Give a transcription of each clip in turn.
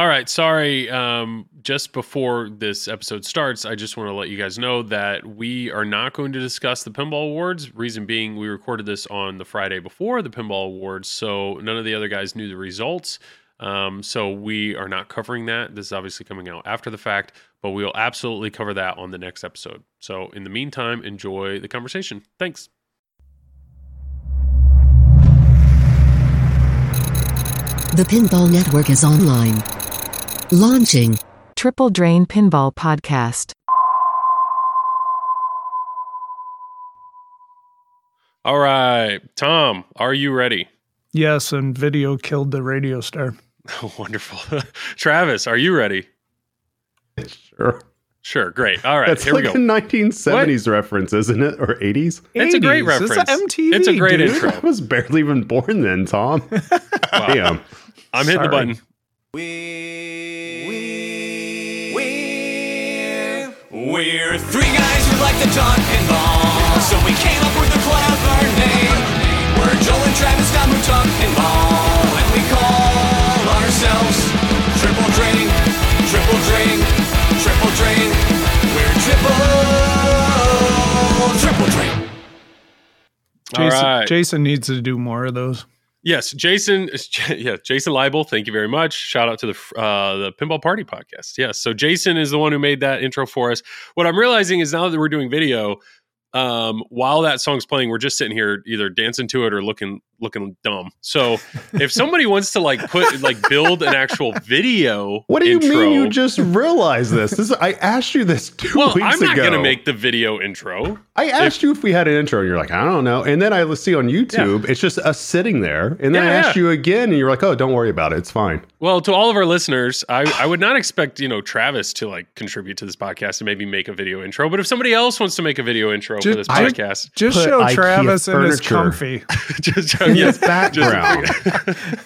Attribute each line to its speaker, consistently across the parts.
Speaker 1: All right, sorry. Um, just before this episode starts, I just want to let you guys know that we are not going to discuss the Pinball Awards. Reason being, we recorded this on the Friday before the Pinball Awards, so none of the other guys knew the results. Um, so we are not covering that. This is obviously coming out after the fact, but we will absolutely cover that on the next episode. So in the meantime, enjoy the conversation. Thanks.
Speaker 2: The Pinball Network is online. Launching.
Speaker 3: Triple Drain Pinball Podcast.
Speaker 1: All right, Tom, are you ready?
Speaker 4: Yes, and video killed the radio star.
Speaker 1: Oh, wonderful. Travis, are you ready?
Speaker 5: Sure.
Speaker 1: Sure, great. All right,
Speaker 5: That's
Speaker 1: here
Speaker 5: like
Speaker 1: we
Speaker 5: a
Speaker 1: go.
Speaker 5: 1970s reference, isn't it? Or 80s?
Speaker 1: It's a great
Speaker 4: 80s. It's
Speaker 1: reference.
Speaker 4: MTV.
Speaker 1: It's a great
Speaker 4: dude.
Speaker 1: intro.
Speaker 5: I was barely even born then, Tom. Damn.
Speaker 1: I'm hitting the
Speaker 4: Sorry.
Speaker 1: button.
Speaker 6: We're three guys who like to talk pinball, so we came up with a clever name. We're Joel and Travis Tom who talk pinball, and we call ourselves Triple Drain, Triple Drain, Triple Drain. We're triple, Triple Drain.
Speaker 1: All
Speaker 4: Jason,
Speaker 1: right.
Speaker 4: Jason needs to do more of those.
Speaker 1: Yes, Jason. Yeah, Jason Leibel. Thank you very much. Shout out to the uh, the Pinball Party podcast. Yes, so Jason is the one who made that intro for us. What I'm realizing is now that we're doing video, um, while that song's playing, we're just sitting here either dancing to it or looking looking dumb. So if somebody wants to like put like build an actual video,
Speaker 5: What do you
Speaker 1: intro,
Speaker 5: mean you just realized this? This is, I asked you this two
Speaker 1: Well,
Speaker 5: weeks
Speaker 1: I'm not
Speaker 5: ago.
Speaker 1: going to make the video intro.
Speaker 5: I asked you if we had an intro, and you're like, I don't know. And then I see on YouTube, it's just us sitting there. And then
Speaker 1: Yeah,
Speaker 5: I asked
Speaker 1: yeah.
Speaker 5: you again, and you're like, oh, don't worry about it. It's fine.
Speaker 1: Well, to all of our listeners, I, I would not expect you know Travis to like contribute to this podcast and maybe make a video intro. But if somebody else wants to make a video intro for
Speaker 4: Just-
Speaker 1: this
Speaker 4: I-
Speaker 1: podcast,
Speaker 4: Just show
Speaker 5: IKEA
Speaker 4: Travis and his
Speaker 5: furniture.
Speaker 4: comfy.
Speaker 1: just
Speaker 5: The background.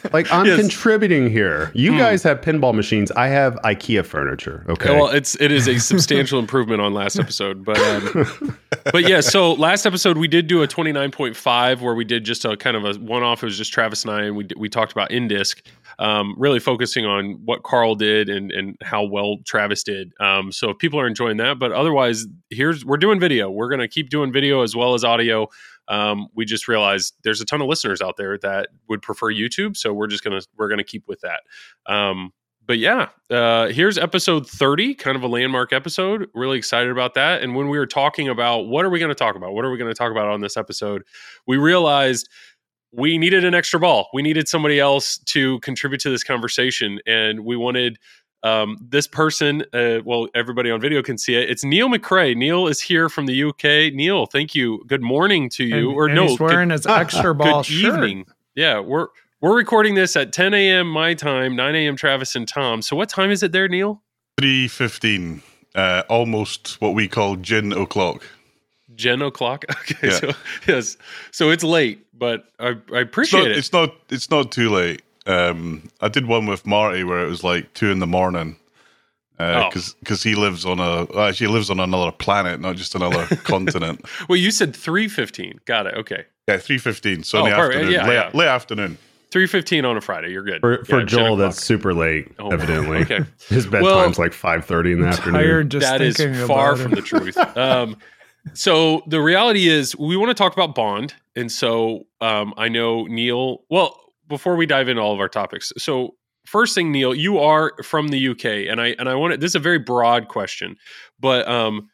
Speaker 5: like, I'm
Speaker 1: Yes.
Speaker 5: contributing here. You guys have pinball machines. I have IKEA furniture. Okay.
Speaker 1: Well, it's it is a substantial improvement on last episode, but um, but yeah. So last episode we did do a twenty nine point five where we did just a kind of a one off. It was just Travis and I, and we we talked about Indisc, um, really focusing on what Karl did and and how well Travis did. Um, so if people are enjoying that, but otherwise, here's we're doing video. We're gonna keep doing video as well as audio. Um, we just realized there's a ton of listeners out there that would prefer YouTube, so we're just gonna we're gonna keep with that. Um, but yeah, uh, here's episode 30, kind of a landmark episode. Really excited about that. And when we were talking about what are we going to talk about, what are we going to talk about on this episode, we realized we needed an extra ball. We needed somebody else to contribute to this conversation, and we wanted. Um, this person, uh, well, everybody on video can see it. It's Neil McRae. Neil is here from the UK. Neil, thank you. Good morning to you.
Speaker 4: And,
Speaker 1: or
Speaker 4: and
Speaker 1: no,
Speaker 4: he's
Speaker 1: good-
Speaker 4: wearing his extra ball
Speaker 1: good
Speaker 4: shirt.
Speaker 1: evening. Yeah, we're we're recording this at 10 a.m. my time, 9 a.m. Travis and Tom. So what time is it there, Neil?
Speaker 7: Three fifteen, uh, almost what we call gin o'clock.
Speaker 1: Gen o'clock. Okay,
Speaker 7: Yeah.
Speaker 1: so yes, so it's late, but I, I
Speaker 7: It's not,
Speaker 1: appreciate it.
Speaker 7: it's not. It's not too late. Um, I did one with Marty where it was like two in the morning
Speaker 1: Oh.
Speaker 7: because he lives on a well, actually he lives on another planet, not just another continent.
Speaker 1: Well, you said 3:15. Got it. Okay,
Speaker 7: Yeah, three fifteen. So
Speaker 1: Oh,
Speaker 7: in the
Speaker 1: perfect.
Speaker 7: afternoon,
Speaker 1: Yeah,
Speaker 7: late,
Speaker 1: yeah.
Speaker 7: late afternoon.
Speaker 1: 3:15 on a Friday. You're good.
Speaker 5: for for
Speaker 1: Yeah,
Speaker 5: Joel, that's super late,
Speaker 1: Oh,
Speaker 5: evidently.
Speaker 1: okay.
Speaker 5: His
Speaker 1: Well-
Speaker 5: bedtime's like 5.30 in the afternoon.
Speaker 4: Tired just
Speaker 1: that is far from the truth. Um, so the reality is, we want to talk about Bond, and so um, I know Neil. Well, before we dive into all of our topics, so first thing, Neil, you are from the UK, and I and I want to. This is a very broad question, but um,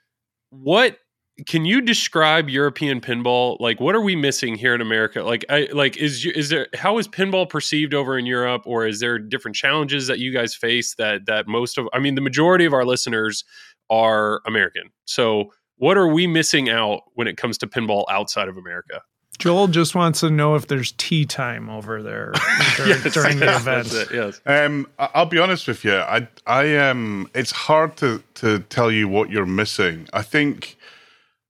Speaker 1: what can you describe European pinball? Like, what are we missing here in America? Like, I like is is there how is pinball perceived over in Europe, or is there different challenges that you guys face that that most of? I mean, the majority of our listeners are American, so what are we missing out when it comes to pinball outside of America?
Speaker 4: Joel just wants to know if there's tea time over there dur-
Speaker 1: Yes,
Speaker 4: during the
Speaker 1: yes,
Speaker 4: event.
Speaker 1: it, yes.
Speaker 7: Um, I- I'll be honest with you. I, I um, it's hard to to tell you what you're missing. I think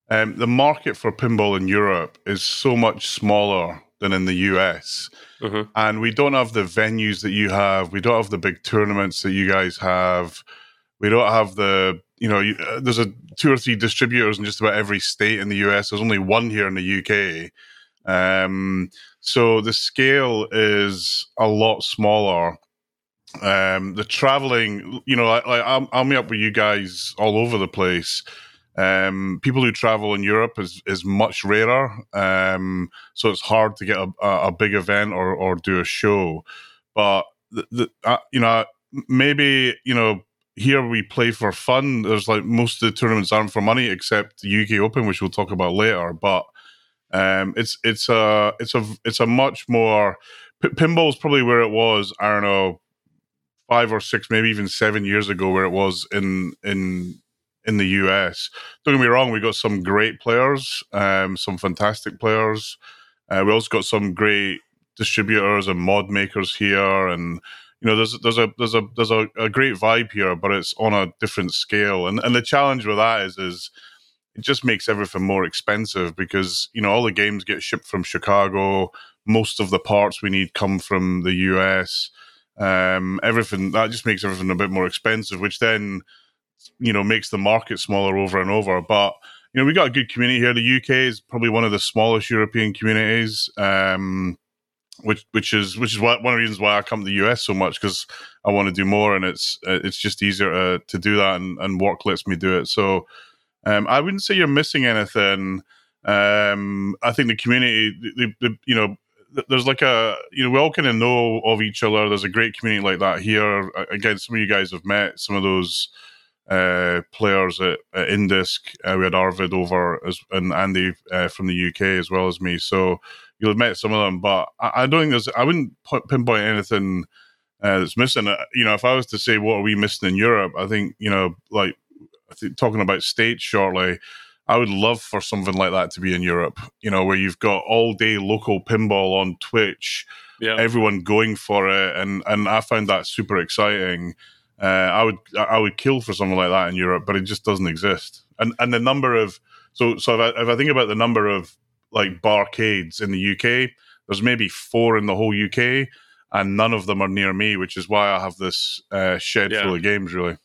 Speaker 7: um, the market for pinball in Europe is so much smaller than in the US,
Speaker 1: Mhm.
Speaker 7: and we don't have the venues that you have. We don't have the big tournaments that you guys have. We don't have the you know. You, uh, there's a two or three distributors in just about every state in the US. There's only one here in the UK. Um, so the scale is a lot smaller. Um, the traveling, you know, like I'll, meet up with you guys all over the place. Um, people who travel in Europe is is much rarer, um, so it's hard to get a, a, a big event or or do a show. But the, the uh, you know maybe you know here we play for fun. There's like most of the tournaments aren't for money except the UK Open, which we'll talk about later. But um, it's it's a it's a it's a much more p- is probably where it was. I don't know, five or six, maybe even seven years ago, where it was in in in the US. Don't get me wrong, we got some great players, um, some fantastic players. Uh, we also got some great distributors and mod makers here, and you know, there's there's a there's a there's a, a great vibe here, but it's on a different scale. And and the challenge with that is is it just makes everything more expensive because you know all the games get shipped from Chicago. Most of the parts we need come from the US. Um, everything that just makes everything a bit more expensive, which then you know makes the market smaller over and over. But you know we got a good community here. The UK is probably one of the smallest European communities. Um, which which is which is one of the reasons why I come to the US so much because I want to do more and it's it's just easier to, to do that and, and work lets me do it. So um, I wouldn't say you're missing anything. Um, I think the community, the, the, you know, there's like a you know we all kind of know of each other. There's a great community like that here. Again, some of you guys have met some of those uh, players at, at Indisc. Uh, we had Arvid over as, and Andy uh, from the UK as well as me. So you'll have met some of them, but I, I don't think there's. I wouldn't pinpoint anything uh, that's missing. Uh, you know, if I was to say what are we missing in Europe, I think you know, like talking about states shortly. I would love for something like that to be in Europe, you know, where you've got all day local pinball on Twitch,
Speaker 1: Yeah.
Speaker 7: everyone going for it, and and I found that super exciting. Uh, I would I would kill for something like that in Europe, but it just doesn't exist. And and the number of so so if I, if I think about the number of like barcades in the UK, there's maybe four in the whole UK, and none of them are near me, which is why I have this uh, shed
Speaker 1: Yeah.
Speaker 7: full of games. Really,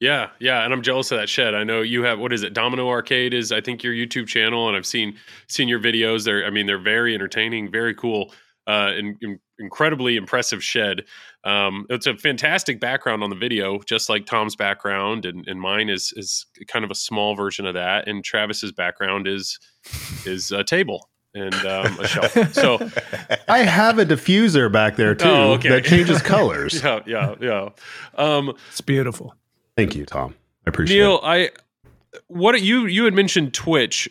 Speaker 1: Yeah, yeah, and I'm jealous of that shed. I know you have what is it? Domino Arcade is I think your YouTube channel, and I've seen seen your videos. They're I mean they're very entertaining, very cool, uh, and, and incredibly impressive shed. Um, it's a fantastic background on the video, just like Tom's background, and, and mine is is kind of a small version of that, and Travis's background is is a table and um, a shelf. So
Speaker 5: I have a diffuser back there too
Speaker 1: Oh, okay.
Speaker 5: that changes colors.
Speaker 1: yeah, yeah, yeah. Um,
Speaker 4: It's beautiful.
Speaker 5: Thank you, Tom. I appreciate it.
Speaker 1: Neil,
Speaker 5: it.
Speaker 1: I what you you had mentioned Twitch.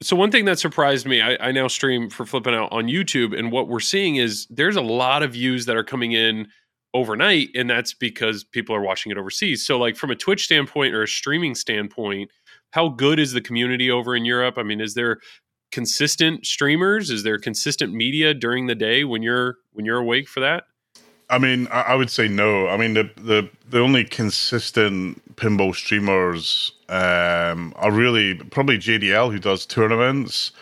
Speaker 1: So one thing that surprised me, I, I now stream for flipping out on YouTube, and what we're seeing is there's a lot of views that are coming in overnight, and that's because people are watching it overseas. So, like from a Twitch standpoint or a streaming standpoint, how good is the community over in Europe? I mean, is there consistent streamers? Is there consistent media during the day when you're when you're awake for that?
Speaker 7: I mean, I, I would say no. I mean, the the the only consistent pinball streamers um, are really probably JDL who does tournaments.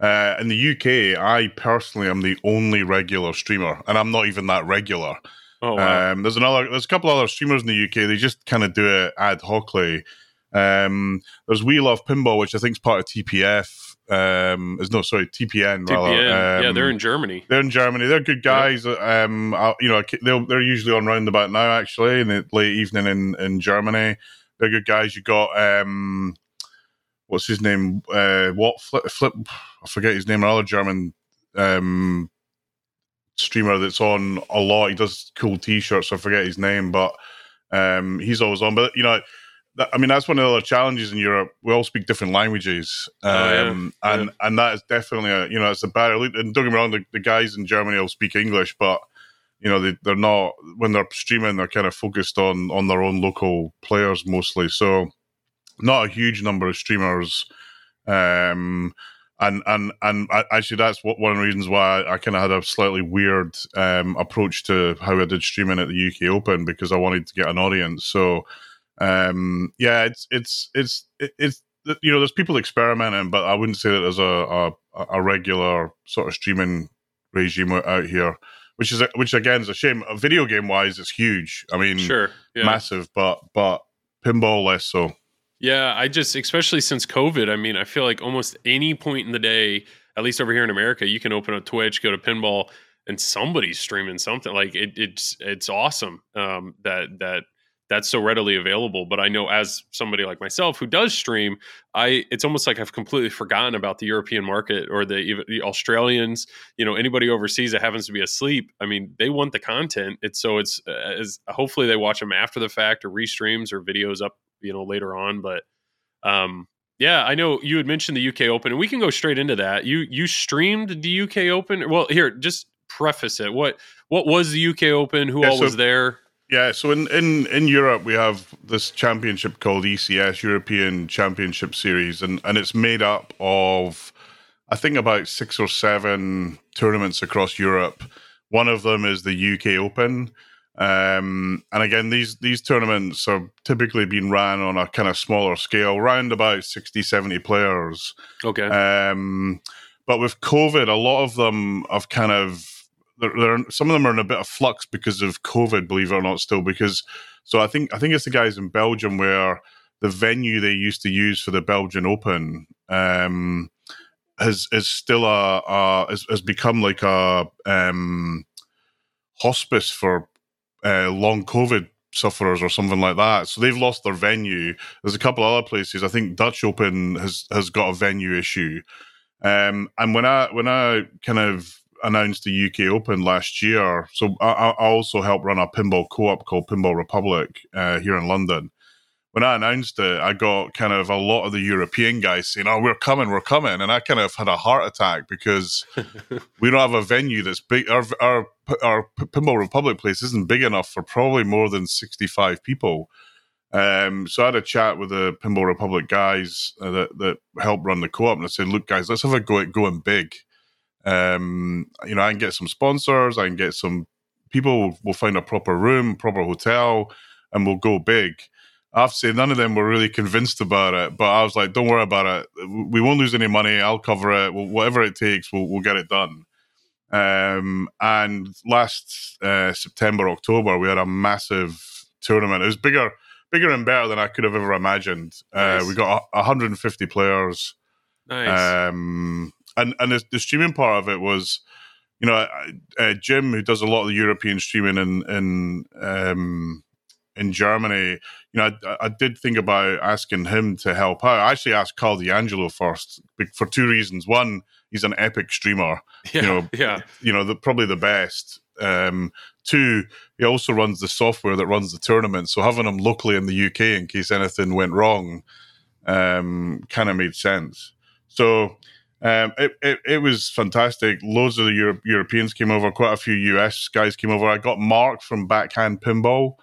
Speaker 7: Uh, in the UK, I personally am the only regular streamer, and I'm not even that regular.
Speaker 1: Oh, wow.
Speaker 7: Um, there's another, there's a couple other streamers in the UK. They just kind of do it ad hocly. Um, there's We Love Pinball, which I think is part of TPF. Um, is no, sorry, TPN.
Speaker 1: TPN. yeah,
Speaker 7: Um,
Speaker 1: they're in Germany.
Speaker 7: they're in Germany. They're good guys. Um, I- you know, they're they're usually on roundabout now. Actually, in the late evening in in Germany, they're good guys. You got um, what's his name? Uh, what flip, flip? I forget his name. Another German um streamer that's on a lot. He does cool T-shirts. I forget his name, but um, he's always on. But you know. That- I mean, that's one of the other challenges in Europe. We all speak different languages, um,
Speaker 1: Oh, yeah.
Speaker 7: and and that is definitely a you know it's a barrier. And don't get me wrong, the, the guys in Germany will speak English, but you know they, they're not when they're streaming. They're kind of focused on on their own local players mostly. So not a huge number of streamers. Um, and and and actually, that's what, one of the reasons why I, I kind of had a slightly weird um, approach to how I did streaming at the UK Open because I wanted to get an audience. So um, yeah, it's it's it's it- it's you know there's people experimenting, but I wouldn't say that there's a a, a regular sort of streaming regime out here, which is a, which again is a shame. Video game wise, it's huge. I mean,
Speaker 1: Sure. Yeah.
Speaker 7: massive, but but pinball less so.
Speaker 1: Yeah, I just especially since COVID, I mean, I feel like almost any point in the day, at least over here in America, you can open up Twitch, go to pinball, and somebody's streaming something like it, it's it's awesome um, that that that's so readily available. But I know as somebody like myself who does stream, I it's almost like I've completely forgotten about the European market or the even the Australians. You know, anybody overseas that happens to be asleep. I mean, they want the content. It's so it's uh, as hopefully they watch them after the fact or restreams or videos up you know later on. But um, yeah, I know you had mentioned the UK Open, and we can go straight into that. You you streamed the UK Open. Well, here just preface it. What what was the UK Open? Who
Speaker 7: Yeah,
Speaker 1: all
Speaker 7: so-
Speaker 1: was there?
Speaker 7: Yeah, so in, in, in Europe we have this championship called ECS European Championship Series, and, and it's made up of I think about six or seven tournaments across Europe. One of them is the UK Open. Um, and again, these these tournaments are typically being ran on a kind of smaller scale, around about 60, 70 players.
Speaker 1: Okay.
Speaker 7: Um, but with COVID, a lot of them have kind of they're, some of them are in a bit of flux because of COVID. Believe it or not, still because so I think I think it's the guys in Belgium where the venue they used to use for the Belgian Open um, has is still a, a has, has become like a um, hospice for uh, long COVID sufferers or something like that. So they've lost their venue. There's a couple other places. I think Dutch Open has has got a venue issue. Um, and when I when I kind of announced the UK Open last year, so I, I also helped run a pinball co-op called Pinball Republic uh, here in London. When I announced it, I got kind of a lot of the European guys saying, "Oh, we're coming, we're coming," and I kind of had a heart attack because we don't have a venue that's big. Our our our Pinball Republic place isn't big enough for probably more than sixty five people. Um, so I had a chat with the Pinball Republic guys uh, that that helped run the co-op, and I said, "Look, guys, let's have a go at going big. Um, you know, I can get some sponsors, I can get some people. We'll find a proper room, proper hotel, and we'll go big." I have to say, none of them were really convinced about it, but I was like, "Don't worry about it. We won't lose any money. I'll cover it. We'll, whatever it takes, we'll we'll get it done." Um, and last uh, September, October, we had a massive tournament. It was bigger, bigger and better than I could have ever imagined. Uh, we got a- 150 players,
Speaker 1: nice.
Speaker 7: um, and and the, the streaming part of it was, you know, uh, Jim, who does a lot of the European streaming in in um, in Germany. You know, I, I did think about asking him to help out. I actually asked Karl DeAngelo first for two reasons. One, he's an epic streamer
Speaker 1: yeah.
Speaker 7: know,
Speaker 1: yeah.
Speaker 7: you know, the, probably the best. Um, two, he also runs the software that runs the tournament. So having him locally in the UK in case anything went wrong um, kind of made sense. So um, it, it, it was fantastic. Loads of the Euro- Europeans came over, quite a few US guys came over. I got Mark from Backhand Pinball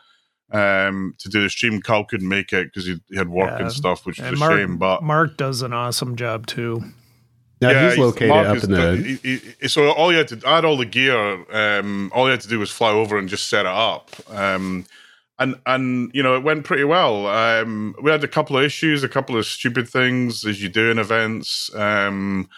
Speaker 7: um, to do the stream. Karl couldn't make it because he, he had work
Speaker 4: Yeah.
Speaker 7: and stuff, which is
Speaker 4: And
Speaker 7: a
Speaker 4: Mark,
Speaker 7: shame. But
Speaker 4: Mark does an awesome job too.
Speaker 5: Now he's located
Speaker 7: Mark
Speaker 5: up
Speaker 7: is
Speaker 5: in the.
Speaker 7: he- he- so all you had to I had all the gear. Um, all you had to do was fly over and just set it up. Um, and and you know it went pretty well. Um, we had a couple of issues, a couple of stupid things as you do in events. Um,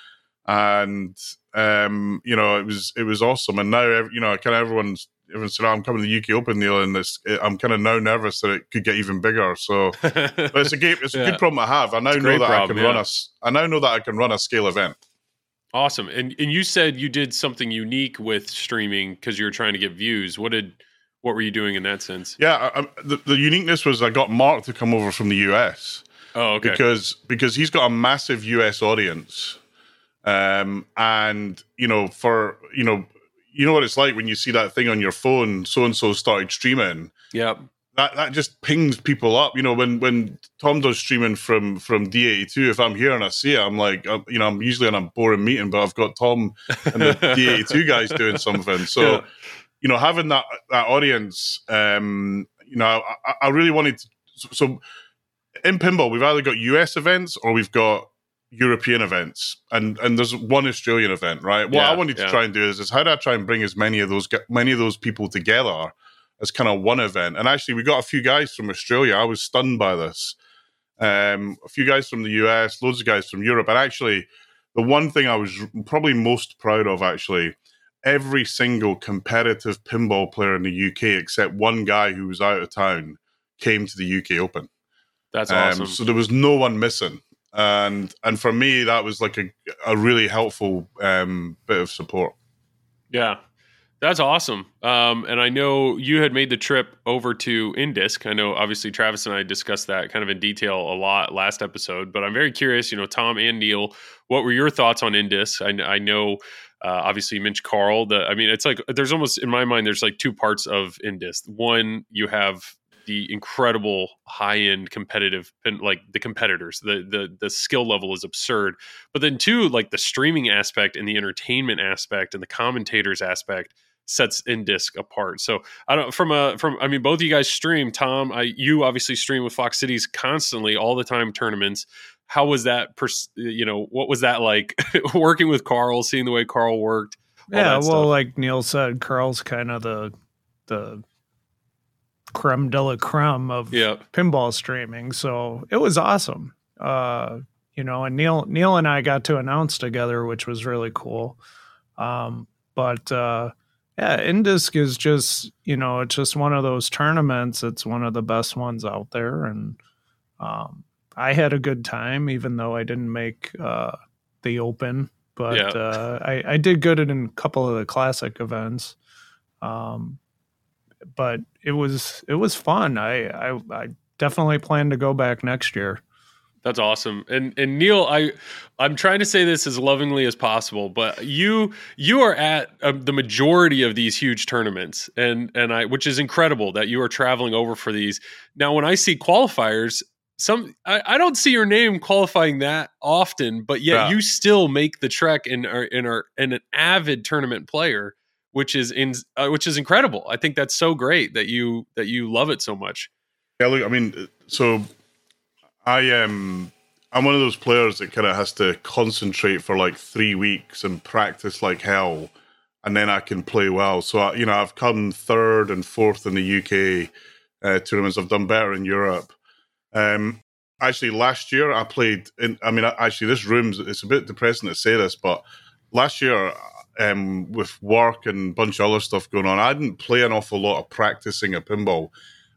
Speaker 7: and um, you know it was it was awesome. And now you know kind of everyone's everyone said, oh, "I'm coming to the UK Open, Neil," and this I'm kind of now nervous that it could get even bigger. So but it's a game. It's a
Speaker 1: Yeah.
Speaker 7: good problem I have. I now know that I
Speaker 1: problem,
Speaker 7: can run
Speaker 1: yeah.
Speaker 7: a. s- I now know that I can run a scale event.
Speaker 1: Awesome. And and you said you did something unique with streaming because you were trying to get views. What did what were you doing in that sense?
Speaker 7: Yeah, I, I, the, the uniqueness was I got Mark to come over from the US
Speaker 1: Oh, okay.
Speaker 7: because because he's got a massive US audience, um, and you know for you know you know what it's like when you see that thing on your phone. So and so started streaming.
Speaker 1: Yep.
Speaker 7: That that just pings people up. You know when when Tom does streaming from from D82. If I'm here and I see it, I'm like uh, you know I'm usually on a boring meeting, but I've got Tom and the D82 guys doing something. So
Speaker 1: Yeah.
Speaker 7: You know, having that that audience, um, you know, I, I- really wanted to. So, so in pinball, we've either got US events or we've got European events, and and there's one Australian event, right? What
Speaker 1: Yeah,
Speaker 7: I wanted to
Speaker 1: yeah.
Speaker 7: try and do is, is how do I try and bring as many of those many of those people together as kind of one event? And actually, we got a few guys from Australia. I was stunned by this. Um, a few guys from the US, loads of guys from Europe, and actually, the one thing I was probably most proud of actually every single competitive pinball player in the UK except one guy who was out of town came to the UK Open.
Speaker 1: That's
Speaker 7: Um,
Speaker 1: awesome.
Speaker 7: So there was no one missing, and and for me that was like a a really helpful um, bit of support.
Speaker 1: Yeah. That's awesome. Um, and I know you had made the trip over to Indisc. I know obviously Travis and I discussed that kind of in detail a lot last episode, but I'm very curious, you know, Tom and Neil, what were your thoughts on Indisc? I, I know uh, obviously mentioned Karl. The, I mean, it's like there's almost in my mind, there's like two parts of Indisc. One, you have the incredible high end competitive like the competitors the the the skill level is absurd but then two like the streaming aspect and the entertainment aspect and the commentators aspect sets Indisc apart so i don't from a from i mean both of you guys stream tom i you obviously stream with fox cities constantly all the time tournaments how was that pers- you know what was that like working with karl seeing the way karl worked
Speaker 4: Yeah, well,
Speaker 1: stuff?
Speaker 4: like Neil said, Karl's kind of the the creme de la creme of
Speaker 1: yeah
Speaker 4: pinball streaming. So it was awesome. Uh, you know, and Neil Neil and I got to announce together, which was really cool. Um, but uh yeah, Indisc is just, you know, it's just one of those tournaments. It's one of the best ones out there. And um I had a good time, even though I didn't make uh the open. But
Speaker 1: Yeah.
Speaker 4: uh I, I did good in a couple of the classic events. Um but it was it was fun. I I, I definitely plan to go back next year.
Speaker 1: That's awesome. And and Neil, I I'm trying to say this as lovingly as possible, but you you are at uh, the majority of these huge tournaments, and and I which is incredible that you are traveling over for these. Now, when I see qualifiers, some I, I don't see your name qualifying that often, but yet
Speaker 7: Yeah.
Speaker 1: you still make the trek and are and are and an avid tournament player, which is in uh, which is incredible. I think that's so great that you that you love it so much.
Speaker 7: Yeah, look, I mean, so I am. I'm one of those players that kind of has to concentrate for like three weeks and practice like hell, and then I can play well. So I, you know, I've come third and fourth in the UK uh, tournaments. I've done better in Europe. Um, actually, last year I played. In, I mean, actually, this room's it's a bit depressing to say this, but last year. Um, with work and a bunch of other stuff going on, I didn't play an awful lot of practicing a pinball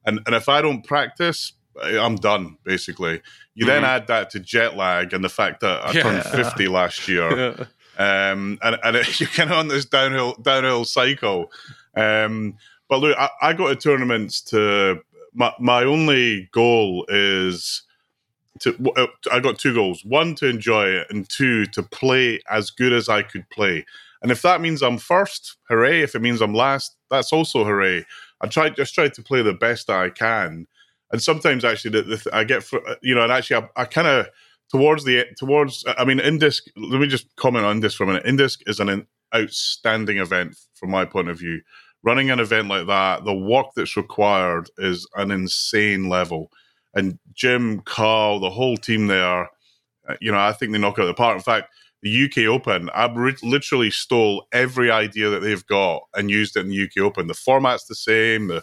Speaker 7: and and if I don't practice, I'm done basically. You then add that to jet lag and the fact that I turned 50 last year, um, and and it, you're kind of on this downhill downhill cycle. Um, but look, I, I go to tournaments to my my only goal is to uh, I got two goals: one to enjoy it, and two to play as good as I could play. And if that means I'm first, hooray! If it means I'm last, that's also hooray. I try just try to play the best that I can. And sometimes actually, the, the, th- I get fr- you know, and actually, I, I kind of towards the towards. I mean, Indisc. Let me just comment on this for a minute. Indisc is an outstanding event from my point of view. Running an event like that, the work that's required is an insane level. And Jim, Karl, the whole team there, uh, you know, I think they knock it out of the park. In fact, the UK Open, I ri- literally stole every idea that they've got and used it in the UK Open. The format's the same, the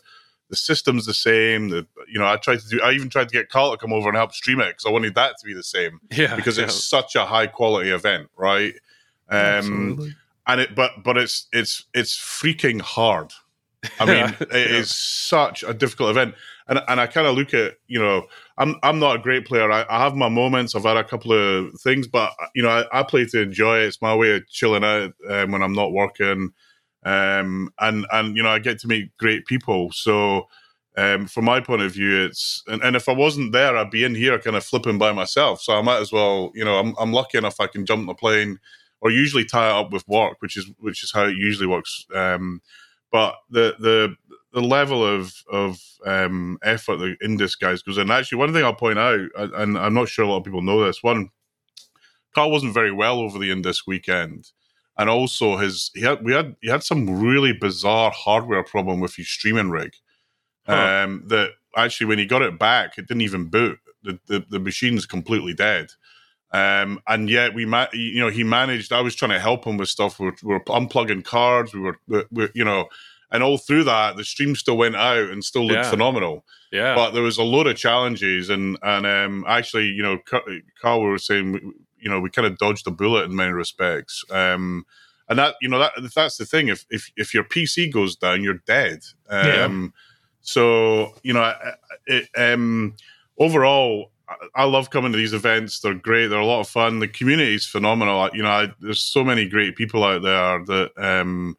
Speaker 7: the system's the same. The you know, I tried to do. I even tried to get Karl to come over and help stream it because I wanted that to be the same
Speaker 1: yeah,
Speaker 7: because
Speaker 1: yeah.
Speaker 7: it's such a high quality event, right? Um,
Speaker 4: Absolutely.
Speaker 7: And it, but but it's it's it's freaking hard. I mean,
Speaker 1: Yeah.
Speaker 7: it is such a difficult event, and and I kind of look at you know, I'm I'm not a great player. I, I have my moments. I've had a couple of things, but you know, I, I play to enjoy it. It's my way of chilling out um, when I'm not working, um, and and you know, I get to meet great people. So. Um, from my point of view, it's and, and if I wasn't there, I'd be in here kind of flipping by myself. So I might as well, you know, I'm I'm lucky enough I can jump the plane, or usually tie it up with work, which is which is how it usually works. Um, but the the the level of of um, effort the Indisc guys goes in. Actually, one thing I'll point out, and I'm not sure a lot of people know this. One, Karl wasn't very well over the Indisc weekend, and also his he had we had he had some really bizarre hardware problem with his streaming rig.
Speaker 1: Huh.
Speaker 7: Um, that actually when he got it back, it didn't even boot. The the, the machine's completely dead. Um, and yet we, ma- you know, he managed. I was trying to help him with stuff. We were, we were unplugging cards. We were, we, we, you know, and all through that, the stream still went out and still looked
Speaker 1: Yeah.
Speaker 7: phenomenal.
Speaker 1: yeah.
Speaker 7: But there was a lot of challenges, and and um, actually, you know, Ca- Karl was saying, you know, we kind of dodged a bullet in many respects. Um, and that, you know, that that's the thing. If if if your PC goes down, you're dead. Um, So you know, it, um, overall, I- I love coming to these events. They're great. They're a lot of fun. The community is phenomenal. You know, I, there's so many great people out there that um,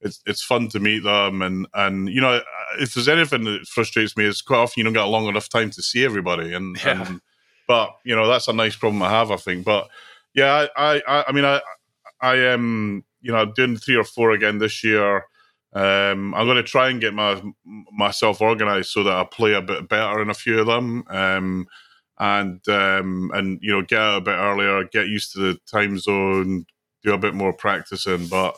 Speaker 7: it's it's fun to meet them, and and you know, if there's anything that frustrates me, is quite often you don't get a long enough time to see everybody, and,
Speaker 1: Yeah.
Speaker 7: and but you know that's a nice problem to have, I think. But yeah, I I, I mean I I am you know doing three or four again this year. Um, I'm going to try and get my myself organized so that I play a bit better in a few of them, um, and um, and you know get out a bit earlier, get used to the time zone, do a bit more practicing. But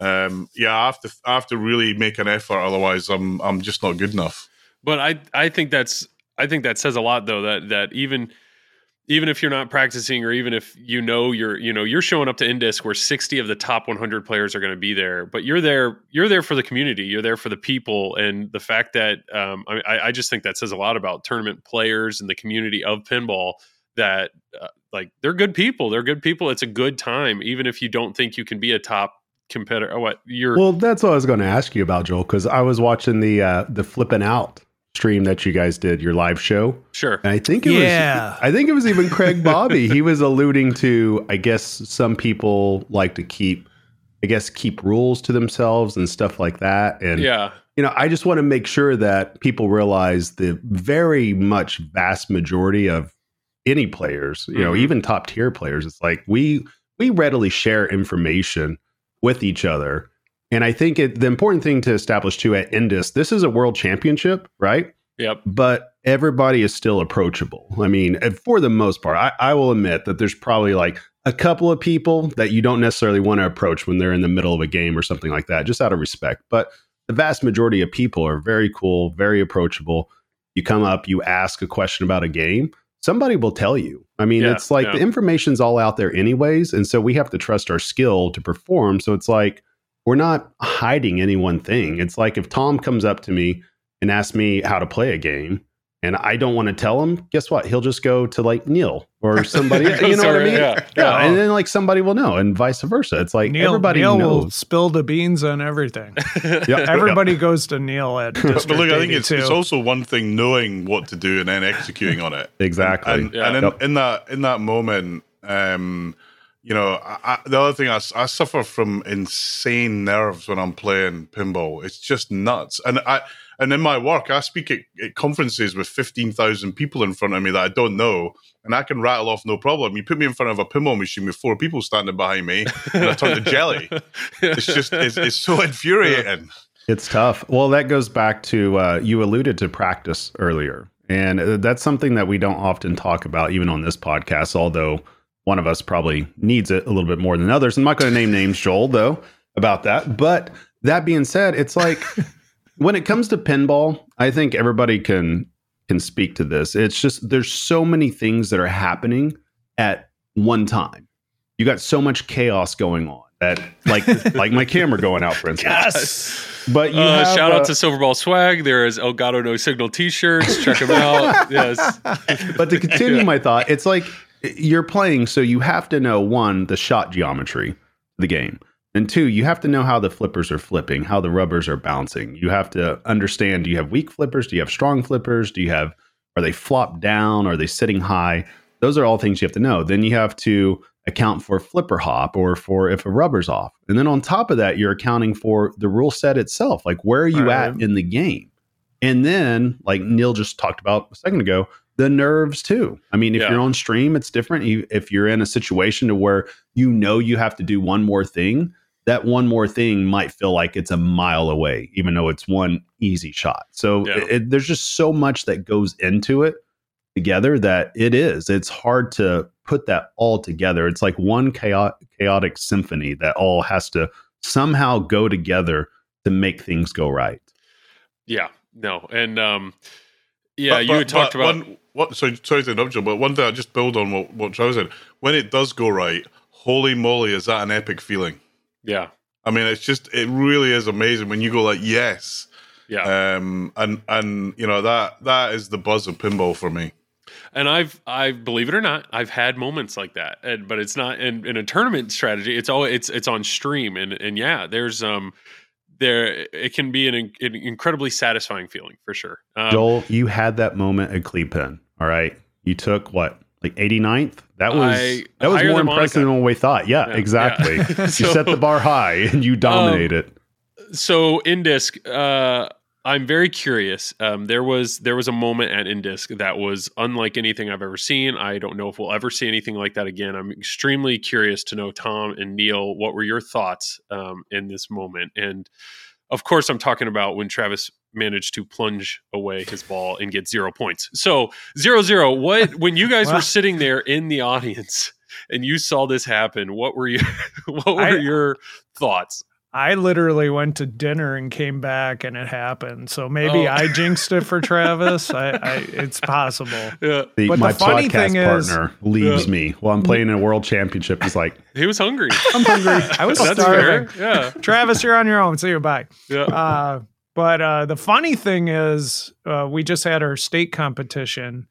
Speaker 7: um, yeah, I have to I have to really make an effort, otherwise I'm I'm just not good enough.
Speaker 1: But I I think that's I think that says a lot though that that even even if you're not practicing or even if you know you're you know you're showing up to Indisc where 60 of the top 100 players are going to be there, but you're there you're there for the community, you're there for the people, and the fact that um, I, I just think that says a lot about tournament players and the community of pinball that uh, like they're good people, they're good people. It's a good time, even if you don't think you can be a top competitor. Or what you're
Speaker 5: Well, that's what I was going to ask you about, Joel, because I was watching the uh, the flipping out stream that you guys did, your live show.
Speaker 1: sure.
Speaker 5: And I think it
Speaker 4: Yeah.
Speaker 5: was I think it was even Craig Bobby. he was alluding to I guess some people like to keep I guess keep rules to themselves and stuff like that. And
Speaker 1: Yeah.
Speaker 5: you know, I just want to make sure that people realize the very much vast majority of any players, you know,
Speaker 1: Mhm.
Speaker 5: even top tier players, it's like we we readily share information with each other. And I think it, the important thing to establish too at Indisc, this is a world championship, right?
Speaker 1: Yep.
Speaker 5: but everybody is still approachable. I mean, eh, for the most part, I, I will admit that there's probably like a couple of people that you don't necessarily want to approach when they're in the middle of a game or something like that, just out of respect. But the vast majority of people are very cool, very approachable. You come up, you ask a question about a game, somebody will tell you. I mean,
Speaker 1: Yeah,
Speaker 5: it's like
Speaker 1: yeah.
Speaker 5: the information's all out there anyways. And so we have to trust our skill to perform. So it's like we're not hiding any one thing. It's like if Tom comes up to me and asks me how to play a game and I don't want to tell him, guess what? He'll just go to like Neil or somebody. you know what I mean?
Speaker 1: Yeah.
Speaker 5: Yeah, and then like somebody will know, and vice versa. It's like
Speaker 4: Neil,
Speaker 5: everybody
Speaker 4: Neil will spill the beans on everything.
Speaker 5: Yeah,
Speaker 4: Everybody goes to Neil at
Speaker 7: But look, I think it's, it's also one thing knowing what to do and then executing on it.
Speaker 5: yeah, exactly.
Speaker 7: and,
Speaker 1: Yeah.
Speaker 7: and in,
Speaker 5: Yep.
Speaker 7: in that in that moment um you know I, I, the other thing I suffer from insane nerves when i'm playing pinball. It's just nuts. And i and in my work i speak at, at conferences with 15000 people in front of me that i don't know and i can rattle off no problem. You put me in front of a pinball machine with four people standing behind me and i turn to jelly. It's just it's, it's so infuriating.
Speaker 5: It's tough. Well, that goes back to uh, you alluded to practice earlier, and uh, that's something that we don't often talk about, even on this podcast. Although one of us probably needs it a little bit more than others. I'm not going to name names, Joel, though, about that. But that being said, it's like when it comes to pinball, I think everybody can can speak to this. It's just there's so many things that are happening at one time. You got so much chaos going on that, like, like my camera going out, for instance.
Speaker 4: yes.
Speaker 5: But you
Speaker 1: Uh,
Speaker 5: have,
Speaker 1: shout out
Speaker 5: uh,
Speaker 1: to Silverball Swag. There is Elgato No Signal T-shirts. Check them out. yes.
Speaker 5: but to continue my thought, it's like you're playing, so you have to know one, the shot geometry, the game, and two, you have to know how the flippers are flipping, how the rubbers are bouncing. You have to understand: do you have weak flippers? Do you have strong flippers? Do you have are they flopped down? Are they sitting high? Those are all things you have to know. Then you have to account for flipper hop or for if a rubber's off. And then on top of that, you're accounting for the rule set itself. Like where are you
Speaker 4: Right.
Speaker 5: at in the game? And then, like Neil just talked about a second ago, the nerves too. I mean, if
Speaker 1: Yeah.
Speaker 5: you're on stream, it's different. You, if you're in a situation to where you know you have to do one more thing, that one more thing might feel like it's a mile away, even though it's one easy shot. So
Speaker 1: Yeah.
Speaker 5: it, it- there's just so much that goes into it together that it is. It's hard to put that all together. It's like one chaotic, chaotic symphony that all has to somehow go together to make things go right.
Speaker 1: Yeah. No. And um, yeah,
Speaker 7: But-
Speaker 1: you
Speaker 7: but-
Speaker 1: had talked about.
Speaker 7: one, what. Sorry, sorry to interrupt you, but one thing I just build on what what Charles said. When it does go right, holy moly, is that an epic feeling?
Speaker 1: yeah.
Speaker 7: I mean, it's just it really is amazing when you go like yes,
Speaker 1: Yeah.
Speaker 7: um, and and you know that that is the buzz of pinball for me.
Speaker 1: And I've, I believe it or not, I've had moments like that. And, but it's not in, in a tournament strategy. It's all it's it's on stream. And and yeah, there's um there it can be an, an incredibly satisfying feeling for sure. Um,
Speaker 5: Joel, you had that moment at Clepen. All right. You took what, like 89th? That was
Speaker 1: I-
Speaker 5: that was more impressive than what we thought. Yeah,
Speaker 1: Yeah,
Speaker 5: exactly.
Speaker 1: yeah.
Speaker 5: you set the bar high and you dominate it.
Speaker 1: so Indisc, uh, I'm very curious. Um, there was there was a moment at Indisc that was unlike anything I've ever seen. I don't know if we'll ever see anything like that again. I'm extremely curious to know Tom and Neil. What were your thoughts um, in this moment? And of course, I'm talking about when Travis managed to plunge away his ball and get zero points. So zero zero. What when you guys
Speaker 4: Wow.
Speaker 1: were sitting there in the audience and you saw this happen? What were you? What were
Speaker 4: I-
Speaker 1: your thoughts?
Speaker 4: I literally went to dinner and came back and it happened. So maybe
Speaker 1: Oh.
Speaker 4: I jinxed it for Travis. I, I it's possible.
Speaker 1: Yeah,
Speaker 5: The,
Speaker 4: But the
Speaker 5: my
Speaker 4: funny
Speaker 5: podcast
Speaker 4: thing is-
Speaker 5: partner leaves
Speaker 1: Yeah.
Speaker 5: me while I'm playing in a world championship. He's like,
Speaker 1: he was hungry.
Speaker 4: I'm hungry. I was
Speaker 1: That's
Speaker 4: starving.
Speaker 1: fair. Yeah,
Speaker 4: Travis, you're on your own. See you. Bye.
Speaker 1: yeah.
Speaker 4: Uh, but uh, the funny thing is, uh, we just had our state competition,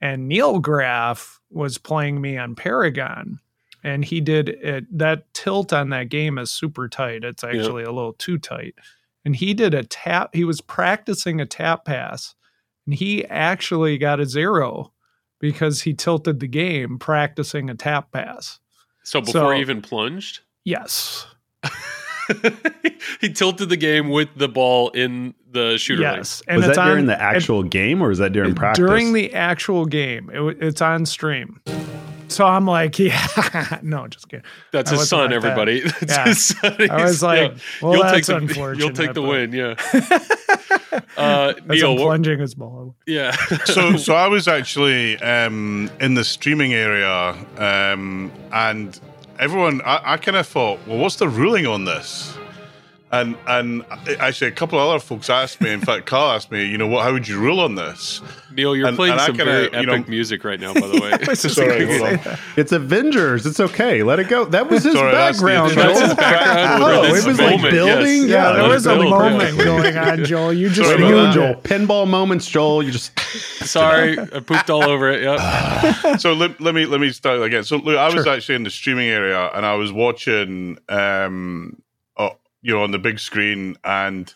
Speaker 4: and Neil Graf was playing me on Paragon, and he did it. That tilt on that game is super tight. It's actually a little too tight. And he did a tap. He was practicing a tap pass, and he actually got a zero because he tilted the game practicing a tap pass.
Speaker 1: So before
Speaker 4: So-
Speaker 1: he even plunged,
Speaker 4: Yes.
Speaker 1: he tilted the game with the ball in the shooter lane.
Speaker 4: yes. And
Speaker 5: was
Speaker 4: it's
Speaker 5: that during
Speaker 4: on-
Speaker 5: the
Speaker 4: and-
Speaker 5: actual game or was that during practice?
Speaker 4: During the actual game, it, it's on stream. So I'm like, yeah, no, just kidding.
Speaker 1: That's
Speaker 4: I
Speaker 1: his son,
Speaker 4: like that.
Speaker 1: everybody. That's
Speaker 4: Yeah.
Speaker 1: his son.
Speaker 4: I was
Speaker 1: He's-
Speaker 4: like, well,
Speaker 1: you'll
Speaker 4: that's
Speaker 1: take the,
Speaker 4: unfortunate.
Speaker 1: You'll take the
Speaker 4: but-
Speaker 1: win, yeah. Uh,
Speaker 4: As
Speaker 1: Neil,
Speaker 4: I'm plunging his ball.
Speaker 1: yeah.
Speaker 7: so so I was actually um, in the streaming area, um, and everyone I, I kind of thought, well, what's the ruling on this? And and actually, a couple of other folks asked me. In fact, Karl asked me, you know, what? How would you rule on this?
Speaker 1: Neil, you're
Speaker 7: And-
Speaker 1: playing
Speaker 7: and
Speaker 1: some
Speaker 7: kinda,
Speaker 1: very
Speaker 7: you
Speaker 1: epic
Speaker 7: know-
Speaker 1: music right now, by the way.
Speaker 4: I
Speaker 7: Sorry, hold on.
Speaker 5: It's Avengers. It's okay. Let it go. That was his
Speaker 7: Sorry, that's the-
Speaker 5: background.
Speaker 7: that's
Speaker 5: Joel.
Speaker 1: his background
Speaker 5: Oh, it was like building.
Speaker 1: yes.
Speaker 4: Yeah,
Speaker 5: Yeah,
Speaker 4: there
Speaker 1: that
Speaker 4: was a
Speaker 1: built, yeah.
Speaker 4: moment going on, Joel. You just
Speaker 7: Sorry
Speaker 5: go,
Speaker 7: about
Speaker 5: Joel. Pinball moments, Joel. You just
Speaker 1: Sorry, I pooped all over it. Yep.
Speaker 7: so let, let me let me start again. So look, I was actually in the streaming area and I was watching, um, you know, on the big screen, and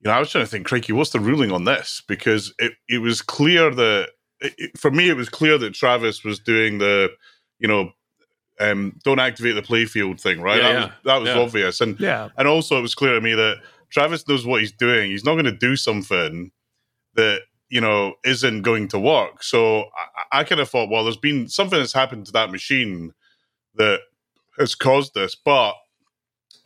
Speaker 7: you know, I was trying to think, crikey, what's the ruling on this? Because it it was clear that it, it- for me, it was clear that Travis was doing the, you know, um, don't activate the playfield thing, right?
Speaker 1: Yeah,
Speaker 7: that was that was
Speaker 1: yeah.
Speaker 7: obvious, and
Speaker 4: Yeah.
Speaker 7: and also it was clear to me that Travis knows what he's doing. He's not going to do something that you know isn't going to work. So I, I kind of thought, well, there's been something that's happened to that machine that has caused this, but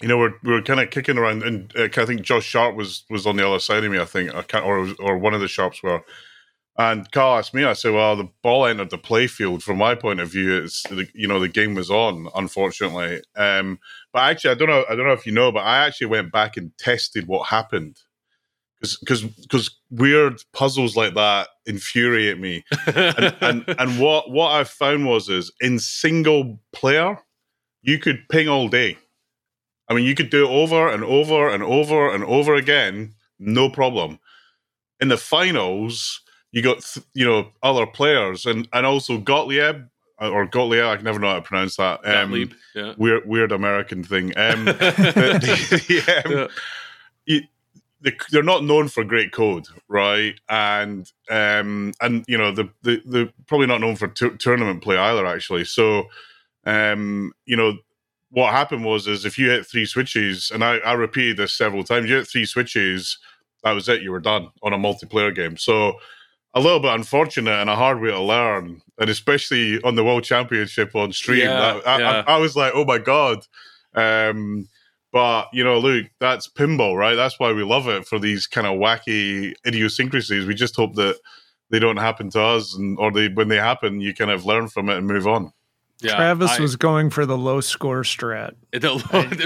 Speaker 7: you know we're we're kind of kicking around, and uh, I think Josh Sharpe was was on the other side of me. I think I can't, or or one of the Sharpes were. And Karl asked me, I said, well, the ball entered the playfield. From my point of view, it's the, you know the game was on, unfortunately. Um, but actually, I don't know. I don't know if you know, but I actually went back and tested what happened because because weird puzzles like that infuriate me. And, and and what what I found was is in single player, you could ping all day. I mean, you could do it over and over and over and over again, no problem. In the finals, you got th- you know other players and and also Gottlieb or Gottlieb. I can never know how to pronounce that. Um,
Speaker 1: Gottlieb, yeah.
Speaker 7: weird weird American thing. Um, the- the, um,
Speaker 1: Yeah.
Speaker 7: you- the- they're not known for great code, right? And um, and you know the the they're probably not known for tour- tournament play either, actually. So, um, you know, what happened was is if you hit three switches, and I, I repeated this several times, you hit three switches, that was it. You were done on a multiplayer game. So. A little bit unfortunate and a hard way to learn, and especially on the World Championship on stream.
Speaker 1: Yeah,
Speaker 7: I, I-
Speaker 1: yeah.
Speaker 7: I was like, "Oh my god!" Um, but you know, Luke, that's pinball, right? That's why we love it for these kind of wacky idiosyncrasies. We just hope that they don't happen to us, and or they when they happen, you kind of learn from it and move on.
Speaker 1: Yeah,
Speaker 4: Travis
Speaker 1: I-
Speaker 4: was going for the low score strat.
Speaker 1: the, the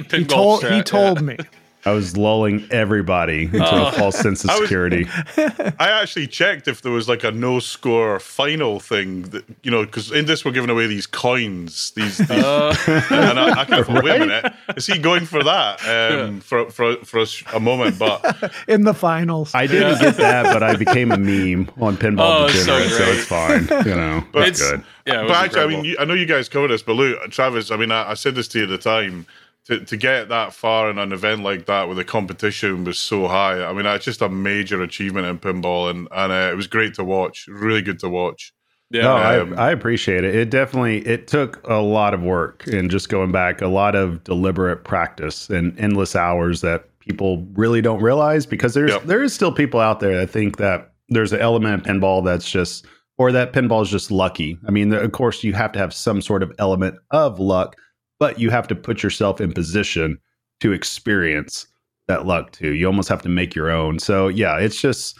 Speaker 1: pinball
Speaker 4: He told he told
Speaker 1: yeah.
Speaker 4: me.
Speaker 5: I was lulling everybody into
Speaker 1: Oh.
Speaker 5: a false sense of
Speaker 7: I was-
Speaker 5: security.
Speaker 7: I actually checked if there was like a no score final thing that you know because in this we're giving away these coins, these, these
Speaker 1: Uh,
Speaker 7: and I, I kind of thought, wait a minute, is he going for that um, for for for a, a moment? But
Speaker 4: in the finals.
Speaker 5: I didn't get that, but I became a meme on Pinball
Speaker 1: Oh, it's so
Speaker 5: Degenerate, so, it's fine. You know,
Speaker 7: But
Speaker 5: it's
Speaker 1: it's-
Speaker 5: good.
Speaker 1: yeah, it was
Speaker 7: but actually, I mean, you, I know you guys covered this, but look, Travis, I mean, I, I said this to you at the time. To, to get that far in an event like that where the competition was so high, I mean, that's just a major achievement in pinball, and and uh, it was great to watch. Really good to watch.
Speaker 1: yeah,
Speaker 5: No,
Speaker 7: um,
Speaker 5: I, I appreciate it. It definitely it took a lot of work and just going back, a lot of deliberate practice and endless hours that people really don't realize because there's
Speaker 7: Yep.
Speaker 5: there is still people out there that think that there's an element of pinball that's just or that pinball is just lucky. I mean, of course, you have to have some sort of element of luck, but you have to put yourself in position to experience that luck too. You almost have to make your own. So yeah, it's just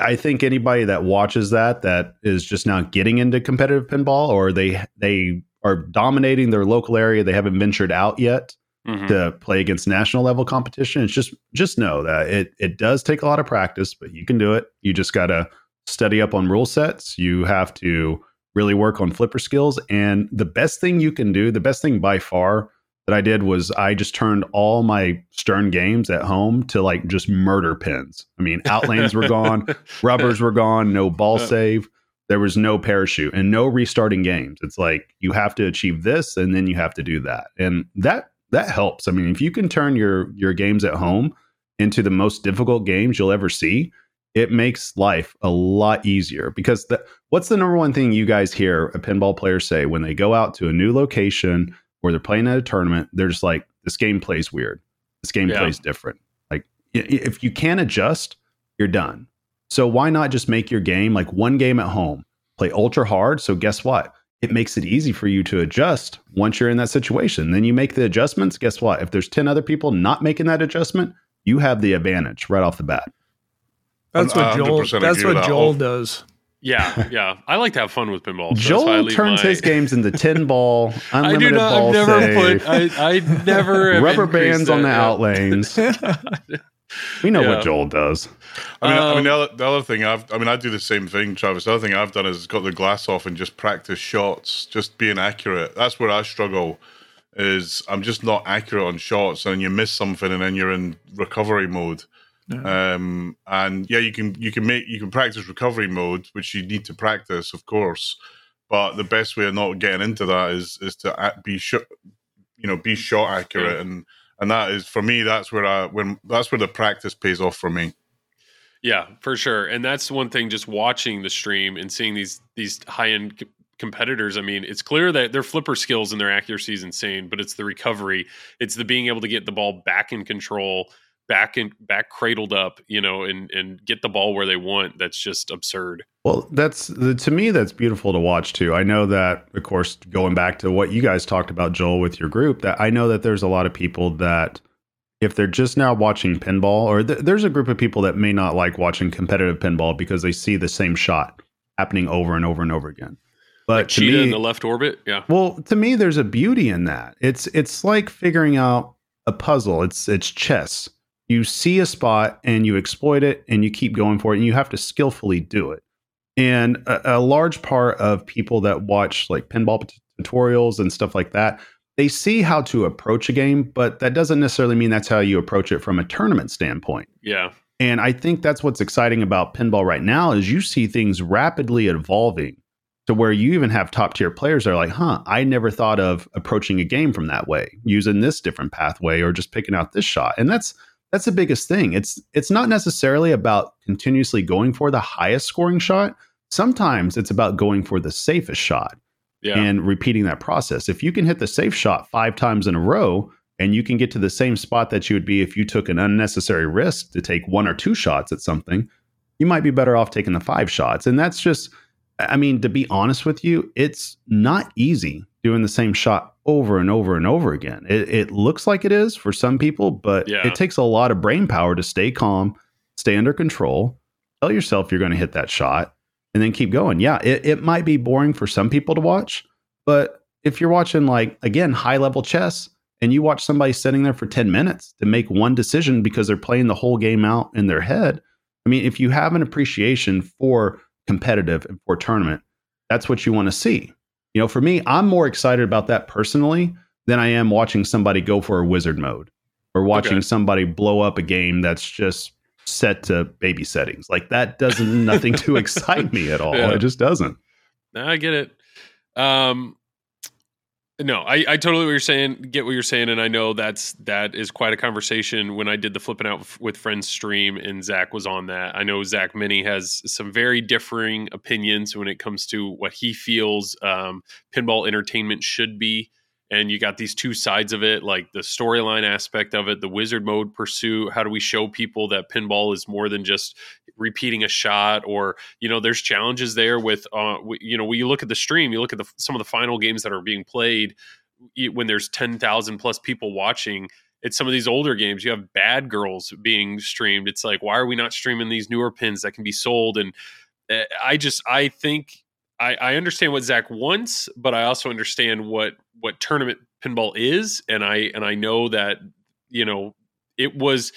Speaker 5: I think anybody that watches that that is just now getting into competitive pinball or they they are dominating their local area, they haven't ventured out yet
Speaker 1: Mhm.
Speaker 5: to play against national level competition. It's just just know that it it does take a lot of practice, but you can do it. You just gotta study up on rule sets. You have to really work on flipper skills. And the best thing you can do, the best thing by far that I did was I just turned all my Stern games at home to like just murder pins. I mean, outlanes were gone, rubbers were gone, no ball save. There was no parachute and no restarting games. It's like you have to achieve this and then you have to do that. And that that helps. I mean, if you can turn your your games at home into the most difficult games you'll ever see, it makes life a lot easier because the, what's the number one thing you guys hear a pinball player say when they go out to a new location or they're playing at a tournament? They're just like, this game plays weird. This game
Speaker 1: Yeah.
Speaker 5: plays different. Like, if you can't adjust, you're done. So why not just make your game like one game at home, play ultra hard? So guess what? It makes it easy for you to adjust once you're in that situation. Then you make the adjustments. Guess what? If there's 10 other people not making that adjustment, you have the advantage right off the bat.
Speaker 4: That's what Joel.
Speaker 7: 100%
Speaker 4: That's what. Joel
Speaker 7: Oh.
Speaker 4: does.
Speaker 1: Yeah, yeah. I like to have fun with pinball. so that's why I
Speaker 5: Joel turns
Speaker 1: my-
Speaker 5: his games into 10 ball,
Speaker 1: I do not.
Speaker 5: ball
Speaker 1: I've never
Speaker 5: save,
Speaker 1: put. I, I never
Speaker 5: rubber bands on the
Speaker 1: that, yeah.
Speaker 5: outlanes. We know
Speaker 1: Yeah.
Speaker 5: what Joel does.
Speaker 7: I mean, I mean,
Speaker 1: Um,
Speaker 7: the other, the other thing I've, I mean, I do the same thing, Travis. The other thing I've done is got the glass off and just practice shots, just being accurate. That's where I struggle. Is I'm just not accurate on shots, and you miss something, and then you're in recovery mode. Um, and yeah, you can you can make you can practice recovery mode, which you need to practice, of course. But the best way of not getting into that is is to be shot, you know, be shot accurate, and and that is for me. That's where I when that's where the practice pays off for me.
Speaker 1: Yeah, for sure. And that's one thing. Just watching the stream and seeing these these high end competitors. I mean, it's clear that their flipper skills and their accuracy is insane, but it's the recovery. It's the being able to get the ball back in control, back in back cradled up, you know, and and get the ball where they want. That's just absurd.
Speaker 5: Well, that's the, to me that's beautiful to watch too. I know that, of course, going back to what you guys talked about, Joel, with your group, that I know that there's a lot of people that if they're just now watching pinball, or th- there's a group of people that may not like watching competitive pinball because they see the same shot happening over and over and over again. But
Speaker 1: Like
Speaker 5: to me,
Speaker 1: in the left orbit. Yeah.
Speaker 5: well, to me, there's a beauty in that. It's it's like figuring out a puzzle. It's it's chess. You see a spot and you exploit it, and you keep going for it, and you have to skillfully do it. And a, a large part of people that watch like pinball tutorials and stuff like that, they see how to approach a game, but that doesn't necessarily mean that's how you approach it from a tournament standpoint.
Speaker 1: Yeah.
Speaker 5: And I think that's what's exciting about pinball right now is you see things rapidly evolving to where you even have top tier players that are like, huh, I never thought of approaching a game from that way, using this different pathway or just picking out this shot. And that's that's the biggest thing. It's it's not necessarily about continuously going for the highest scoring shot. Sometimes it's about going for the safest shot
Speaker 1: Yeah.
Speaker 5: and repeating that process. If you can hit the safe shot five times in a row and you can get to the same spot that you would be if you took an unnecessary risk to take one or two shots at something, you might be better off taking the five shots. And that's just, I mean, to be honest with you, it's not easy doing the same shot over and over and over again. It, it looks like it is for some people, but
Speaker 1: Yeah.
Speaker 5: it takes a lot of brain power to stay calm, stay under control, tell yourself you're going to hit that shot, and then keep going. Yeah, it, it might be boring for some people to watch, but if you're watching, like, again, high level chess, and you watch somebody sitting there for 10 minutes to make one decision because they're playing the whole game out in their head. I mean, if you have an appreciation for competitive and for tournament, that's what you want to see. You know, for me, I'm more excited about that personally than I am watching somebody go for a wizard mode or watching
Speaker 1: Okay.
Speaker 5: somebody blow up a game that's just set to baby settings. Like that doesn't nothing to excite me at all.
Speaker 1: Yeah.
Speaker 5: It just doesn't.
Speaker 1: No, I get it. Um, no, I, I totally what you're saying. Get what you're saying, and I know that's that is quite a conversation. When I did the flipping out with friends stream, and Zach was on that. I know Zach Meny has some very differing opinions when it comes to what he feels um, pinball entertainment should be, and you got these two sides of it, like the storyline aspect of it, the wizard mode pursuit. How do we show people that pinball is more than just repeating a shot, or you know, there's challenges there with, uh, you know, when you look at the stream, you look at the some of the final games that are being played when there's ten thousand plus people watching. It's some of these older games. You have bad girls being streamed. It's like, why are we not streaming these newer pins that can be sold? And uh, I just, I think I, I understand what Zach wants, but I also understand what what tournament pinball is, and I and I know that you know it was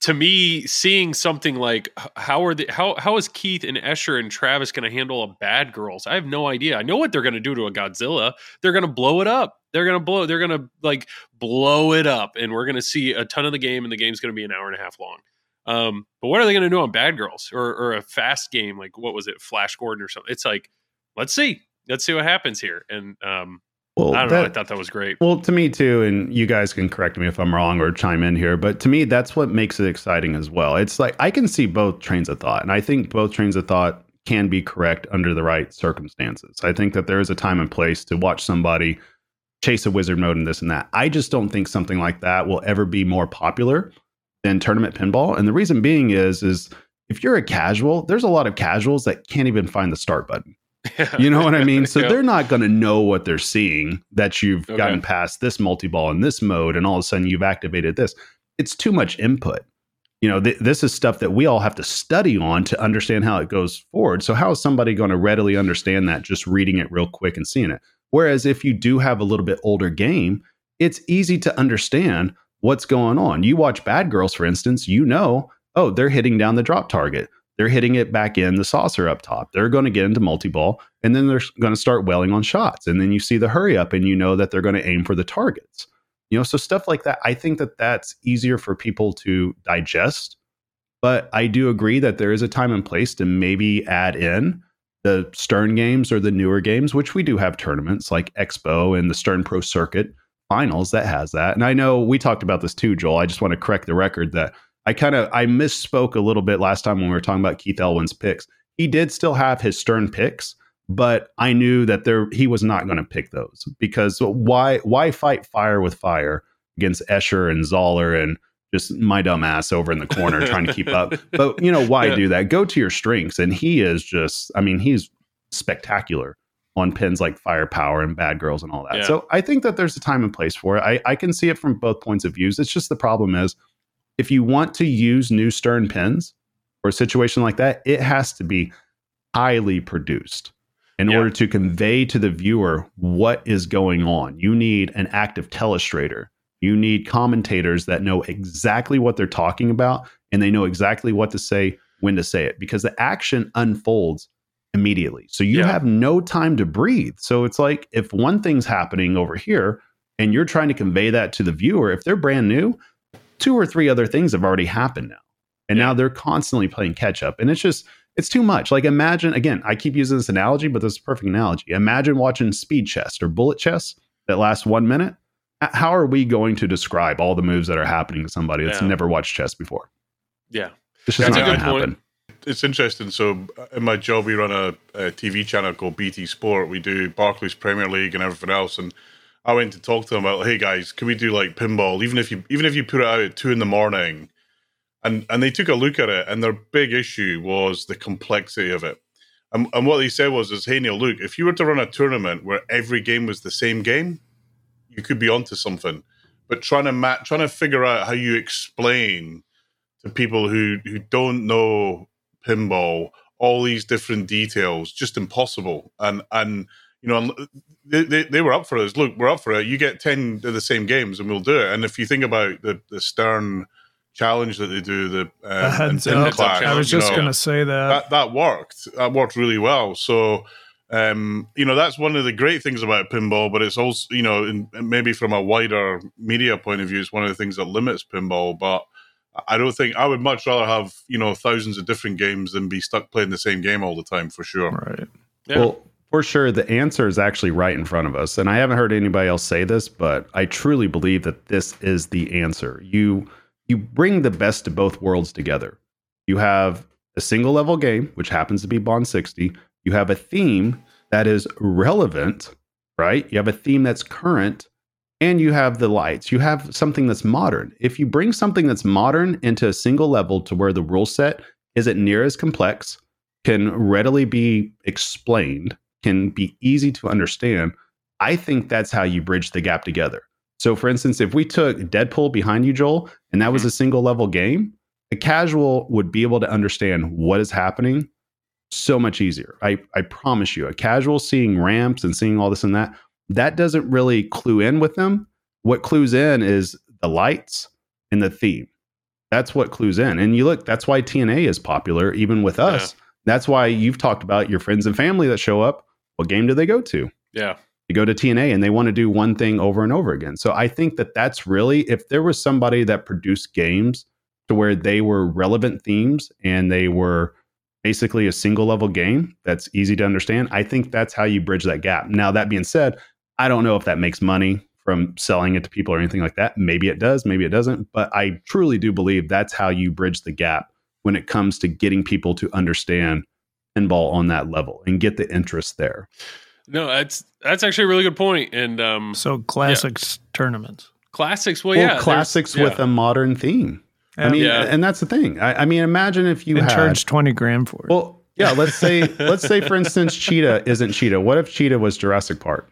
Speaker 1: to me seeing something like how are the how how is Keith and Escher and Travis going to handle a bad girls? I have no idea. I know what they're going to do to a Godzilla. They're going to blow it up. They're going to blow. They're going to like blow it up, and we're going to see a ton of the game, and the game's going to be an hour and a half long. Um, but what are they going to do on Bad Girls or, or a fast game like what was it, Flash Gordon or something? It's like, let's see, let's see what happens here. And um,
Speaker 5: Well,
Speaker 1: I don't know. I thought that was great.
Speaker 5: Well, to me too, and you guys can correct me if I'm wrong or chime in here, but to me, that's what makes it exciting as well. It's like I can see both trains of thought, and I think both trains of thought can be correct under the right circumstances. I think that there is a time and place to watch somebody chase a wizard mode and this and that. I just don't think something like that will ever be more popular than tournament pinball. And the reason being is, is if you're a casual, there's a lot of casuals that can't even find the start button. You know what I mean? So
Speaker 1: Yeah.
Speaker 5: they're not going to know what they're seeing that you've
Speaker 1: Okay.
Speaker 5: gotten past this multi ball in this mode, and all of a sudden you've activated this. It's too much input. You know, th- this is stuff that we all have to study on to understand how it goes forward. So, how is somebody going to readily understand that just reading it real quick and seeing it? Whereas if you do have a little bit older game, it's easy to understand what's going on. You watch Bad Girls, for instance, you know, oh, they're hitting down the drop target. They're hitting it back in the saucer up top. They're going to get into multi ball and then they're going to start welling on shots. And then you see the hurry up and you know that they're going to aim for the targets. You know, so stuff like that. I think that that's easier for people to digest. But I do agree that there is a time and place to maybe add in the Stern games or the newer games, which we do have tournaments like Expo and the Stern Pro Circuit finals that has that. And I know we talked about this too, Joel. I just want to correct the record that I kind of I misspoke a little bit last time when we were talking about Keith Elwin's picks. He did still have his Stern picks, but I knew that there he was not going to pick those because why why fight fire with fire against Escher and Zoller and just my dumb ass over in the corner trying to keep up. But you know why
Speaker 1: Yeah.
Speaker 5: do that? Go to your strengths, and he is just I mean he's spectacular on pins like Firepower and Bad Girls and all that.
Speaker 1: Yeah.
Speaker 5: So I think that there's a time and place for it. I, I can see it from both points of views. It's just the problem is if you want to use new Stern pins or a situation like that, it has to be highly produced in
Speaker 1: Yeah.
Speaker 5: order to convey to the viewer what is going on. You need an active telestrator. You need commentators that know exactly what they're talking about and they know exactly what to say, when to say it, because the action unfolds immediately. So you
Speaker 1: Yeah.
Speaker 5: have no time to breathe. So it's like if one thing's happening over here and you're trying to convey that to the viewer, if they're brand new, two or three other things have already happened now. And now they're constantly playing catch up. And it's just, it's too much. Like imagine, again, I keep using this analogy, but this is a perfect analogy. Imagine watching speed chess or bullet chess that lasts one minute. How are we going to describe all the moves that are happening to somebody that's
Speaker 1: Yeah.
Speaker 5: never watched chess before?
Speaker 1: Yeah.
Speaker 5: It's just
Speaker 1: That's
Speaker 5: not going to
Speaker 1: point.
Speaker 7: It's interesting. So, uh, in my job, we run a, a TV channel called BT Sport. We do Barclays Premier League and everything else. And I went to talk to them about, hey guys, can we do like pinball? Even if you even if you put it out at two in the morning, and and they took a look at it, and their big issue was the complexity of it. And, and what they said was, is hey Neil, look, if you were to run a tournament where every game was the same game, you could be onto something. But trying to ma- trying to figure out how you explain to people who who don't know pinball all these different details just impossible and and you know they, they, they were up for it look we're up for it you get 10 of the same games and we'll do it and if you think about the the stern challenge that they do the
Speaker 4: A
Speaker 7: um, and
Speaker 4: heads
Speaker 7: Pin
Speaker 4: up.
Speaker 7: Clash,
Speaker 4: I was just going to say that.
Speaker 7: that that worked. That worked really well. So, um, you know, that's one of the great things about pinball. But it's also, you know, in, maybe from a wider media point of view, it's one of the things that limits pinball. But I don't think I would much rather have you know thousands of different games than be stuck playing the same game all the time for sure.
Speaker 4: right.
Speaker 1: Yeah.
Speaker 5: Well, for sure, the answer is actually right in front of us. And I haven't heard anybody else say this, but I truly believe that this is the answer. You you bring the best of both worlds together. You have a single level game, which happens to be Bond 60. You have a theme that is relevant, right? You have a theme that's current and you have the lights. You have something that's modern. If you bring something that's modern into a single level to where the rule set isn't near as complex, can readily be explained, can be easy to understand, I think that's how you bridge the gap together. So, for instance, if we took Deadpool behind you, Joel, and that was mm-hmm. a single level game, a casual would be able to understand what is happening so much easier. I, I promise you, a casual seeing ramps and seeing all this and that, that doesn't really clue in with them. What clues in is the lights and the theme. That's what clues in. And you look, that's why TNA is popular, even with us. That's why you've talked about your friends and family that show up. What game do they go to?
Speaker 1: Yeah.
Speaker 5: They go to TNA and they want to do one thing over and over again. So I think that that's really, if there was somebody that produced games to where they were relevant themes and they were basically a single level game that's easy to understand, I think that's how you bridge that gap. Now, that being said, I don't know if that makes money from selling it to people or anything like that. Maybe it does, maybe it doesn't. But I truly do believe that's how you bridge the gap when it comes to getting people to understand pinball on that level and get the interest there.
Speaker 1: No, that's that's actually a really good point. And um,
Speaker 4: So classics tournaments.
Speaker 1: classics, well,
Speaker 5: Well,
Speaker 1: yeah, there's-
Speaker 5: classics with
Speaker 1: yeah.
Speaker 5: a modern theme. I mean,
Speaker 1: Yeah.
Speaker 5: and that's the thing. I, I mean, imagine if you
Speaker 4: and
Speaker 5: had
Speaker 4: charge twenty grand for it.
Speaker 5: Well, yeah, let's say let's say for instance Cheetah isn't Cheetah. What if Cheetah was Jurassic Park?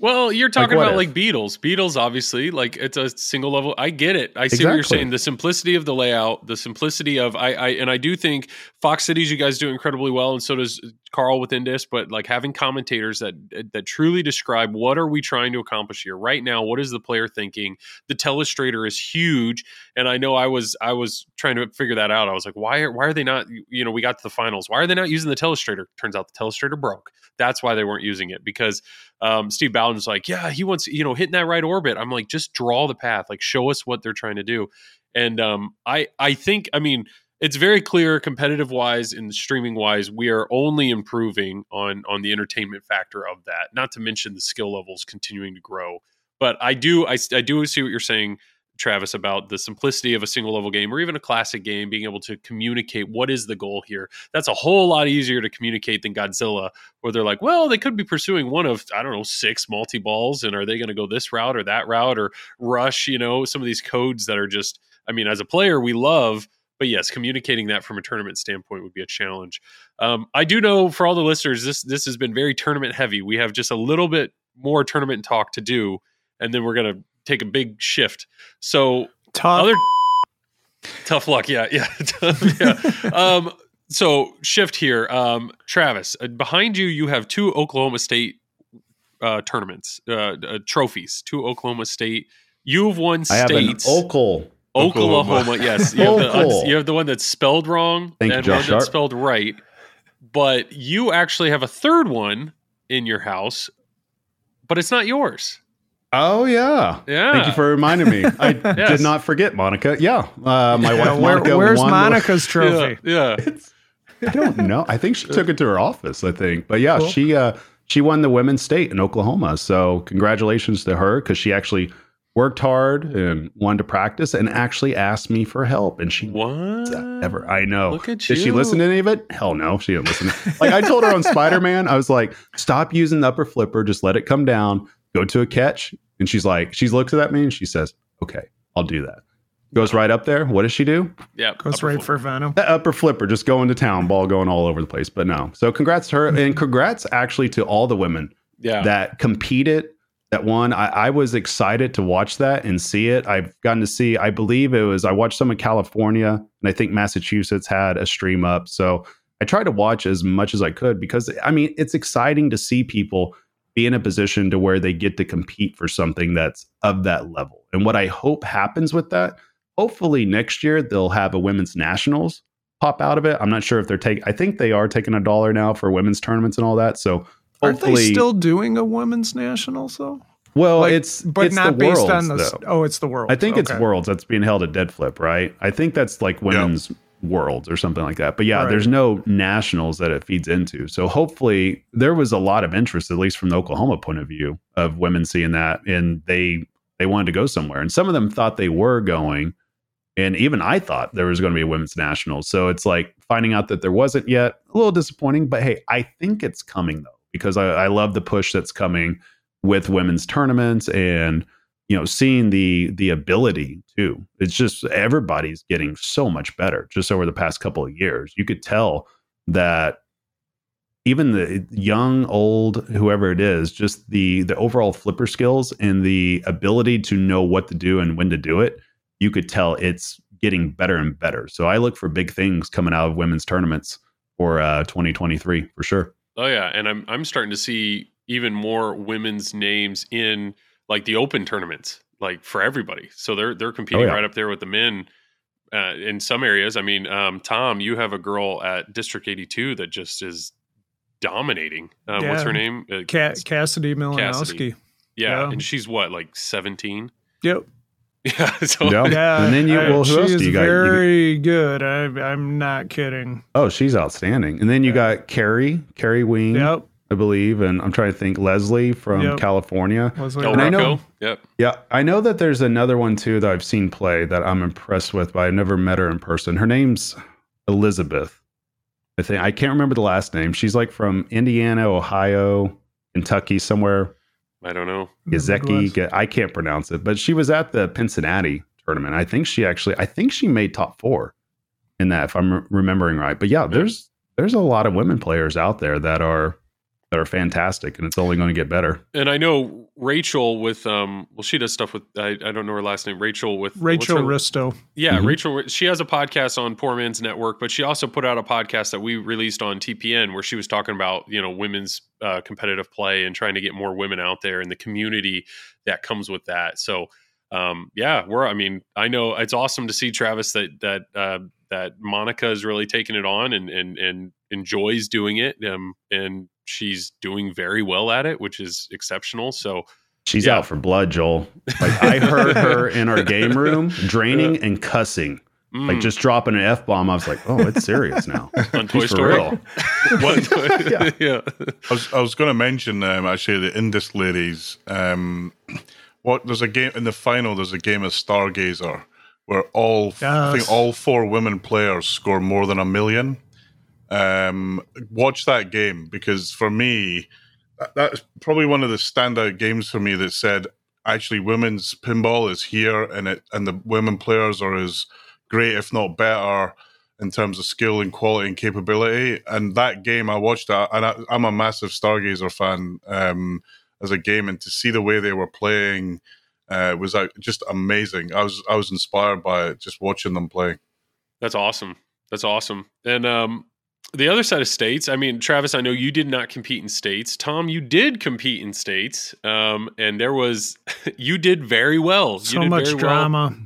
Speaker 1: Well, you're talking
Speaker 5: what
Speaker 1: about
Speaker 5: if?
Speaker 1: like Beatles. Beatles, obviously, like it's a single level. I get it. I see what you're saying. The simplicity of the layout, the simplicity of I, I, and I do think Fox Cities, you guys do incredibly well, and so does Karl within this, But like having commentators that that truly describe what are we trying to accomplish here right now. What is the player thinking? The telestrator is huge, and I know I was I was trying to figure that out. I was like, why are why are they not? You know, we got to the finals. Why are they not using the telestrator? Turns out the telestrator broke. That's why they weren't using it because um, Steve Bowden's like, yeah, he wants, you know, hitting that right orbit. I'm like, just draw the path, like show us what they're trying to do. And um, I, I think, I mean, it's very clear, competitive wise and streaming wise, we are only improving on on the entertainment factor of that. Not to mention the skill levels continuing to grow. But I do, I, I do see what you're saying. Travis, about the simplicity of a single level game or even a classic game, being able to communicate what is the goal here. That's a whole lot easier to communicate than Godzilla, where they're like, well, they could be pursuing one of, I don't know, six multi balls. And are they going to go this route or that route or rush, you know, some of these codes that are just, I mean, as a player, we love. But yes, communicating that from a tournament standpoint would be a challenge. Um, I do know for all the listeners, this this has been very tournament heavy. We have just a little bit more tournament talk to do, and then we're gonna take a big shift. So
Speaker 4: Tough.
Speaker 1: other tough luck yeah yeah, yeah. um so shift here um travis uh, behind you you have two oklahoma state uh tournaments uh, uh trophies two oklahoma state you have won
Speaker 5: I have an
Speaker 1: states
Speaker 5: Okul.
Speaker 1: Oklahoma,
Speaker 7: Oklahoma.
Speaker 1: yes you have, the,
Speaker 5: Okul.
Speaker 1: you have the one that's spelled wrong
Speaker 5: Thank
Speaker 1: and
Speaker 5: Josh
Speaker 1: one
Speaker 5: Sharpe.
Speaker 1: that's spelled right but you actually have a third one in your house but it's not yours
Speaker 5: Oh yeah.
Speaker 1: yeah
Speaker 5: Thank you for reminding me. I
Speaker 1: Yes.
Speaker 5: did not forget Monica. Yeah, uh, my
Speaker 4: Yeah,
Speaker 5: wife
Speaker 4: where-
Speaker 5: Monica.
Speaker 4: where's
Speaker 5: won the-
Speaker 4: Monica's trophy?
Speaker 1: yeah, yeah.
Speaker 5: I don't know. I think she took it to her office. I think, but yeah,
Speaker 4: Cool.
Speaker 5: she uh, she won the women's state in Oklahoma. So congratulations to her because she actually worked hard and wanted to practice and actually asked me for help. And she
Speaker 1: what
Speaker 5: ever. I know.
Speaker 1: Look at
Speaker 5: Did she listen to any of it? Hell no, she didn't listen. like I told her on Spider Man, I was like, stop using the upper flipper, just let it come down, go to a catch. And she's like, she looks at me and she says, okay, I'll do that. Goes right up there. What does she do?
Speaker 1: yeah
Speaker 4: Goes right
Speaker 1: flip.
Speaker 4: for Venom.
Speaker 5: That upper flipper, just going to town, ball going all over the place. But no. So congrats to her. And congrats actually to all the women
Speaker 1: yeah
Speaker 5: that competed that one. I, I was excited to watch that and see it. I've gotten to see, I believe it was, I watched some in California and I think Massachusetts had a stream up. So I tried to watch as much as I could because I mean, it's exciting to see people be in a position to where they get to compete for something that's of that level. And what I hope happens with that, hopefully next year they'll have a women's nationals pop out of it. I'm not sure if they're taking, I think they are taking a dollar now for women's tournaments and all that. So
Speaker 4: Aren't they still doing a women's nationals though?
Speaker 5: well,
Speaker 4: Like,
Speaker 5: it's
Speaker 4: But
Speaker 5: it's
Speaker 4: not
Speaker 5: the
Speaker 4: based
Speaker 5: worlds,
Speaker 4: on the.
Speaker 5: though.
Speaker 4: Oh, it's the world.
Speaker 5: I think it's worlds that's being held at Dead Flip, right? I think that's like women's worlds or something like that. But yeah,
Speaker 4: Right.
Speaker 5: there's no nationals that it feeds into. So hopefully there was a lot of interest, at least from the Oklahoma point of view, of women seeing that, and they they wanted to go somewhere. And some of them thought they were going, and even I thought there was going to be a women's national. So it's like finding out that there wasn't yet, a little disappointing. But hey, I think it's coming though. Because I, I love the push that's coming with women's tournaments and you know seeing the the ability too. It's just everybody's getting so much better just over the past couple of years. You could tell that even the young, old, whoever it is, just the the overall flipper skills and the ability to know what to do and when to do it, you could tell it's getting better and better. So I look for big things coming out of women's tournaments for uh, 2023 for sure.
Speaker 1: Oh yeah, and I'm I'm starting to see even more women's names in like the open tournaments, like for everybody. So they're they're competing
Speaker 5: Oh, yeah.
Speaker 1: right up there with the men. Uh, in some areas, I mean, um, Tom, you have a girl at District 82 that just is dominating. Um, What's her name? Uh,
Speaker 4: Ca- Cassidy Milanowski.
Speaker 1: yeah,
Speaker 4: yeah.
Speaker 1: and she's what, like 17?
Speaker 4: Yep.
Speaker 1: Yeah. So
Speaker 5: Yeah.
Speaker 4: Yeah.
Speaker 5: And then you- well, who
Speaker 4: she
Speaker 5: else do you got? You-
Speaker 4: Very good. I, I'm not kidding.
Speaker 5: Oh, she's outstanding. And then you got Carrie, Carrie Wing,
Speaker 4: Yep.
Speaker 5: I believe, and I'm trying to think Leslie from
Speaker 4: Yep.
Speaker 5: California.
Speaker 4: Was
Speaker 1: El
Speaker 5: And I know-
Speaker 1: Yep.
Speaker 5: Yeah, I know that there's another one too that I've seen play that I'm impressed with, but I've never met her in person. Her name's Elizabeth. I think I can't remember the last name. She's like from Indiana, Ohio, Kentucky, somewhere.
Speaker 1: I don't know.
Speaker 5: Gazeki. I can't pronounce it, but she was at the Cincinnati tournament. I think she actually, I think she made top four in that, if I'm re- remembering right. But yeah, hmm. there's there's a lot of women players out there that are that are fantastic, and it's only going to get better.
Speaker 1: And I know Rachel with um well she does stuff with I, I don't know her last name Rachel with
Speaker 4: Rachel
Speaker 1: her-
Speaker 4: Risto.
Speaker 1: Yeah,
Speaker 5: Mhm.
Speaker 1: Rachel. She has a podcast on Poor Man's Network, but she also put out a podcast that we released on TPN where she was talking about you know women's uh, competitive play and trying to get more women out there and the community that comes with that. So, um, yeah, we're. I mean, I know it's awesome to see Travis that that uh, that Monica is really taking it on and and and enjoys doing it. Um, and she's doing very well at it, which is exceptional. So.
Speaker 5: She's
Speaker 1: Yeah.
Speaker 5: out for blood, Joel. Like I heard her in our game room draining and cussing, like
Speaker 1: mm,
Speaker 5: just dropping an f bomb. I was like, oh, it's serious now.
Speaker 1: on Toy
Speaker 5: for
Speaker 1: Story.
Speaker 5: real. Yeah.
Speaker 1: yeah.
Speaker 7: I was, I was going to mention um, actually the Indisc ladies. Um, what there's a game in the final. There's a game of Stargazer where all I think all four women players score more than a million. Um, watch that game because for me, that's probably one of the standout games for me that said actually women's pinball is here and it and the women players are as great if not better in terms of skill and quality and capability. And that game, I watched that, and I, I'm a massive Stargazer fan um, as a game, and to see the way they were playing uh, was uh, just amazing. I was I was inspired by it just watching them play.
Speaker 1: That's awesome. That's awesome. And um, the other side of states, I mean, Travis, I know you did not compete in states. Tom, you did compete in states. Um, and there was, you did very well. you
Speaker 4: So
Speaker 1: did
Speaker 4: much
Speaker 1: very well-
Speaker 4: drama.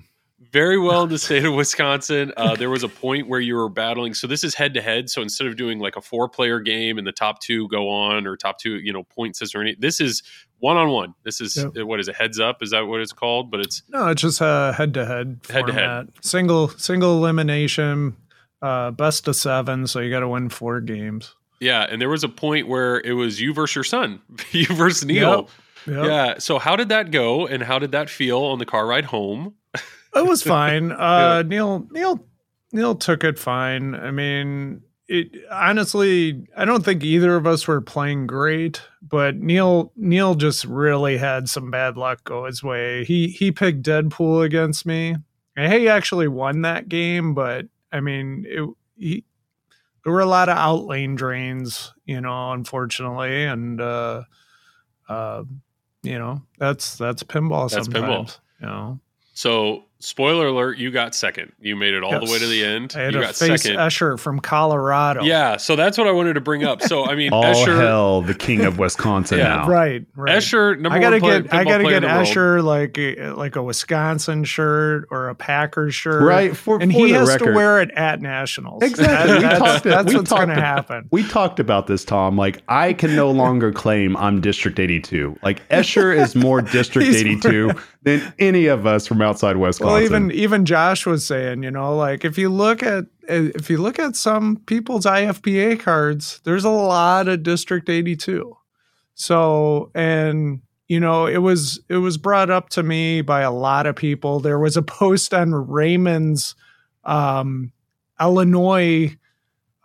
Speaker 1: very well in the state of Wisconsin. Uh, there was a point where you were battling. So this is head to head. So instead of doing like a four player game and the top two go on or top two, you know, point system or anything, this is one on one. This is
Speaker 4: Yep.
Speaker 1: what is it? Heads up? Is that what it's called? But it's
Speaker 4: No, it's just a head to head
Speaker 1: Head-to-head.
Speaker 4: Single single elimination, uh, best of seven. So you got to win four games.
Speaker 1: yeah. And there was a point where it was you versus your son, you versus Neil.
Speaker 4: Yep. Yep.
Speaker 1: Yeah. So how did that go, and how did that feel on the car ride home?
Speaker 4: It was fine. Uh, Neil Neil Neil took it fine. I mean, it honestly, I don't think either of us were playing great, but Neil Neil just really had some bad luck go his way. He he picked Deadpool against me, and he actually won that game. But I mean, it he there were a lot of outlane drains, you know, unfortunately, and uh, uh, you know that's that's pinball.
Speaker 1: That's pinball.
Speaker 4: sometimes, You know.
Speaker 1: So spoiler alert, you got second. You made it all the way to the end.
Speaker 4: I had
Speaker 1: you
Speaker 4: to
Speaker 1: got
Speaker 4: face
Speaker 1: second.
Speaker 4: Escher from Colorado.
Speaker 1: Yeah. So that's what I wanted to bring up. So I mean,
Speaker 5: All
Speaker 1: Escher,
Speaker 5: hell, the king of Wisconsin
Speaker 1: Yeah,
Speaker 5: now.
Speaker 4: right, right.
Speaker 1: Escher, number
Speaker 4: I gotta
Speaker 1: one player,
Speaker 4: get I gotta
Speaker 1: player
Speaker 4: get
Speaker 1: in the world.
Speaker 4: Escher like a, like a Wisconsin shirt or a Packers shirt,
Speaker 5: Right, for-
Speaker 4: and
Speaker 5: for
Speaker 4: he
Speaker 5: the
Speaker 4: has
Speaker 5: record.
Speaker 4: to wear it at nationals.
Speaker 5: Exactly.
Speaker 4: That-
Speaker 5: We
Speaker 4: that's
Speaker 5: talked-
Speaker 4: that's what's gonna
Speaker 5: about-
Speaker 4: happen.
Speaker 5: We talked about this, Tom. Like, I can no longer claim I'm District 82. Like, Escher is more District
Speaker 4: He's
Speaker 5: 82 than any of us from outside Wisconsin.
Speaker 4: Well, even even Josh was saying, you know, like if you look at if you look at some people's IFPA cards, there's a lot of District 82. So, and you know, it was it was brought up to me by a lot of people. There was a post on Raymond's um, Illinois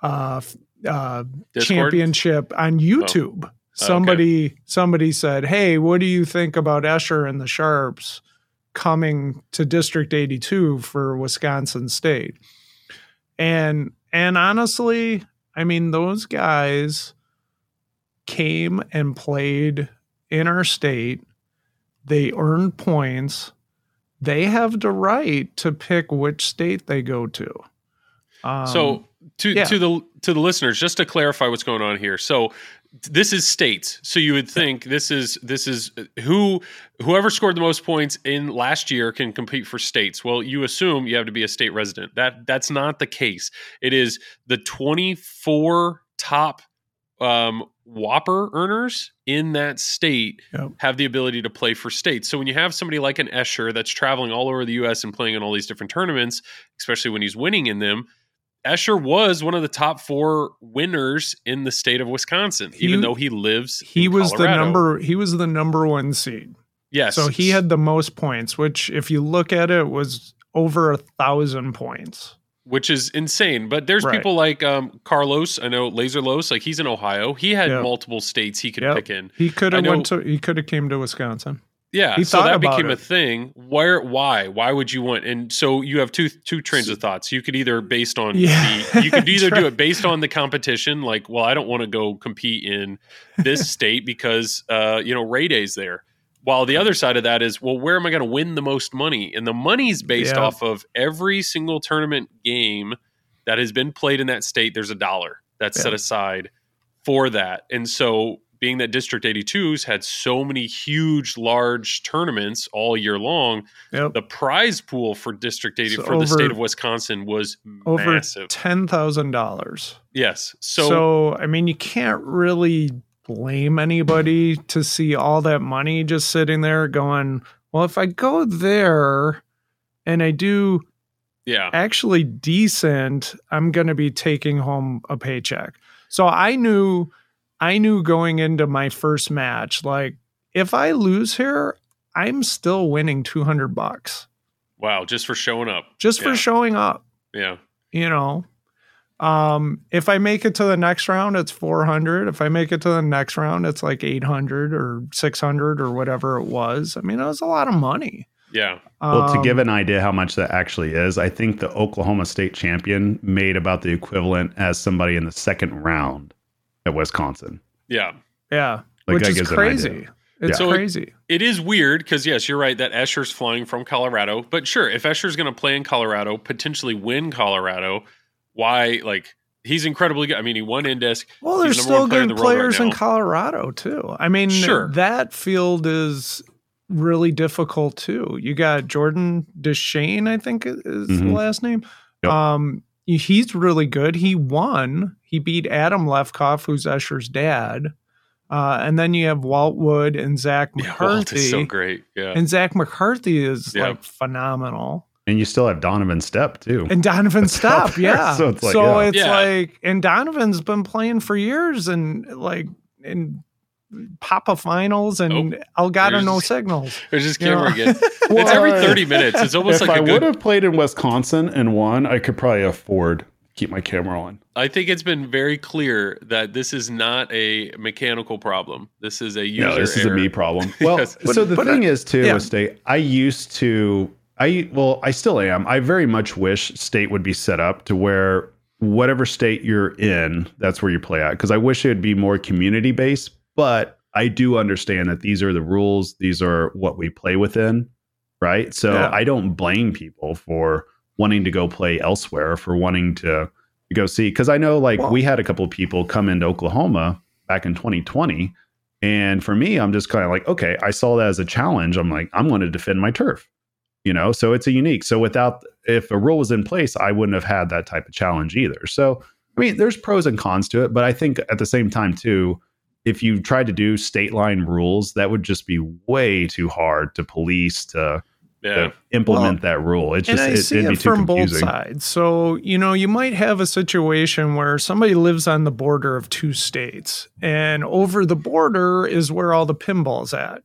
Speaker 4: uh, uh, championship on YouTube. somebody somebody said, "Hey, what do you think about Escher and the Sharpes coming to District 82 for Wisconsin State?" And and honestly, I mean, those guys came and played in our state. They earned points. They have the right to pick which state they go to. Um,
Speaker 1: so to
Speaker 4: yeah.
Speaker 1: to the to the listeners, just to clarify what's going on here. So this is states. So you would think this is this is who whoever scored the most points in last year can compete for states. Well, you assume you have to be a state resident. That that's not the case. It is the 24 top um, WPPR earners in that state
Speaker 4: Yep.
Speaker 1: have the ability to play for states. So when you have somebody like an Escher that's traveling all over the U.S. and playing in all these different tournaments, especially when he's winning in them, Escher was one of the top four winners in the state of Wisconsin,
Speaker 4: He-
Speaker 1: even though he lives.
Speaker 4: he was the number he was the number one seed.
Speaker 1: Yes,
Speaker 4: So he had the most points, which if you look at it was over a thousand points.
Speaker 1: which is insane. But there's
Speaker 4: Right.
Speaker 1: people like um, Carlos. I know Laserlos. Like he's in Ohio. He had
Speaker 4: Yep.
Speaker 1: multiple states he could
Speaker 4: Yep.
Speaker 1: pick in.
Speaker 4: He could have went to he could have came to Wisconsin.
Speaker 1: Yeah,
Speaker 4: He
Speaker 1: so that became a thing. Where, why, why would you want? And so you have two two trains of thoughts. You could either based on
Speaker 4: Yeah.
Speaker 1: the, you could either do it based on the competition, like, well, I don't want to go compete in this state because uh, you know Ray Day's there. While the other side of that is, well, where am I going to win the most money? And the money's based
Speaker 4: Yeah.
Speaker 1: off of every single tournament game that has been played in that state. There's a dollar that's
Speaker 4: Yeah.
Speaker 1: set aside for that. And so, being that District 82's had so many huge, large tournaments all year long,
Speaker 4: Yep.
Speaker 1: the prize pool for District 80
Speaker 4: So
Speaker 1: for the state of Wisconsin was
Speaker 4: Over
Speaker 1: massive.
Speaker 4: ten thousand dollars.
Speaker 1: yes. So,
Speaker 4: So, I mean, you can't really blame anybody to see all that money just sitting there going, well, if I go there and I do
Speaker 1: yeah.
Speaker 4: actually decent, I'm going to be taking home a paycheck. So I knew I knew going into my first match like if I lose here, I'm still winning 200 bucks
Speaker 1: Wow. Just for showing up.
Speaker 4: just for showing up,
Speaker 1: Yeah.
Speaker 4: you know. Um if I make it to the next round it's 400. If I make it to the next round it's like 800 or 600 or whatever it was. I mean, it was a lot of money.
Speaker 1: Yeah.
Speaker 5: Well, to
Speaker 4: Um,
Speaker 5: give an idea how much that actually is, I think the Oklahoma State champion made about the equivalent as somebody in the second round at Wisconsin.
Speaker 1: Yeah.
Speaker 4: yeah,
Speaker 5: Like,
Speaker 4: which
Speaker 5: that
Speaker 4: is
Speaker 5: gives an
Speaker 4: crazy.
Speaker 5: idea.
Speaker 4: It's
Speaker 1: So it-
Speaker 4: crazy.
Speaker 1: It is weird because yes, you're right that Escher's flying from Colorado. But sure, if Escher's going to play in Colorado, potentially win Colorado, why? Like he's incredibly good. I mean, he won Indisc.
Speaker 4: Well, there's
Speaker 1: the
Speaker 4: still
Speaker 1: number one player in
Speaker 4: good
Speaker 1: the world right
Speaker 4: players in. Colorado too. I mean,
Speaker 1: Sure.
Speaker 4: that field is really difficult too. You got Jordan Deshane, I think is the
Speaker 5: Mhm.
Speaker 4: last name.
Speaker 5: Yep.
Speaker 4: Um, he's really good. He won. He beat Adam Lefkoff, who's Escher's dad. Uh, and then you have Walt Wood and Zach
Speaker 1: Yeah, Walt
Speaker 4: McCarthy.
Speaker 1: is so great. Yeah.
Speaker 4: and Zach McCarthy is
Speaker 1: Yeah.
Speaker 4: like phenomenal.
Speaker 5: And you still have Donovan Step too.
Speaker 4: And Donovan
Speaker 5: That's top
Speaker 4: yeah.
Speaker 5: So it's like,
Speaker 4: so
Speaker 5: yeah.
Speaker 4: it's
Speaker 1: Yeah.
Speaker 4: like, and Donovan's been playing for years and like in PAPA finals and Elgato
Speaker 1: There's-
Speaker 4: no signals.
Speaker 1: There's his
Speaker 4: You know?
Speaker 1: camera again. It's every uh, 30 minutes. It's almost
Speaker 5: if
Speaker 1: like
Speaker 5: I
Speaker 1: a
Speaker 5: would
Speaker 1: good.
Speaker 5: have played in Wisconsin and won, I could probably afford to keep my camera on.
Speaker 1: I think it's been very clear that this is not a mechanical problem. This is a user
Speaker 5: No, this is a me problem. Well,
Speaker 1: Yes.
Speaker 5: so the
Speaker 4: But-
Speaker 5: thing is too
Speaker 4: yeah.
Speaker 5: with state, I used to, I well, I still am. I very much wish state would be set up to where whatever state you're in, that's where you play at. Because I wish it would be more community based. But I do understand that these are the rules. These are what we play within, right? So
Speaker 4: Yeah.
Speaker 5: I don't blame people for wanting to go play elsewhere, for wanting to go see. Because I know, like, we had a couple of people come into Oklahoma back in 2020 and for me, I'm just kind of like, okay, I saw that as a challenge. I'm like, I'm going to defend my turf, you know? So it's a unique. So without, if a rule was in place, I wouldn't have had that type of challenge either. So, I mean, there's pros and cons to it, but I think at the same time, too, if you tried to do state line rules, that would just be way too hard to police to,
Speaker 1: Yeah.
Speaker 5: to implement that rule. It's
Speaker 4: and
Speaker 5: just,
Speaker 4: I
Speaker 5: it,
Speaker 4: see
Speaker 5: it'd be
Speaker 4: it
Speaker 5: too
Speaker 4: from both sides. So, you know, you might have a situation where somebody lives on the border of two states, and over the border is where all the pinball's at.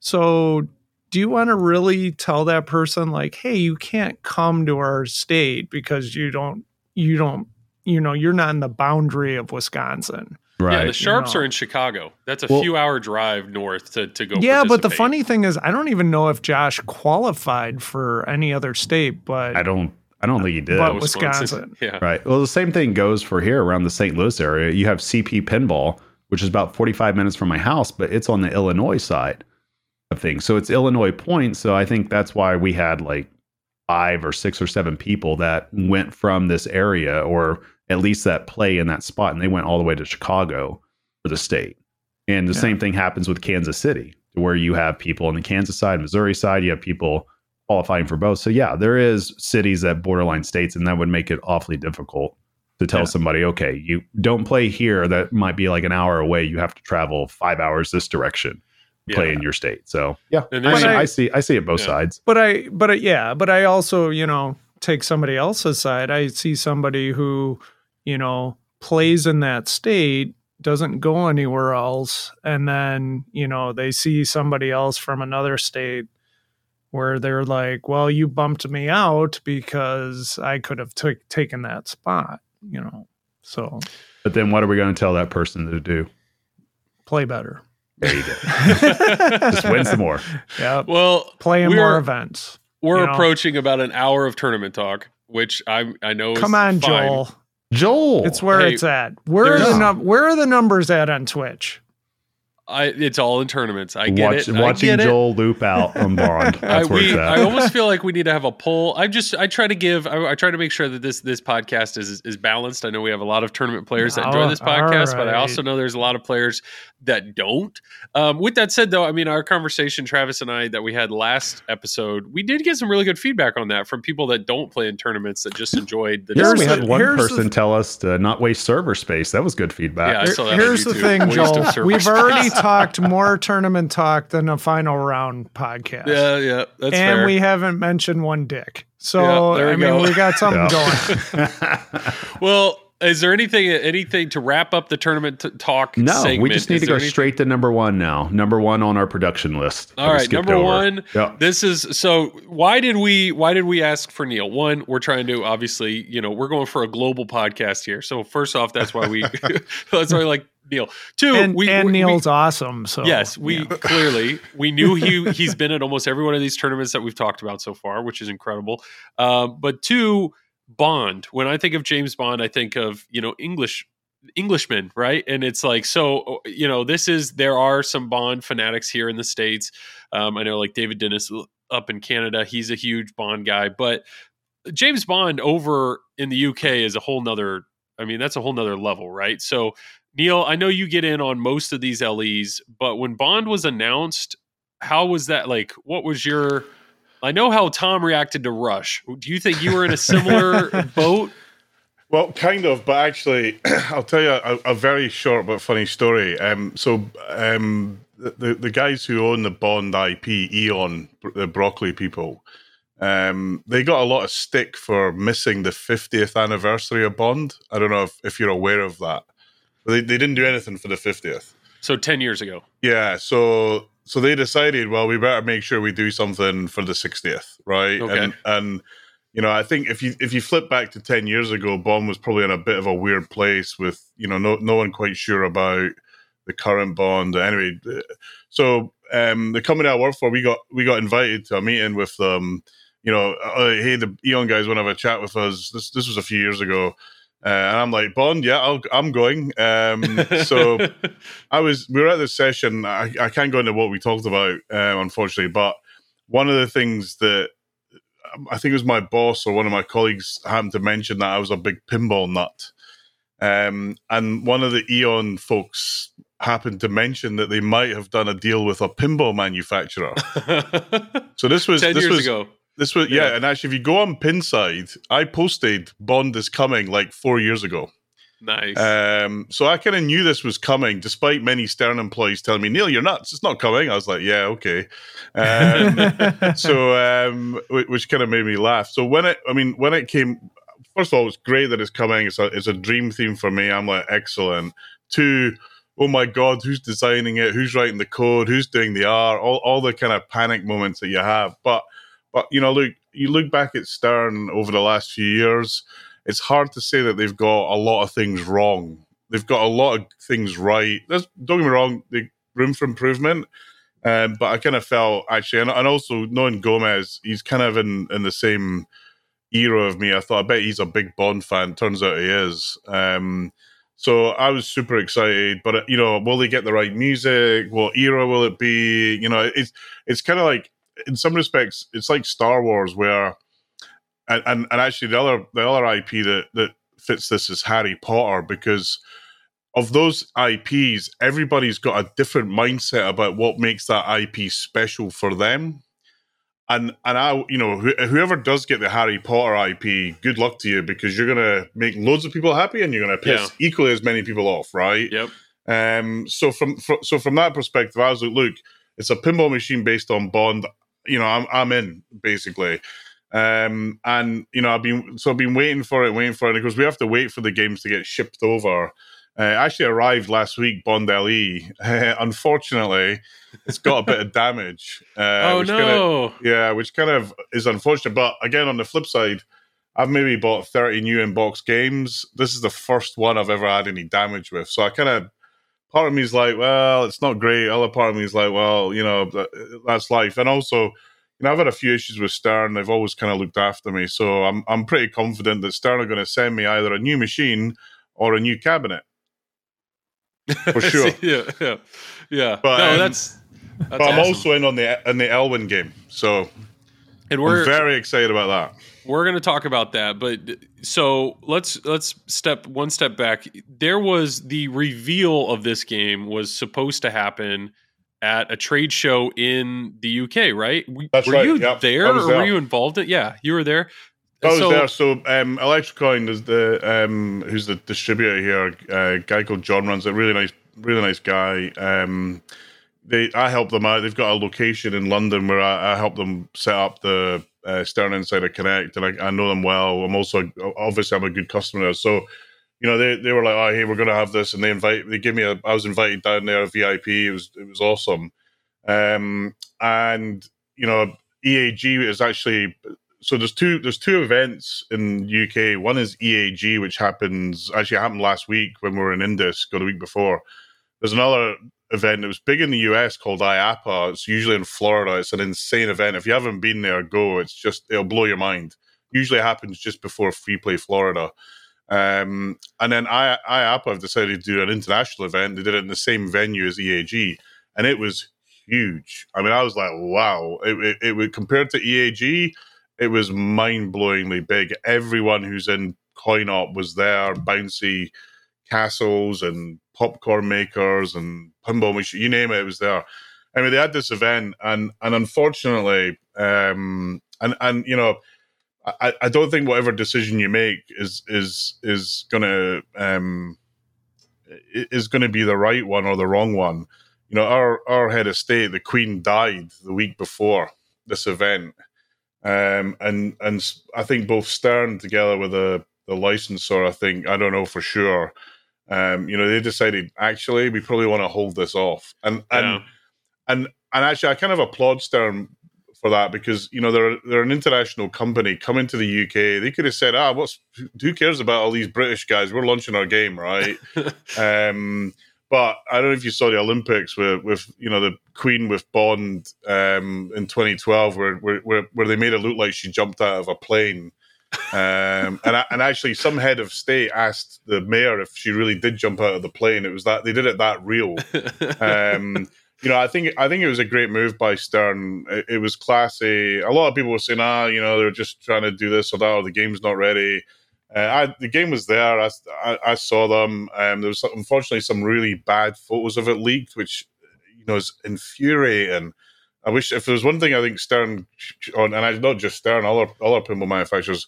Speaker 4: So, do you want to really tell that person like, "Hey, you can't come to our state because you don't you don't, you know, you're not in the boundary of Wisconsin."
Speaker 5: Right.
Speaker 1: Yeah, the Sharpes
Speaker 4: know.
Speaker 1: are in Chicago. That's a
Speaker 5: Well-
Speaker 1: few hour drive north to, to go.
Speaker 4: yeah, but the funny thing is, I don't even know if Josh qualified for any other state, but
Speaker 5: I don't. I don't think he did.
Speaker 4: But- Wisconsin.
Speaker 1: Yeah.
Speaker 5: Right. Well, the same thing goes for here around the St. Louis area. You have CP Pinball, which is about 45 minutes from my house, but it's on the Illinois side of things. So it's Illinois Point. So I think that's why we had like five or six or seven people that went from this area or at least that play in that spot and they went all the way to Chicago for the state. And the
Speaker 4: Yeah.
Speaker 5: same thing happens with Kansas City, where you have people on the Kansas side, Missouri side, you have people qualifying for both. So yeah, there is cities that borderline states, and that would make it awfully difficult to tell
Speaker 4: Yeah.
Speaker 5: somebody, okay, you don't play here. That might be like an hour away. You have to travel five hours this direction to play
Speaker 1: Yeah.
Speaker 5: in your state. So yeah, I,
Speaker 1: there's-
Speaker 5: mean,
Speaker 4: I-
Speaker 5: I see. I see it both
Speaker 1: Yeah.
Speaker 5: sides.
Speaker 4: but I, but I, yeah, but I also, you know, take somebody else's side. I see somebody who, you know, plays in that state, doesn't go anywhere else, and then, you know, they see somebody else from another state where they're like, well, you bumped me out because I could have took taken that spot, you know. So
Speaker 5: But then what are we going to tell that person to do?
Speaker 4: play better.
Speaker 5: There you go. Just win some more.
Speaker 4: Yeah.
Speaker 1: Well,
Speaker 4: Play in
Speaker 1: we're-
Speaker 4: more events.
Speaker 1: we're
Speaker 4: you know.
Speaker 1: approaching about an hour of tournament talk, which I I know. is
Speaker 4: Come on,
Speaker 1: fine.
Speaker 4: Joel.
Speaker 5: Joel.
Speaker 4: It's where
Speaker 1: Hey,
Speaker 4: it's at. Where are the num- where are the numbers at on Twitch?
Speaker 1: I it's all in tournaments. I get
Speaker 5: Watch,
Speaker 1: it. I
Speaker 5: watching
Speaker 1: get it.
Speaker 5: Joel loop out on Bond.
Speaker 1: I,
Speaker 5: where
Speaker 1: we,
Speaker 5: it's
Speaker 1: I almost feel like we need to have a poll. I just I try to give I, I try to make sure that this this podcast is is balanced. I know we have a lot of tournament players that enjoy this podcast, but I also know there's a lot of players that don't. Um, with that said, though, I mean our conversation, Travis and I, that we had last episode, we did get some really good feedback on that from people that don't play in tournaments that just enjoyed the.
Speaker 5: Yeah,
Speaker 4: Here's
Speaker 5: we had one
Speaker 4: here's the-
Speaker 5: person tell us to not waste server space. That was good feedback.
Speaker 1: Yeah, I saw that on
Speaker 4: Here's the thing, Joel. We've already talked more tournament talk than a final round podcast.
Speaker 1: Yeah, yeah, that's
Speaker 4: and
Speaker 1: fair.
Speaker 4: we haven't mentioned one dick. So
Speaker 1: Yeah, there
Speaker 4: I
Speaker 1: we
Speaker 4: mean,
Speaker 1: go.
Speaker 4: we got something
Speaker 5: Yeah.
Speaker 4: going.
Speaker 1: well, is there anything anything to wrap up the tournament t- talk?
Speaker 5: no,
Speaker 1: segment?
Speaker 5: we just need
Speaker 1: Is
Speaker 5: to go
Speaker 1: anything-
Speaker 5: straight to number one now. Number one on our production list. that
Speaker 1: All
Speaker 5: we
Speaker 1: right,
Speaker 5: skipped
Speaker 1: number
Speaker 5: over.
Speaker 1: one.
Speaker 5: Yeah.
Speaker 1: This is so. Why did we? Why did we ask for Neil? One, we're trying to obviously, you know, we're going for a global podcast here. So first off, that's why we. that's why we like Neil. Two,
Speaker 4: and
Speaker 1: we
Speaker 4: and
Speaker 1: we-
Speaker 4: Neil's awesome. So
Speaker 1: Yes, we
Speaker 4: yeah.
Speaker 1: clearly we knew he he's been at almost every one of these tournaments that we've talked about so far, which is incredible. Um, but two, Bond. When I think of James Bond, I think of you know English Englishmen, right? And it's like so you know this is there are some Bond fanatics here in the states. Um, I know like David Dennis up in Canada, he's a huge Bond guy, but James Bond over in the UK is a whole nother. I mean, that's a whole nother level, right? So Neil, I know you get in on most of these LEs, but when Bond was announced, how was that like? What was your? I know how Tom reacted to Rush. Do you think you were in a similar boat?
Speaker 7: Well, kind of, but actually, I'll tell you a, a very short but funny story. Um, so, um, the, the guys who own the Bond IP, Eon, the Broccoli people, um, they got a lot of stick for missing the 50th anniversary of Bond. I don't know if, if you're aware of that. They, they didn't do anything for the 50th.
Speaker 1: So ten years ago.
Speaker 7: Yeah, so so they decided, well, we better make sure we do something for the 60th, right?
Speaker 1: Okay.
Speaker 7: And and you know, I think if you if you flip back to 10 years ago, Bond was probably in a bit of a weird place with, you know, no no one quite sure about the current Bond. Anyway, so um the company I work for, we got we got invited to a meeting with them. You know, uh, hey, the Eon guys want to have a chat with us. This this was a few years ago. Uh, and I'm like, Bond, yeah, I'll, I'm going. Um, so I was we were at this session. I, I can't go into what we talked about, uh, unfortunately, but one of the things that um, I think it was my boss or one of my colleagues happened to mention that I was a big pinball nut. Um, and one of the Eon folks happened to mention that they might have done a deal with a pinball manufacturer. So this was
Speaker 1: ten
Speaker 7: this
Speaker 1: years
Speaker 7: was
Speaker 1: ago.
Speaker 7: This was yeah.
Speaker 1: Yeah.
Speaker 7: and actually, if you go on Pinside, I posted Bond is coming like four years ago.
Speaker 1: Nice.
Speaker 7: Um, so I kind of knew this was coming, despite many Stern employees telling me, "Neil, you're nuts. It's not coming." I was like, "Yeah, okay." Um, so, um, which kind of made me laugh. So when it, I mean, when it came, first of all, it's great that it's coming. It's a, it's a dream theme for me. I'm like, excellent. Two, oh my god, who's designing it? Who's writing the code? Who's doing the art? All, all the kind of panic moments that you have. But, but you know, look, you look back at Stern over the last few years. It's hard to say that they've got a lot of things wrong they've got a lot of things right. There's, don't get me wrong, the room for improvement. Um, but I kind of felt actually, and, and also knowing Gomez, he's kind of in in the same era of me. I thought, I bet he's a big Bond fan. Turns out he is. Um, so I was super excited, but you know, will they get the right music? What era will it be? You know, it's it's kind of like in some respects, it's like Star Wars, where and, and and actually the other the other IP that that fits this is Harry Potter because of those IPs, everybody's got a different mindset about what makes that IP special for them. And and I, you know, wh- whoever does get the Harry Potter IP, good luck to you because you're gonna make loads of people happy and you're gonna piss equally as many people off, right?
Speaker 1: Yep.
Speaker 7: Um, so from fr- so from that perspective, I was like, look, it's a pinball machine based on Bond. You know, I'm I'm in basically. Um, and you know, I've been so I've been waiting for it, waiting for it because we have to wait for the games to get shipped over. Uh, actually arrived last week, Bond LE. unfortunately, it's got a bit of damage. Uh,
Speaker 1: oh
Speaker 7: which kinda-
Speaker 1: no!
Speaker 7: yeah, which kind of is unfortunate. But again, on the flip side, I've maybe bought 30 new in-box games. This is the first one I've ever had any damage with. So I kind of, part of me is like, well, it's not great. Other part of me is like, well, you know, that- that's life. And also, you know, I've had a few issues with Stern. They've always kind of looked after me. So I'm, I'm pretty confident that Stern are going to send me either a new machine or a new cabinet. For sure.
Speaker 1: yeah, yeah, yeah.
Speaker 7: But,
Speaker 1: no,
Speaker 7: um,
Speaker 1: that's. that's
Speaker 7: but I'm also in on the in the Elwin game. So
Speaker 1: and we're
Speaker 7: I'm very excited about that.
Speaker 1: We're going to talk about that but so let's let's step one step back there was the reveal of this game was supposed to happen at a trade show in the UK right
Speaker 7: That's
Speaker 1: were
Speaker 7: right,
Speaker 1: you
Speaker 7: yep.
Speaker 1: there or
Speaker 7: there.
Speaker 1: were you involved in yeah you were there
Speaker 7: I was
Speaker 1: So-
Speaker 7: there. So um, Electrocoin is the um, who's the distributor here. Uh, a guy called John runs a really nice, really nice guy. Um, they I help them out. They've got a location in London where I, I help them set up the uh, Stern Insider Connect, and I, I know them well. I'm also obviously I'm a good customer. So you know they, they were like, oh hey, we're gonna have this, and they invite they give me a. I was invited down there, a VIP. It was it was awesome. Um, and you know EAG is actually so there's two there's two events in UK. One is EAG, which happens actually happened last week when we were in Indisc, or the week before. There's another event It was big in the US called IAAPA. It's usually in Florida. It's an insane event. If you haven't been there, go. It's just it'll blow your mind. Usually happens just before Free Play Florida. Um, and then I, IAAPA have decided to do an international event. They did it in the same venue as EAG, and it was huge. I mean, I was like, wow. It, it, it compared to EAG, it was mind blowingly big. Everyone who's in coin op was there, bouncy castles and popcorn makers and pinball machine, you name it, it was there. I mean, they had this event, and and unfortunately, um, and and you know, I, I don't think whatever decision you make is is is gonna um is gonna be the right one or the wrong one. You know, our our head of state, the Queen, died the week before this event, um, and and I think both Stern together with the the licensor, I think I don't know for sure. Um, you know, they decided actually we probably want to hold this off, and and
Speaker 1: Yeah.
Speaker 7: and and actually I kind of applaud Stern for that because you know they're they're an international company coming to the UK. They could have said, ah, what's who cares about all these British guys? We're launching our game, right? um, but I don't know if you saw the Olympics with with you know the Queen with Bond um, in 2012, where, where where where they made it look like she jumped out of a plane. Um, and I- and actually, some head of state asked the mayor if she really did jump out of the plane. It was that they did it that real. Um, you know, I think I think it was a great move by Stern. It, it was classy. A lot of people were saying, ah, you know, they're just trying to do this or that, or the game's not ready. Uh, I, the game was there. I, I, I saw them. Um, there was unfortunately some really bad photos of it leaked, which you know is infuriating. I wish if there was one thing I think Stern on, and I, not just Stern, other other pinball manufacturers,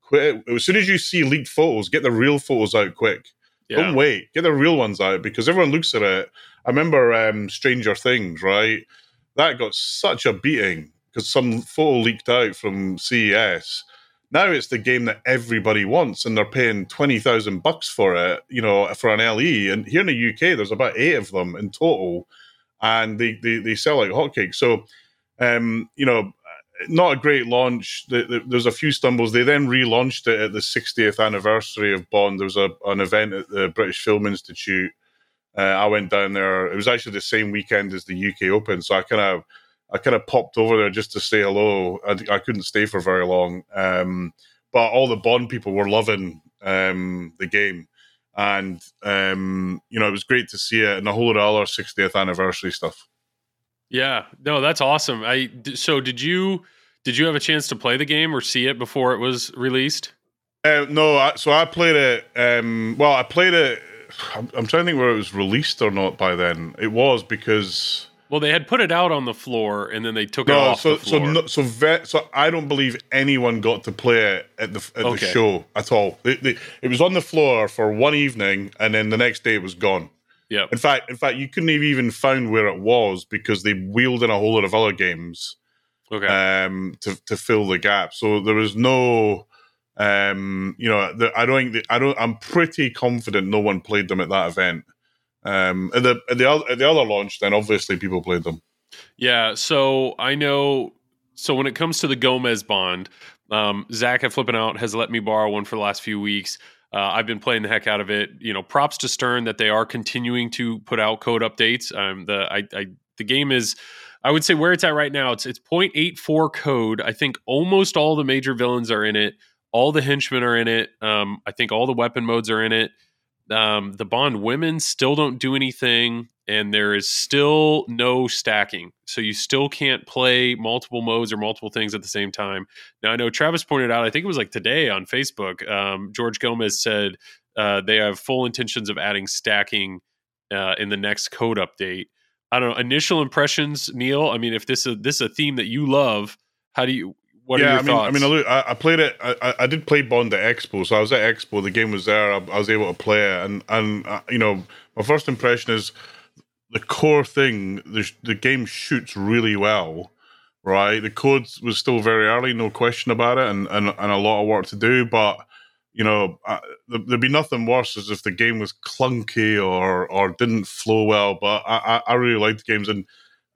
Speaker 7: quit. As soon as you see leaked photos, get the real photos out quick.
Speaker 1: yeah.
Speaker 7: Don't wait. Get the real ones out because everyone looks at it. I remember um, Stranger Things, right? That got such a beating because some photo leaked out from CES. Now it's the game that everybody wants, and they're paying twenty thousand bucks for it. You know, for an LE. And here in the UK, there's about eight of them in total, and they they, they sell like hotcakes. So, um, you know, not a great launch. The, the, there's a few stumbles. They then relaunched it at the 60th anniversary of Bond. There was a, an event at the British Film Institute. Uh, I went down there. It was actually the same weekend as the UK Open, so I kind of I kind of popped over there just to say hello. I, I couldn't stay for very long, um, but all the Bond people were loving um, the game, and um, you know it was great to see it and a whole lot of other 60th anniversary stuff.
Speaker 1: Yeah, no, that's awesome. I so did you did you have a chance to play the game or see it before it was released?
Speaker 7: Uh, no, I, so I played it. Um, well, I played it. I'm, I'm trying to think where it was released or not by then. It was because
Speaker 1: Well, they had put it out on the floor and then they took it
Speaker 7: no,
Speaker 1: off
Speaker 7: so
Speaker 1: the
Speaker 7: so
Speaker 1: floor.
Speaker 7: no, so ve- so I don't believe anyone got to play it at the at the show at all. It, it, it was on the floor for one evening, and then the next day it was gone.
Speaker 1: Yeah.
Speaker 7: In fact, in fact, you couldn't have even found where it was because they wheeled in a whole lot of other games
Speaker 1: Okay.
Speaker 7: um, to to fill the gap. So there was no, um, you know, the, I don't think that, I don't. I'm pretty confident no one played them at that event. Um, at the at the other at the other launch, then obviously people played them.
Speaker 1: Yeah, so I know. So when it comes to the Gomez bond, um, Zach at Flipping Out has let me borrow one for the last few weeks. Uh, I've been playing the heck out of it. You know, props to Stern that they are continuing to put out code updates. Um, the I, I the game is, I would say where it's at right now. It's it's 0.84 code. I think almost all the major villains are in it. All the henchmen are in it. Um, I think all the weapon modes are in it. Um, the Bond women still don't do anything, and there is still no stacking. So you still can't play multiple modes or multiple things at the same time. Now, I know Travis pointed out, I think it was like today on Facebook, um, George Gomez said uh, they have full intentions of adding stacking uh, in the next code update. I don't know. Initial impressions, Neil. I mean, if this is this is a theme that you love, how do you? What
Speaker 7: yeah, I mean? I mean, I, I played it. I, I- did play Bond at Expo, so I was at Expo. The game was there. I, I was able to play it, and and uh, you know, my first impression is the core thing. The the game shoots really well, right? The code was still very early, no question about it, and and, and a lot of work to do, but. You know, uh, there- there'd be nothing worse as if the game was clunky or or didn't flow well. But I, I, I really liked the games, and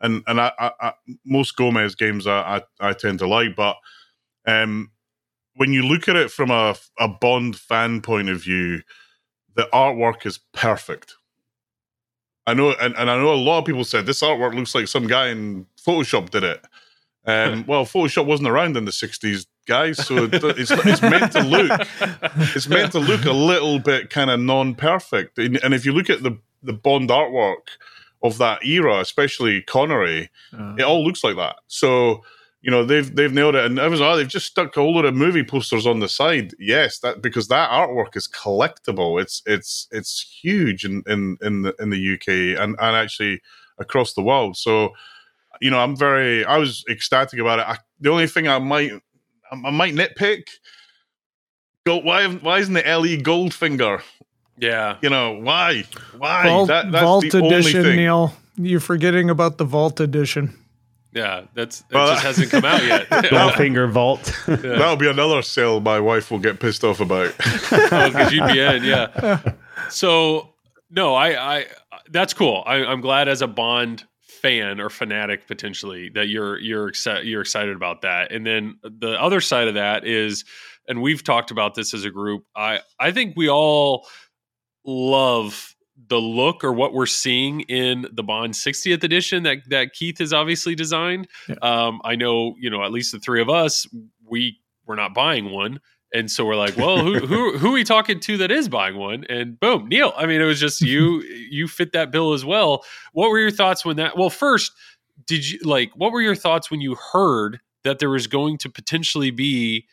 Speaker 7: and and I, I, I most Gomez games I, I I tend to like, but um, when you look at it from a, a Bond fan point of view, the artwork is perfect. I know, and, and I know a lot of people said this artwork looks like some guy in Photoshop did it. Um, well, Photoshop wasn't around in the '60s, guys, so it's it's meant to look it's meant to look a little bit kind of non-perfect. And, and if you look at the the Bond artwork of that era, especially Connery,
Speaker 4: Uh,
Speaker 7: it all looks like that. So you know they've they've nailed it, and I was oh they've just stuck a whole lot of movie posters on the side. Yes, that because that artwork is collectible. It's it's it's huge in in in the in the UK and and actually across the world. So you know I'm very I was ecstatic about it. I, the only thing I might I, might nitpick. Go, why why isn't the LE Goldfinger?
Speaker 1: Yeah.
Speaker 7: You know why? Why
Speaker 4: Vault,
Speaker 7: that, that's
Speaker 4: Vault
Speaker 7: the only
Speaker 4: Edition,
Speaker 7: thing.
Speaker 4: Neil. You're forgetting about the Vault Edition.
Speaker 1: Yeah, that's it
Speaker 7: Well,
Speaker 1: just hasn't come out yet.
Speaker 5: Goldfinger Vault.
Speaker 7: That'll be another sale my wife will get pissed off about.
Speaker 1: oh, because you'd be in, yeah. So no, I, I that's cool. I, I'm glad as a Bond fan or fanatic potentially that you're you're excited you're excited about that. And then the other side of that is, and we've talked about this as a group. I I think we all love the look or what we're seeing in the Bond 60th edition that that Keith has obviously designed.
Speaker 4: Yeah.
Speaker 1: Um, I know, you know, at least the three of us, we we're not buying one. And so we're like, well, who who who are we talking to that is buying one? And boom, Neil. I mean, it was just you you fit that bill as well. What were your thoughts when that well, first, did you like what were your thoughts when you heard that there was going to potentially be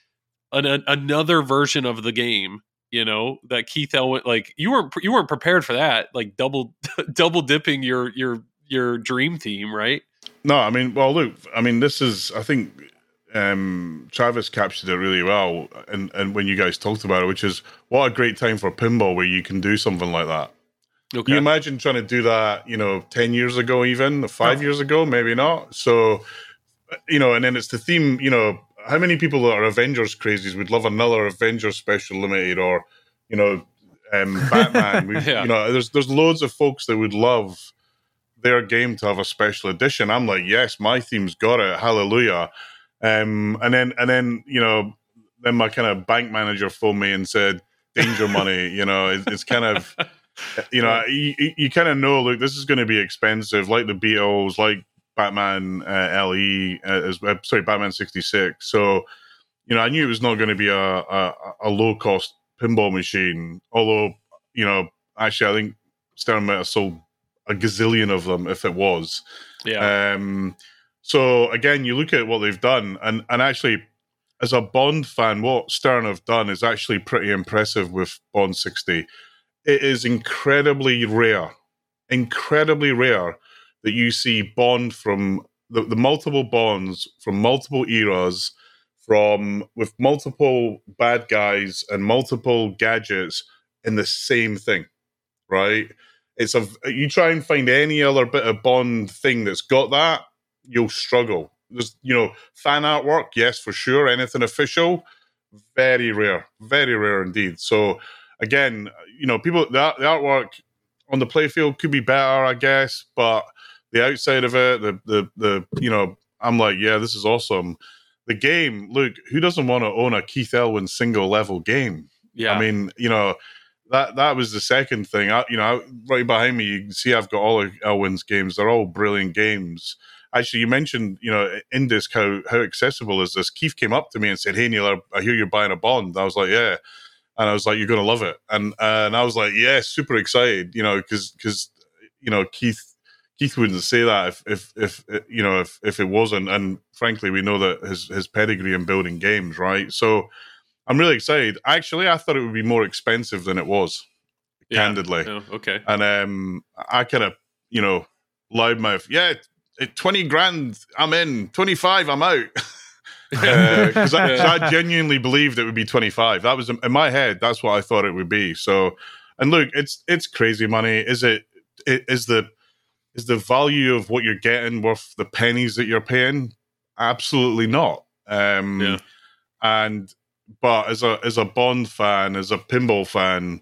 Speaker 1: an, an another version of the game you know that Keith Elwin like you weren't you weren't prepared for that like double double dipping your your your dream theme right
Speaker 7: No, I mean, well, look, I mean, this is, I think, um, Travis captured it really well, and and when you guys talked about it, which is what a great time for pinball where you can do something like that. Can
Speaker 1: okay
Speaker 7: you imagine trying to do that, you know, ten years ago, even five
Speaker 4: No.
Speaker 7: years ago, maybe not. So, you know, and then it's the theme. You know, how many people that are Avengers crazies would love another Avengers Special Limited or, you know, um, Batman? we
Speaker 1: Yeah.
Speaker 7: You know, there's there's loads of folks that would love their game to have a special edition. I'm like, yes, my theme's got it. Hallelujah. Um, and then and then you know then my kind of bank manager phoned me and said danger money. You know, it's, it's kind of you know you, you kind of know look this is going to be expensive, like the Beatles, like Batman uh, LE, uh, as, uh, sorry Batman sixty six. So you know I knew it was not going to be a, a, a low cost pinball machine. Although you know actually I think Stern might have sold a gazillion of them if it was.
Speaker 1: Yeah.
Speaker 7: Um, so again, you look at what they've done, and and actually, as a Bond fan, what Stern have done is actually pretty impressive with Bond sixty. It is incredibly rare, incredibly rare that you see Bond from the, the multiple Bonds from multiple eras, from with multiple bad guys and multiple gadgets in the same thing, right? It's a you try and find any other bit of Bond thing that's got that, you'll struggle. There's you know fan artwork, yes for sure. Anything official, very rare, very rare indeed. So again, you know, people the, the artwork on the playfield could be better, I guess, but the outside of it, the the the you know, I'm like, yeah, this is awesome. The game, look, who doesn't want to own a Keith Elwin single level game?
Speaker 1: yeah.
Speaker 7: I mean, you know, that that was the second thing. I, you know, right behind me, you can see I've got all of Elwin's games. They're all brilliant games. Actually, you mentioned, you know, Indisc, how how accessible is this? Keith came up to me and said, "Hey, Neil, I, I hear you're buying a Bond." I was like, "Yeah," and I was like, "You're gonna love it," and uh, and I was like, "Yeah, super excited," you know, because because you know Keith Keith wouldn't say that if if if you know if if it wasn't, and frankly, we know that his his pedigree in building games, right? So I'm really excited. Actually, I thought it would be more expensive than it was,
Speaker 1: Yeah.
Speaker 7: candidly.
Speaker 1: Oh, okay.
Speaker 7: And um, I kind of, you know, loudmouth, yeah, 20 grand, I'm in. 25, I'm out. Because I, 'cause I genuinely believed it would be 25. That was in my head. That's what I thought it would be. So, and look, it's it's crazy money. Is it? Is the is the value of what you're getting worth the pennies that you're paying? Absolutely not. Um,
Speaker 1: Yeah.
Speaker 7: And but as a as a Bond fan, as a pinball fan,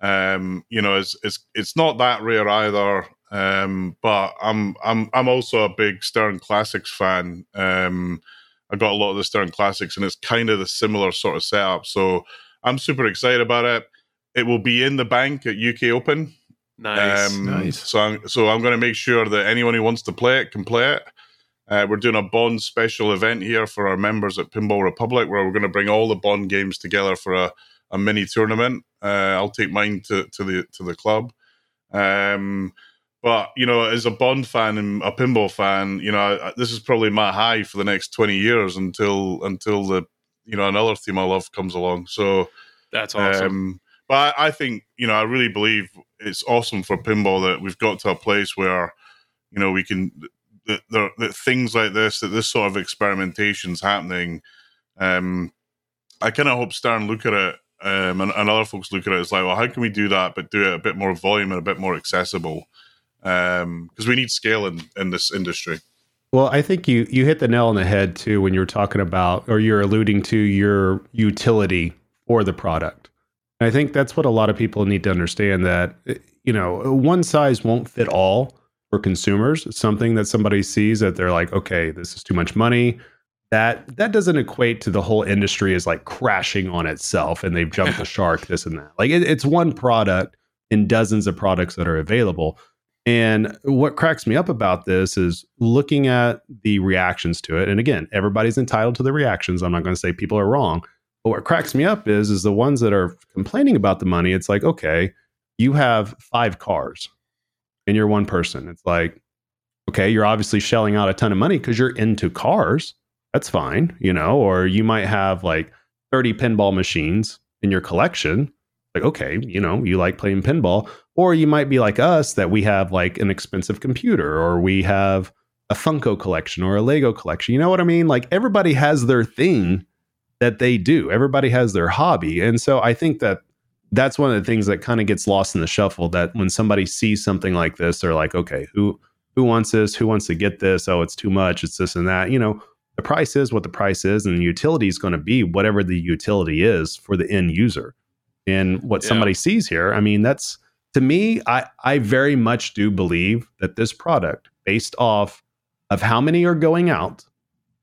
Speaker 7: um, you know, it's it's it's not that rare either. Um, but I'm I'm I'm also a big Stern Classics fan. Um, I got a lot of the Stern Classics, and it's kind of the similar sort of setup. So I'm super excited about it. It will be in the bank at UK Open.
Speaker 1: Nice.
Speaker 7: Um,
Speaker 4: Nice.
Speaker 7: So I'm, so I'm going to make sure that anyone who wants to play it can play it. Uh, we're doing a Bond special event here for our members at Pinball Republic, where we're going to bring all the Bond games together for a, a mini tournament. Uh, I'll take mine to, to the to the club. Um, but you know, as a Bond fan and a pinball fan, you know, I- this is probably my high for the next twenty years until until the you know another theme I love comes along. So
Speaker 1: That's awesome.
Speaker 7: um, but I, I think you know I really believe it's awesome for pinball that we've got to a place where you know we can that, that, that things like this that this sort of experimentation's happening. Um, I kind of hope Stern look at it um, and, and other folks look at it as like, well, how can we do that, but do it a bit more volume and a bit more accessible? um Because we need scale in, in this industry.
Speaker 5: Well, I think you you hit the nail on the head too when you're talking about or you're alluding to your utility for the product. I think that's what a lot of people need to understand that eh, you know, one size won't fit all for consumers. It's something that somebody sees that they're like, okay, this is too much money. That that doesn't equate to the whole industry is like crashing on itself and they've jumped the shark, this and that. Like it, it's one product in dozens of products that are available. And what cracks me up about this is looking at the reactions to it. And again, everybody's entitled to the reactions. I'm not going to say people are wrong. But what cracks me up is is the ones that are complaining about the money. It's like, okay, you have five cars and you're one person. It's like, okay, you're obviously shelling out a ton of money because you're into cars. That's fine, you know, or you might have like 30 pinball machines in your collection. Like, okay, you know, you like playing pinball. Or you might be like us that we have like an expensive computer or we have a Funko collection or a Lego collection. You know what I mean? Like everybody has their thing that they do. Everybody has their hobby. And so I think that that's one of the things that kind of gets lost in the shuffle that when somebody sees something like this, they're like, okay, who who wants this? Who wants to get this? Oh, it's too much. It's this and that. You know, the price is what the price is, and the utility is going to be whatever the utility is for the end user. And what
Speaker 1: Yeah.
Speaker 5: somebody sees here, I mean, that's to me, I, I very much do believe that this product, based off of how many are going out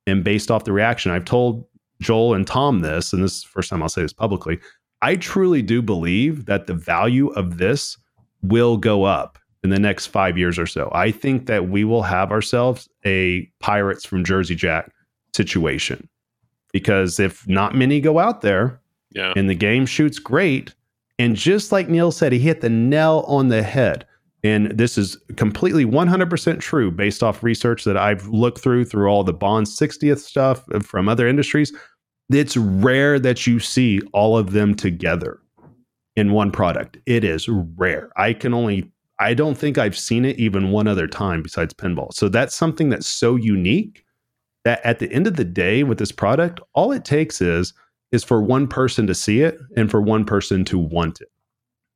Speaker 5: And based off the reaction, I've told Joel and Tom this, and this is the first time I'll say this publicly. I truly do believe that the value of this will go up in the next five years or so. I think that we will have ourselves a Pirates from Jersey Jack situation because if not many go out there
Speaker 1: Yeah.
Speaker 5: and the game shoots great, and just like Neil said, he hit the nail on the head. And this is completely 100% true based off research that I've looked through through all the Bond 60th stuff from other industries. It's rare that you see all of them together in one product. It is rare. I can only I don't think I've seen it even one other time besides pinball. So that's something that's so unique that at the end of the day with this product, all it takes is is for one person to see it and for one person to want it.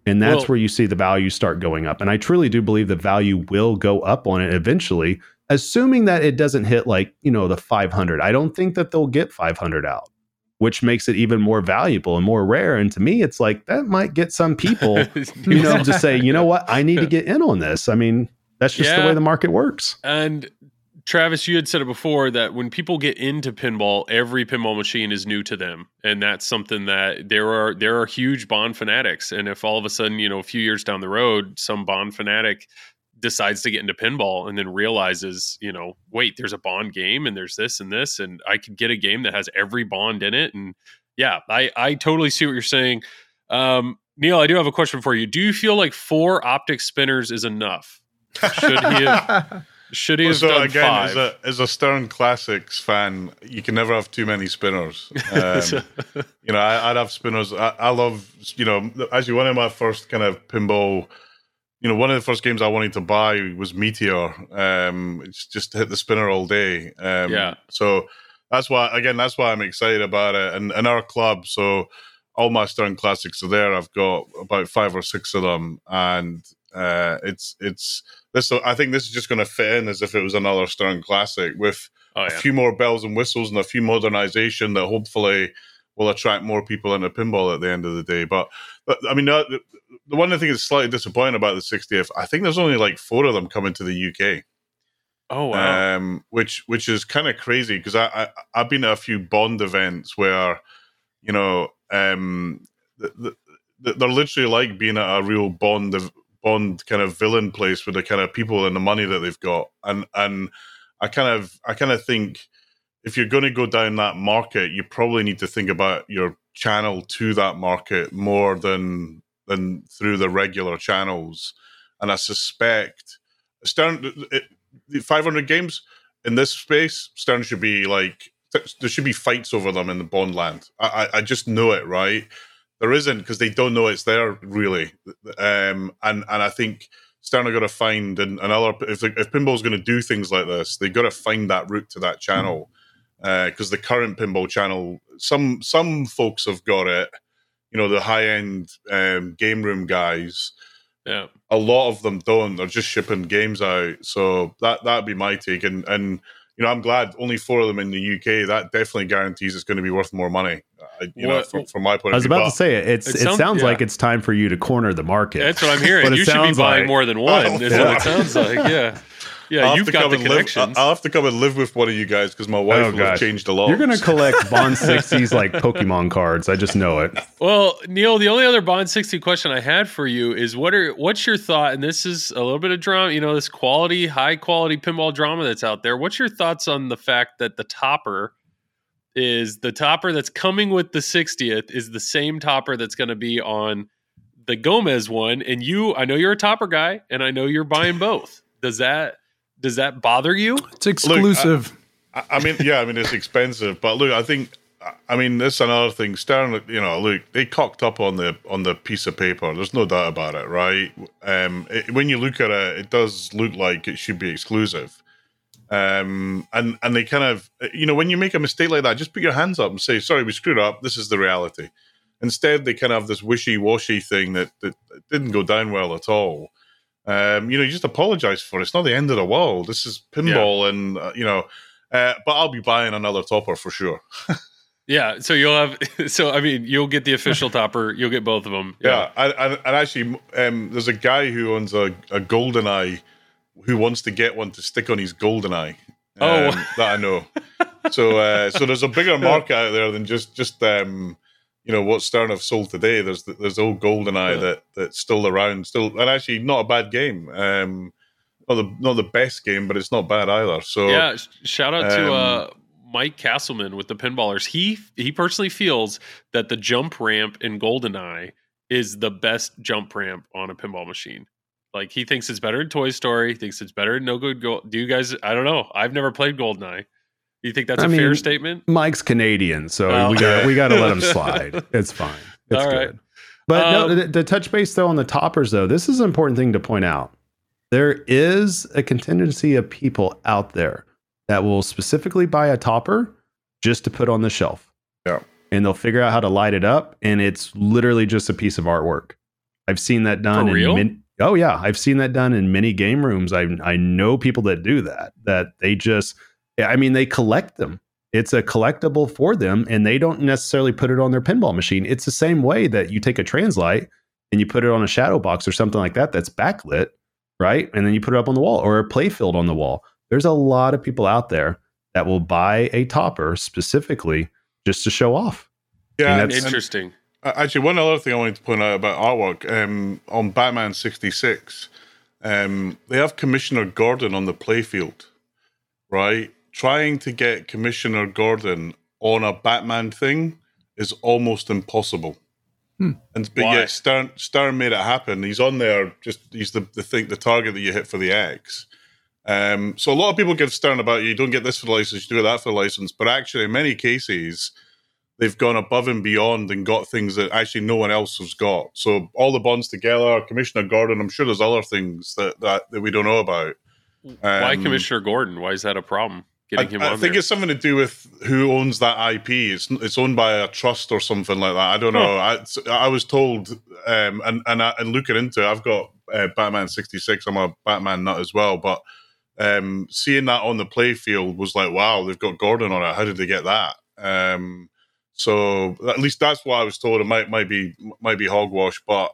Speaker 5: And that's
Speaker 1: Well-
Speaker 5: where you see the value start going up. And I truly do believe the value will go up on it eventually, assuming that it doesn't hit like, you know, the 500. I don't think that they'll get 500 out, which makes it even more valuable and more rare. And to me, it's like that might get some people, you know, to say, you know what, I need to get in on this. I mean, that's just the way the market works.
Speaker 1: And Travis, you had said it before that when people get into pinball, every pinball machine is new to them, and that's something that there are there are huge Bond fanatics. And if all of a sudden, you know, a few years down the road, some Bond fanatic decides to get into pinball and then realizes, you know, wait, there's a Bond game and there's this and this, and I could get a game that has every Bond in it. And yeah, I I totally see what you're saying. Um, Neil, I do have a question for you. Do you feel like four optic spinners is enough? Should he have should he have
Speaker 7: so
Speaker 1: done
Speaker 7: again,
Speaker 1: five?
Speaker 7: as a as a Stern Classics fan, you can never have too many spinners. Um, you know, I, I'd have spinners. I, I love, you know, as you one of my first kind of pinball. You know, one of the first games I wanted to buy was Meteor. Um, it's just hit the spinner all day. Um,
Speaker 1: Yeah.
Speaker 7: So that's why, again, that's why I'm excited about it. And in our club, so all my Stern Classics are there. I've got about five or six of them, and uh, it's it's this. I think this is just going to fit in as if it was another Stern Classic with
Speaker 1: oh
Speaker 7: a few more bells and whistles and a few modernization that hopefully will attract more people into pinball at the end of the day. But, but I mean, uh, the, the one thing that's slightly disappointing about the 60th, I think there's only like four of them coming to the UK,
Speaker 1: Oh wow.
Speaker 7: um, which which is kind of crazy because I, I I've been at a few Bond events where, you know, um, the, the, the- they're literally like being at a real Bond of Bond kind of villain place with the kind of people and the money that they've got, and and I kind of I kind of think if you're going to go down that market, you probably need to think about your channel to that market more than than through the regular channels. And I suspect Stern, it, the 500 games in this space, Stern should be like there should be fights over them in the Bond land. I, I, just know it, right? There isn't because they don't know it's there really, um, and and I think Stern are going to find another if if pinball's going to do things like this, they've got to find that route to that channel because the current pinball channel, some some folks have got it, you know, the high end um, game room guys.
Speaker 1: yeah.
Speaker 7: A lot of them don't. They're just shipping games out. So that that'd be my take. And and you know, I'm glad only four of them in the UK. That definitely guarantees it's going to be worth more money. I, you know, from, from my point
Speaker 5: I was
Speaker 7: view.
Speaker 5: about
Speaker 7: But-
Speaker 5: to say it. It's,
Speaker 1: It
Speaker 5: it,
Speaker 1: sounds-
Speaker 5: sounds
Speaker 1: yeah.
Speaker 5: like it's time for you to corner the market.
Speaker 1: That's what I'm hearing.
Speaker 5: But it
Speaker 1: you should be
Speaker 5: sounds
Speaker 1: buying
Speaker 5: like-
Speaker 1: more than one.
Speaker 7: Oh,
Speaker 1: is
Speaker 7: yeah.
Speaker 1: what it sounds like. Yeah. Yeah,
Speaker 7: I'll have
Speaker 1: you've
Speaker 7: to
Speaker 1: got
Speaker 7: come
Speaker 1: the
Speaker 7: and live- I'll have to come and live with one of you guys because my wife
Speaker 5: Oh,
Speaker 7: will have changed a lot.
Speaker 5: You're going to collect Bond 60s like Pokemon cards. I just know it.
Speaker 1: Well, Neil, the only other Bond 60 question I had for you is what are what's your thought? And this is a little bit of drama, you know, this quality, high quality pinball drama that's out there. What's your thoughts on the fact that the topper is the topper that's coming with the 60th is the same topper that's going to be on the Gomez one? And you, I know you're a topper guy, and I know you're buying both. Does that does that bother you?
Speaker 4: It's exclusive.
Speaker 7: I, I mean, yeah, I mean it's expensive, but look, I think, I mean, this is another thing. Stern, you know, look, they cocked up on the on the piece of paper. There's no doubt about it, right? Um, it, when you look at it, it does look like it should be exclusive. Um, and and they kind of, you know, when you make a mistake like that, just put your hands up and say, "Sorry, we screwed up. This is the reality." Instead, they kind of have this wishy washy thing that, that didn't go down well at all. Um, you know, you just apologize for it. It's not the end of the world. This is pinball, and uh, you know, uh, but I'll be buying another topper for sure.
Speaker 1: Yeah, so you'll have so I mean you'll get the official topper, you'll get both of them.
Speaker 7: Yeah, and, and, and actually, um, there's a guy who owns a, a golden eye who wants to get one to stick on his golden eye.
Speaker 1: Oh.
Speaker 7: um, that I know. so uh, so there's a bigger market out there than just just um, you know what Stern have sold today. There's there's old Goldeneye that that's still around, still and actually not a bad game. Um, not the not the best game, but it's not bad either. So
Speaker 1: yeah, shout out to
Speaker 7: um,
Speaker 1: uh, Mike Castleman with the Pinballers. He he personally feels that the jump ramp in GoldenEye is the best jump ramp on a pinball machine. Like he thinks it's better in Toy Story. Thinks it's better in No Good Gofers. Do you guys? I don't know. I've never played GoldenEye. You think that's a
Speaker 5: I
Speaker 1: fair statement?
Speaker 5: Mike's Canadian, so
Speaker 1: Oh.
Speaker 5: we got we got to let him slide. It's fine. It's
Speaker 1: All
Speaker 5: good.
Speaker 1: right.
Speaker 5: But no,
Speaker 1: Um,
Speaker 5: the, the touch base though on the toppers though, this is an important thing to point out. There is a contingency of people out there that will specifically buy a topper just to put on the shelf.
Speaker 7: Yeah.
Speaker 5: And they'll figure out how to light it up, and it's literally just a piece of artwork. I've seen that done
Speaker 1: For real?
Speaker 5: in min- oh yeah, I've seen that done in many game rooms. I I know people that do that. That they just I mean they collect them. It's a collectible for them, and they don't necessarily put it on their pinball machine. It's the same way that you take a translight and you put it on a shadow box or something like that that's backlit, right? And then you put it up on the wall or a playfield on the wall. There's a lot of people out there that will buy a topper specifically just to show off.
Speaker 7: yeah,
Speaker 5: And
Speaker 7: and-
Speaker 5: that's-
Speaker 7: and-
Speaker 1: Interesting.
Speaker 7: Actually, one other thing I wanted to point out about artwork um, on Batman 66, um, they have Commissioner Gordon on the playfield, right? Trying to get Commissioner Gordon on a Batman thing is almost impossible.
Speaker 4: Hmm.
Speaker 7: And but
Speaker 1: Why?
Speaker 7: yet Stern Stern made it happen. He's on there. Just he's the the thing, the target that you hit for the X. Um, so a lot of people give Stern about you don't get this for the license, you do that for the license. But actually, in many cases, they've gone above and beyond and got things that actually no one else has got. So all the bonds together, Commissioner Gordon. I'm sure there's other things that that, that we don't know about.
Speaker 1: Why
Speaker 7: Um,
Speaker 1: Commissioner Gordon? Why is that a problem? Getting
Speaker 7: I,
Speaker 1: him
Speaker 7: I think
Speaker 1: there?
Speaker 7: it's something to do with who owns that IP. It's it's owned by a trust or something like that. I don't know. I, I was told, um, and and I, and looking into it, I've got uh, Batman sixty six. I'm a Batman nut as well, but um, seeing that on the playfield was like, wow, they've got Gordon on it. How did they get that? Um, so at least that's what I was told. It might might be might be hogwash, but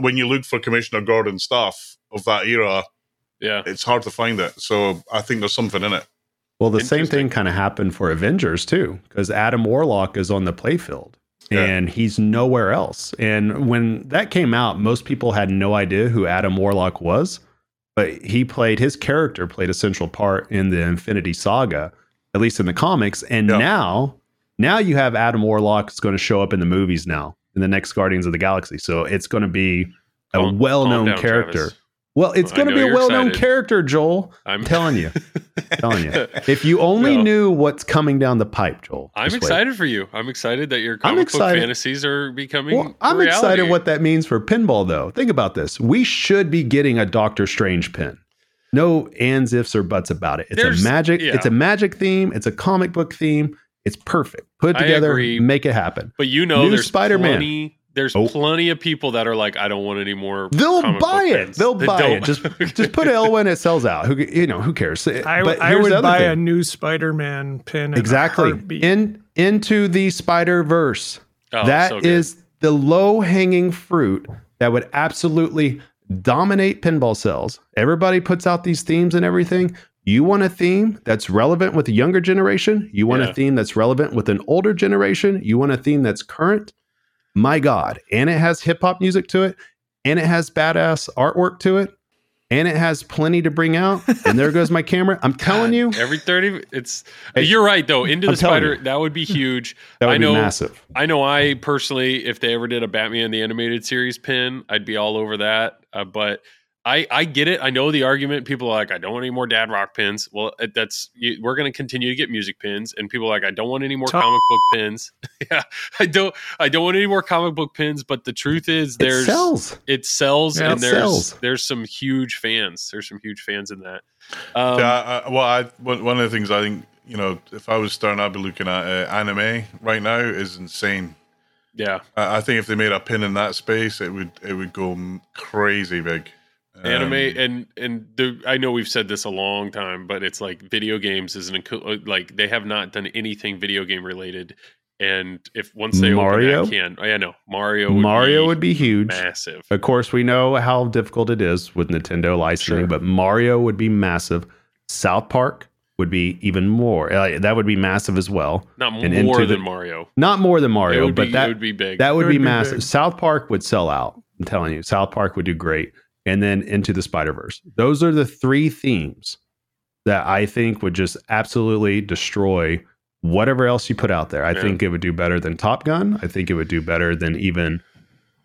Speaker 7: when you look for Commissioner Gordon stuff of that era,
Speaker 1: yeah.
Speaker 7: it's hard to find it. So I think there's something in it.
Speaker 5: Well, the same thing kind of happened for Avengers too, because Adam Warlock is on the playfield
Speaker 7: Yeah.
Speaker 5: and he's nowhere else. And when that came out, most people had no idea who Adam Warlock was, but he played his character played a central part in the Infinity Saga, at least in the comics. And
Speaker 7: Yeah.
Speaker 5: now, now you have Adam Warlock is going to show up in the movies now in the next Guardians of the Galaxy. So it's going to be a well-known
Speaker 1: down,
Speaker 5: character.
Speaker 1: Travis.
Speaker 5: Well, it's going to be a well-known
Speaker 1: excited.
Speaker 5: character, Joel.
Speaker 1: I'm
Speaker 5: telling you. telling you. If you only
Speaker 1: No.
Speaker 5: knew what's coming down the pipe, Joel.
Speaker 1: I'm
Speaker 5: just wait.
Speaker 1: excited for you. I'm excited that your comic book fantasies are becoming.
Speaker 5: Well, I'm
Speaker 1: reality.
Speaker 5: excited what that means for pinball, though. Think about this. We should be getting a Doctor Strange pin. No ands, ifs, or buts about it. It's
Speaker 1: There's-
Speaker 5: a magic.
Speaker 1: yeah.
Speaker 5: It's a magic theme. It's a comic book theme. It's perfect. Put it together. Make it happen.
Speaker 1: But you know,
Speaker 5: New
Speaker 1: there's
Speaker 5: Spider-Man.
Speaker 1: Plenty, there's
Speaker 5: Oh.
Speaker 1: plenty of people that are like, I don't want any more.
Speaker 5: They'll
Speaker 1: comic
Speaker 5: buy
Speaker 1: book
Speaker 5: it.
Speaker 1: pins.
Speaker 5: They'll
Speaker 1: They
Speaker 5: buy
Speaker 1: don't.
Speaker 5: it. Just just put L when it sells out. Who you know? Who cares?
Speaker 4: I,
Speaker 5: but
Speaker 4: I would buy
Speaker 5: thing.
Speaker 4: a new Spider-Man pin.
Speaker 5: Exactly in into the Spider Verse.
Speaker 1: Oh,
Speaker 5: That
Speaker 1: so
Speaker 5: is the low hanging fruit that would absolutely dominate pinball sales. Everybody puts out these themes and everything. You want a theme that's relevant with a younger generation. You want
Speaker 1: Yeah.
Speaker 5: a theme that's relevant with an older generation. You want a theme that's current. My God. And it has hip hop music to it. And it has badass artwork to it. And it has plenty to bring out. And there goes my camera. I'm telling you,
Speaker 1: every thirty. It's you're right though. Into the spider
Speaker 5: you.
Speaker 1: that would be huge.
Speaker 5: that would
Speaker 1: I know.
Speaker 5: be massive.
Speaker 1: I know. I personally, if they ever did a Batman the animated series pin, I'd be all over that. Uh, but I, I get it. I know the argument. People are like, I don't want any more Dad Rock pins. Well, that's you, we're going to continue to get music pins, and people are like, I don't want any more
Speaker 4: Talk-
Speaker 1: comic book pins. yeah, I don't. I don't want any more comic book pins. But the truth is,
Speaker 5: It
Speaker 1: there's
Speaker 5: sells.
Speaker 1: it sells,
Speaker 4: Yeah,
Speaker 1: and
Speaker 5: it
Speaker 1: there's
Speaker 5: sells.
Speaker 1: there's some huge fans. There's some huge fans in that. Um,
Speaker 7: yeah, I, well, I, one one of the things I think you know, if I was starting, I'd be looking at uh, anime right now is insane.
Speaker 1: yeah.
Speaker 7: I, I think if they made a pin in that space, it would it would go crazy big.
Speaker 1: Anime
Speaker 7: Um,
Speaker 1: and and the I know we've said this a long time, but it's like video games is an like they have not done anything video game related. And if once they
Speaker 5: Mario?
Speaker 1: open that can, I know Mario. Would
Speaker 5: Mario
Speaker 1: be
Speaker 5: would be huge.
Speaker 1: massive.
Speaker 5: Of course, we know how difficult it is with Nintendo licensing,
Speaker 1: Sure.
Speaker 5: but Mario would be massive. South Park would be even more. Uh, that would be massive as well.
Speaker 1: Not
Speaker 5: And
Speaker 1: more
Speaker 5: into the-
Speaker 1: than Mario.
Speaker 5: Not more than
Speaker 1: It
Speaker 5: Mario,
Speaker 1: would,
Speaker 5: but
Speaker 1: be,
Speaker 5: that
Speaker 1: it would be big.
Speaker 5: that would
Speaker 4: It
Speaker 5: be
Speaker 4: be
Speaker 5: massive.
Speaker 4: big.
Speaker 5: South Park would sell out. I'm telling you, South Park would do great. And then into the Spider Verse. Those are the three themes that I think would just absolutely destroy whatever else you put out there. I
Speaker 1: Yeah.
Speaker 5: think it would do better than Top Gun. I think it would do better than even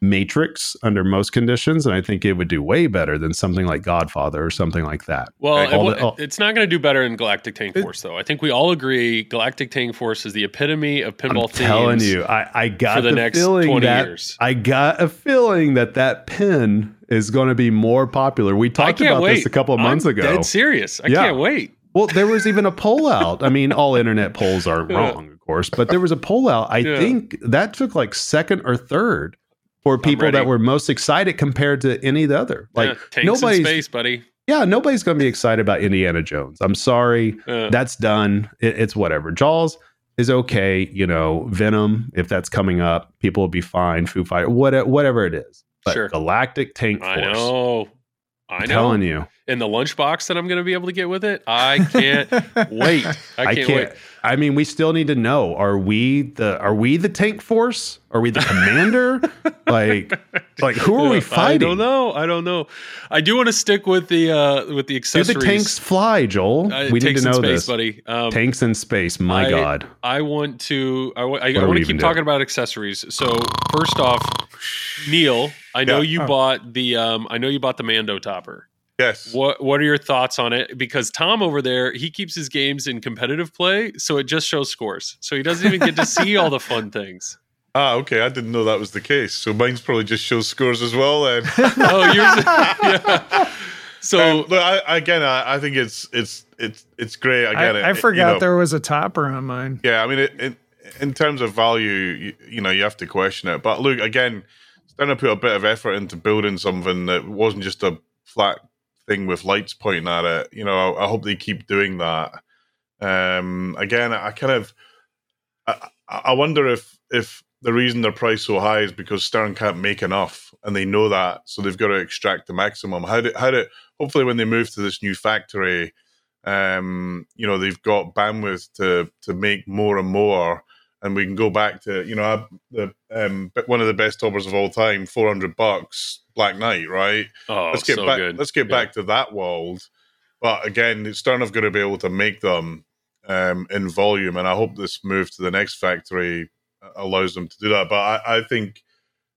Speaker 5: Matrix under most conditions, and I think it would do way better than something like Godfather or something like that.
Speaker 1: Well, it
Speaker 5: the-
Speaker 1: it's not going to do better in Galactic Tank Force, though. I think we all agree Galactic Tank Force is the epitome of pinball
Speaker 5: I'm telling you, I, I got
Speaker 1: for the, next
Speaker 5: feeling
Speaker 1: 20
Speaker 5: that
Speaker 1: years.
Speaker 5: I got a feeling that that pin is going to be more popular. We talked about
Speaker 1: wait.
Speaker 5: this a couple of months
Speaker 1: I'm
Speaker 5: ago.
Speaker 1: Dead serious. I
Speaker 5: Yeah.
Speaker 1: can't wait.
Speaker 5: Well, there was even a poll out. I mean, all internet polls are wrong, of course, but there was a poll out. I
Speaker 1: Yeah.
Speaker 5: think that took like second or third for people that were most excited compared to any of the other. Like
Speaker 1: yeah,
Speaker 5: nobody's,
Speaker 1: space, buddy.
Speaker 5: yeah, nobody's going to be excited about Indiana Jones. I'm sorry,
Speaker 1: Uh,
Speaker 5: that's done. It, it's whatever. Jaws is okay. You know, Venom, if that's coming up, people will be fine. Foo Fighter, what, whatever it is. But
Speaker 1: Sure.
Speaker 5: Galactic Tank Force.
Speaker 1: I know. I
Speaker 5: I'm
Speaker 1: know.
Speaker 5: telling you,
Speaker 1: In the lunchbox that I'm going to be able to get with it, I can't wait. I can't, wait.
Speaker 5: I mean, we still need to know: Are we the Are we the tank force? Are we the commander? like, like who are we fighting?
Speaker 1: I don't know. I don't know. I do want to stick with the uh with the accessories.
Speaker 5: Do the tanks fly, Joel?
Speaker 1: Uh,
Speaker 5: we need to know
Speaker 1: space,
Speaker 5: this.
Speaker 1: buddy. Um,
Speaker 5: Tanks in space. My
Speaker 1: I-
Speaker 5: God.
Speaker 1: I want to. I, I, I want to keep talking
Speaker 5: doing?
Speaker 1: about accessories. So first off, Neil, I know
Speaker 7: Yeah.
Speaker 1: you
Speaker 4: Oh.
Speaker 1: bought the. Um, I know you bought the Mando topper.
Speaker 7: Yes.
Speaker 1: What What are your thoughts on it? Because Tom over there, he keeps his games in competitive play, so it just shows scores. So he doesn't even get to see all the fun things.
Speaker 7: Ah, okay. I didn't know that was the case. So mine's probably just shows scores as well. Then.
Speaker 1: Oh, yours. yeah. So
Speaker 7: Um, but I, again, I, I think it's it's it's it's great. Again,
Speaker 4: I,
Speaker 7: it-
Speaker 4: I
Speaker 7: it- you
Speaker 4: forgot
Speaker 7: know,
Speaker 4: there was a topper on mine.
Speaker 7: Yeah, I mean, it, it, in terms of value, you, you know, you have to question it. But look, again, Sterner put a bit of effort into building something that wasn't just a flat thing with lights pointing at it. You know, I, I hope they keep doing that. Um, again, I kind of, I, I wonder if if the reason they're priced so high is because Stern can't make enough, and they know that, so they've got to extract the maximum. How do how do hopefully when they move to this new factory, um, you know, they've got bandwidth to to make more and more, and we can go back to you know I- the um one of the best toppers of all time, four hundred bucks, Black Knight, right?
Speaker 1: oh,
Speaker 7: let's get
Speaker 1: so
Speaker 7: back.
Speaker 1: good.
Speaker 7: Let's get
Speaker 1: Yeah.
Speaker 7: back to that world. But again, Stern have got to be able to make them um, in volume, and I hope this move to the next factory uh, allows them to do that. But I, I think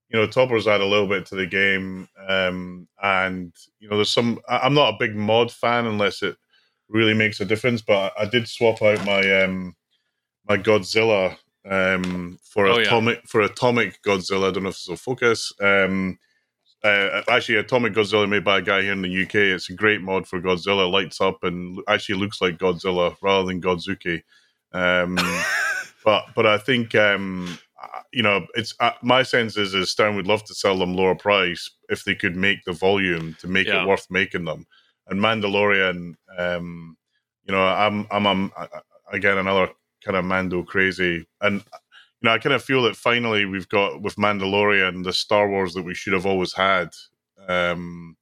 Speaker 7: you know Toppers add a little bit to the game, um, and you know there's some. I'm not a big mod fan unless it really makes a difference. But I did swap out my um, my Godzilla um, for
Speaker 1: Oh, yeah.
Speaker 7: atomic for atomic Godzilla. I don't know if it's will focus. Um, uh, actually, Atomic Godzilla made by a guy here in the UK. It's a great mod for Godzilla. Lights up and actually looks like Godzilla rather than Godzooky. Um, but but I think um, uh, you know it's uh, my sense is is Stern would love to sell them lower price if they could make the volume to make
Speaker 1: Yeah.
Speaker 7: it worth making them. And Mandalorian, um, you know, I'm I'm, I'm uh, again another kind of Mando crazy, and you know, I kind of feel that finally we've got with Mandalorian the Star Wars that we should have always had. Um,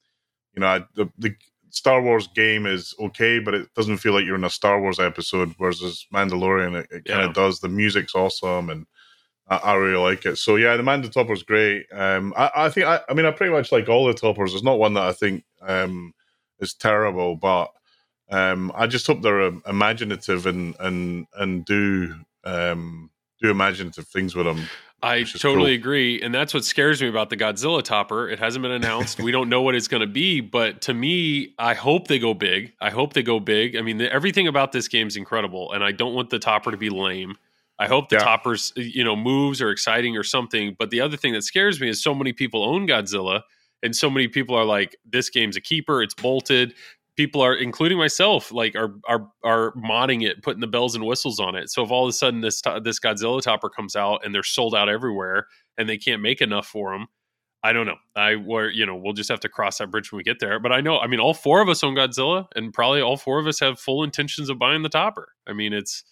Speaker 7: you know, I, the the Star Wars game is okay, but it doesn't feel like you're in a Star Wars episode. Whereas Mandalorian, it, it kind of does. The music's awesome, and I, I really like it. So yeah, the Mando Topper's great. Um, I, I think I, I mean I pretty much like all the toppers. There's not one that I think um, is terrible, but um, I just hope they're um, imaginative and and and do um, do imaginative things with them.
Speaker 1: I totally
Speaker 7: cool.
Speaker 1: agree. And that's what scares me about the Godzilla topper. It hasn't been announced. we don't know what it's going to be. But to me, I hope they go big. I hope they go big. I mean, the, everything about this game is incredible. And I don't want the topper to be lame. I hope the
Speaker 7: Yeah.
Speaker 1: toppers, you know, moves are exciting or something. But the other thing that scares me is so many people own Godzilla. And so many people are like, this game's a keeper. It's bolted. People are, including myself, like are are are modding it, putting the bells and whistles on it. So if all of a sudden this this Godzilla topper comes out and they're sold out everywhere and they can't make enough for them, I don't know. I where you know we'll just have to cross that bridge when we get there. But I know, I mean, all four of us own Godzilla, and probably all four of us have full intentions of buying the topper. I mean, it's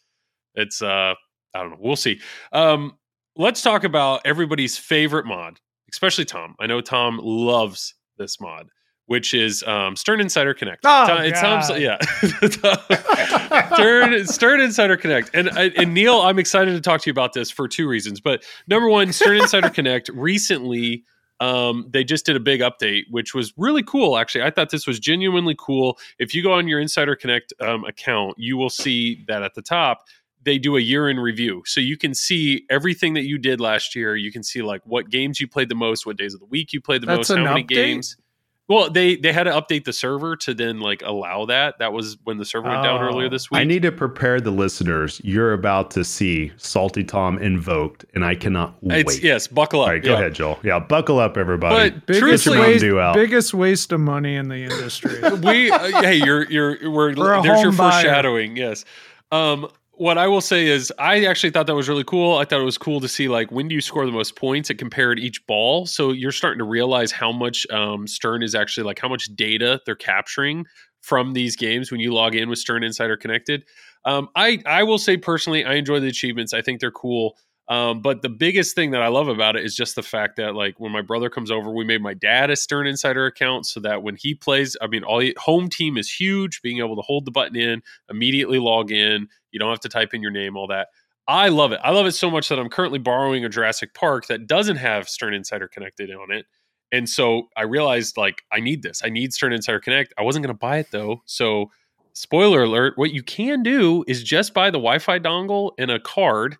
Speaker 1: it's uh I don't know. We'll see. Um, let's talk about everybody's favorite mod, especially Tom. I know Tom loves this mod. Which is um, Stern Insider Connect.
Speaker 4: Oh,
Speaker 1: it sounds yeah. Stern Stern Insider Connect, and and Neil, I'm excited to talk to you about this for two reasons. But number one, Stern Insider Connect recently. Um, they just did a big update, which was really cool. Actually, I thought this was genuinely cool. If you go on your Insider Connect um, account, you will see that at the top they do a year in review. So you can see everything that you did last year. You can see like what games you played the most, what days of the week you played the
Speaker 4: That's
Speaker 1: most, how many
Speaker 4: update?
Speaker 1: games. Well, they they had to update the server to then like allow that. That was when the server went down
Speaker 4: Oh.
Speaker 1: earlier this week.
Speaker 5: I need to prepare the listeners. You're about to see Salty Tom invoked, and I cannot
Speaker 1: it's,
Speaker 5: wait.
Speaker 1: yes, buckle up.
Speaker 5: All right, go
Speaker 1: yeah.
Speaker 5: ahead, Joel. Yeah, buckle up, everybody.
Speaker 1: But
Speaker 4: Biggest waste,
Speaker 5: out.
Speaker 4: biggest waste of money in the industry.
Speaker 1: we uh, hey you're you're we're
Speaker 4: For
Speaker 1: there's your
Speaker 4: home buyer.
Speaker 1: foreshadowing yes um what i will say is i actually thought that was really cool. I thought it was cool to see like when do you score the most points? It compared each ball. So you're starting to realize how much um stern is actually like how much data they're capturing from these games when you log in with stern insider connected. Um i i will say personally i enjoy the achievements. I think they're cool. Um, but the biggest thing that I love about it is just the fact that, like, when my brother comes over, we made my dad a Stern Insider account so that when he plays, I mean, all home team is huge. Being able to hold the button in, immediately log in, you don't have to type in your name, all that. I love it. I love it so much that I'm currently borrowing a Jurassic Park that doesn't have Stern Insider connected on it. And so I realized, like, I need this. I need Stern Insider Connect. I wasn't going to buy it though. So, spoiler alert: what you can do is just buy the Wi-Fi dongle and a card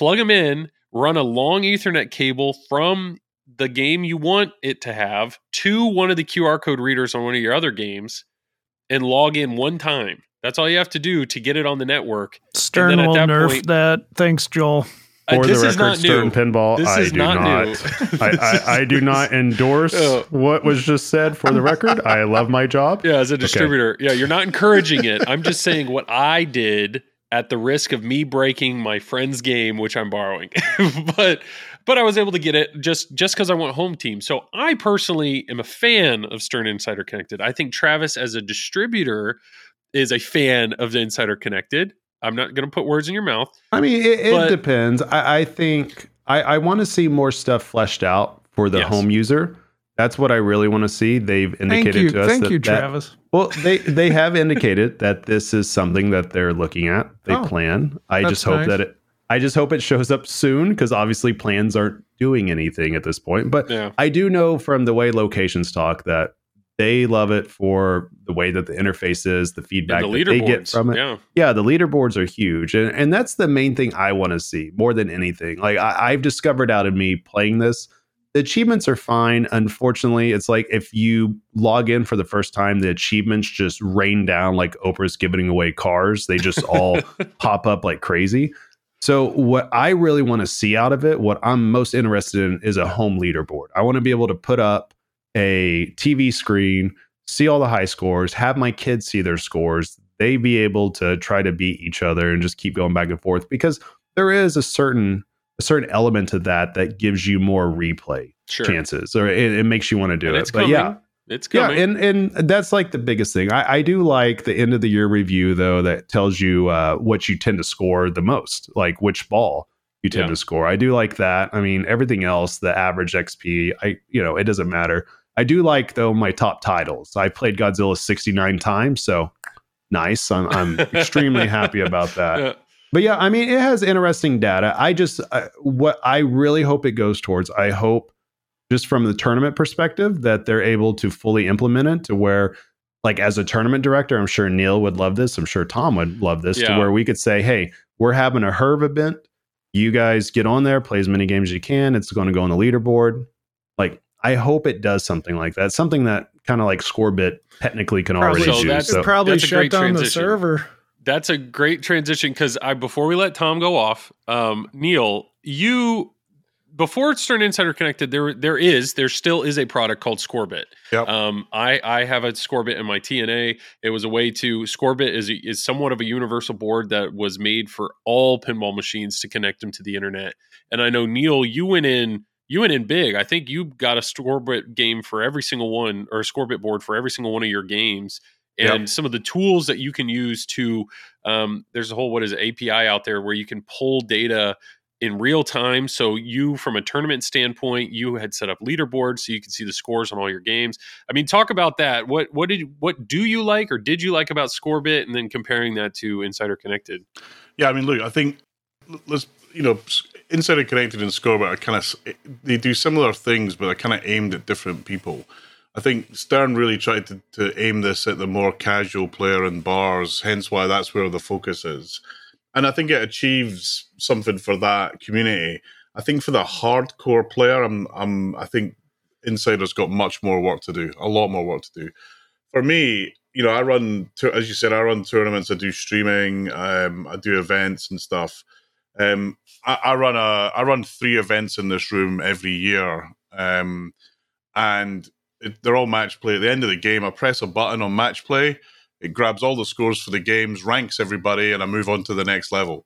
Speaker 1: plug them in, run a long Ethernet cable from the game you want it to have to one of the QR code readers on one of your other games and log in one time. That's all you have to do to get it on the network.
Speaker 4: Stern will
Speaker 1: that
Speaker 4: nerf
Speaker 1: point-
Speaker 4: that. Thanks, Joel.
Speaker 1: Uh,
Speaker 5: For
Speaker 1: this
Speaker 5: the
Speaker 1: is
Speaker 5: record,
Speaker 1: not
Speaker 5: Stern
Speaker 1: new.
Speaker 5: Pinball,
Speaker 1: This
Speaker 5: I
Speaker 1: is
Speaker 5: do
Speaker 1: not
Speaker 5: not.
Speaker 1: new.
Speaker 5: I, I, I do not endorse
Speaker 1: Oh.
Speaker 5: what was just said. For the record, I love my job.
Speaker 1: Yeah, as a distributor. Yeah, you're not encouraging it. I'm just saying what I did at the risk of me breaking my friend's game, which I'm borrowing. but but I was able to get it just just because I want home team. So I personally am a fan of Stern Insider Connected. I think Travis as a distributor is a fan of the Insider Connected. I'm not going to put words in your mouth.
Speaker 5: I mean, it, it depends. I, I think I, I want to see more stuff fleshed out for the
Speaker 1: Yes.
Speaker 5: home user. That's what I really want to see. They've
Speaker 4: Thank
Speaker 5: indicated
Speaker 4: you,
Speaker 5: to us
Speaker 4: thank
Speaker 5: that,
Speaker 4: you,
Speaker 5: that-
Speaker 4: Travis.
Speaker 5: well, they they have indicated that this is something that they're looking at. They
Speaker 4: Oh,
Speaker 5: plan. I just hope
Speaker 4: nice.
Speaker 5: that it. I just hope it shows up soon because obviously plans aren't doing anything at this point. But
Speaker 1: Yeah.
Speaker 5: I do know from the way locations talk that they love it for the way that the interface is, the feedback
Speaker 1: And the
Speaker 5: that they get from it.
Speaker 1: Yeah.
Speaker 5: yeah the leaderboards are huge and, and that's the main thing i want to see more than anything. Like I, i've discovered out of me playing this the achievements are fine. Unfortunately it's like if you log in for the first time the achievements just rain down like oprah's giving away cars. They just all pop up like crazy. So what i really want to see out of it what i'm most interested in is a home leaderboard. I want to be able to put up a tv screen see all the high scores, have my kids see their scores, they be able to try to beat each other and just keep going back and forth because there is a certain a certain element to that that gives you more replay
Speaker 1: Sure.
Speaker 5: chances or it, it makes you want to do
Speaker 1: And
Speaker 5: it.
Speaker 1: it's
Speaker 5: But
Speaker 1: coming.
Speaker 5: yeah,
Speaker 1: It's coming.
Speaker 5: yeah, and and that's like the biggest thing. I, I do like the end of the year review though that tells you uh, what you tend to score the most, like which ball you tend
Speaker 1: Yeah.
Speaker 5: to score. I do like that. I mean, everything else, the average XP, I you know, it doesn't matter. I do like though my top titles. I played Godzilla 69 times, so nice. I'm I'm extremely happy about that.
Speaker 1: Yeah.
Speaker 5: But yeah, I mean, it has interesting data. I just uh, what I really hope it goes towards. I hope just from the tournament perspective that they're able to fully implement it to where like as a tournament director, I'm sure Neil would love this. I'm sure Tom would love this to where we could say, "Hey, we're having a Herv event. You guys get on there, play as many games as you can. It's going to go on the leaderboard." Like I hope it does something like that. Something that kind of like Scorbit technically can
Speaker 4: Probably,
Speaker 5: already
Speaker 1: So
Speaker 5: do.
Speaker 1: that's-
Speaker 5: So
Speaker 4: probably
Speaker 1: that's a
Speaker 4: shut
Speaker 1: great
Speaker 4: down the
Speaker 1: transition.
Speaker 4: server.
Speaker 1: That's a great transition because I before we let Tom go off, um, Neil, you before Stern Insider Connected, there there is there still is a product called Scorbit.
Speaker 7: Yep.
Speaker 1: Um, I I have a Scorbit in my TNA. It was a way to Scorbit is is somewhat of a universal board that was made for all pinball machines to connect them to the internet. And I know Neil, you went in you went in big. I think you got a Scorbit game for every single one, or a Scorbit board for every single one of your games. And
Speaker 7: Yep.
Speaker 1: some of the tools that you can use to um, there's a whole what is it, API out there where you can pull data in real time. So you, from a tournament standpoint, you had set up leaderboards so you can see the scores on all your games. I mean, talk about that. What what did what do you like or did you like about Scorbit, and then comparing that to Insider Connected?
Speaker 7: Yeah, I mean, look, I think let's you know, Insider Connected and Scorbit are kind of they do similar things, but they're kind of aimed at different people. I think Stern really tried to, to aim this at the more casual player in bars, hence why that's where the focus is. And I think it achieves something for that community. I think for the hardcore player, I'm, I'm, I think Insider's got much more work to do, a lot more work to do. For me, you know, I run, as you said, I run tournaments, I do streaming, um, I do events and stuff. Um, I, I, run a, I run three events in this room every year, um, and it, they're all match play. At the end of the game, I press a button on match play, it grabs all the scores for the games, ranks everybody, and I move on to the next level.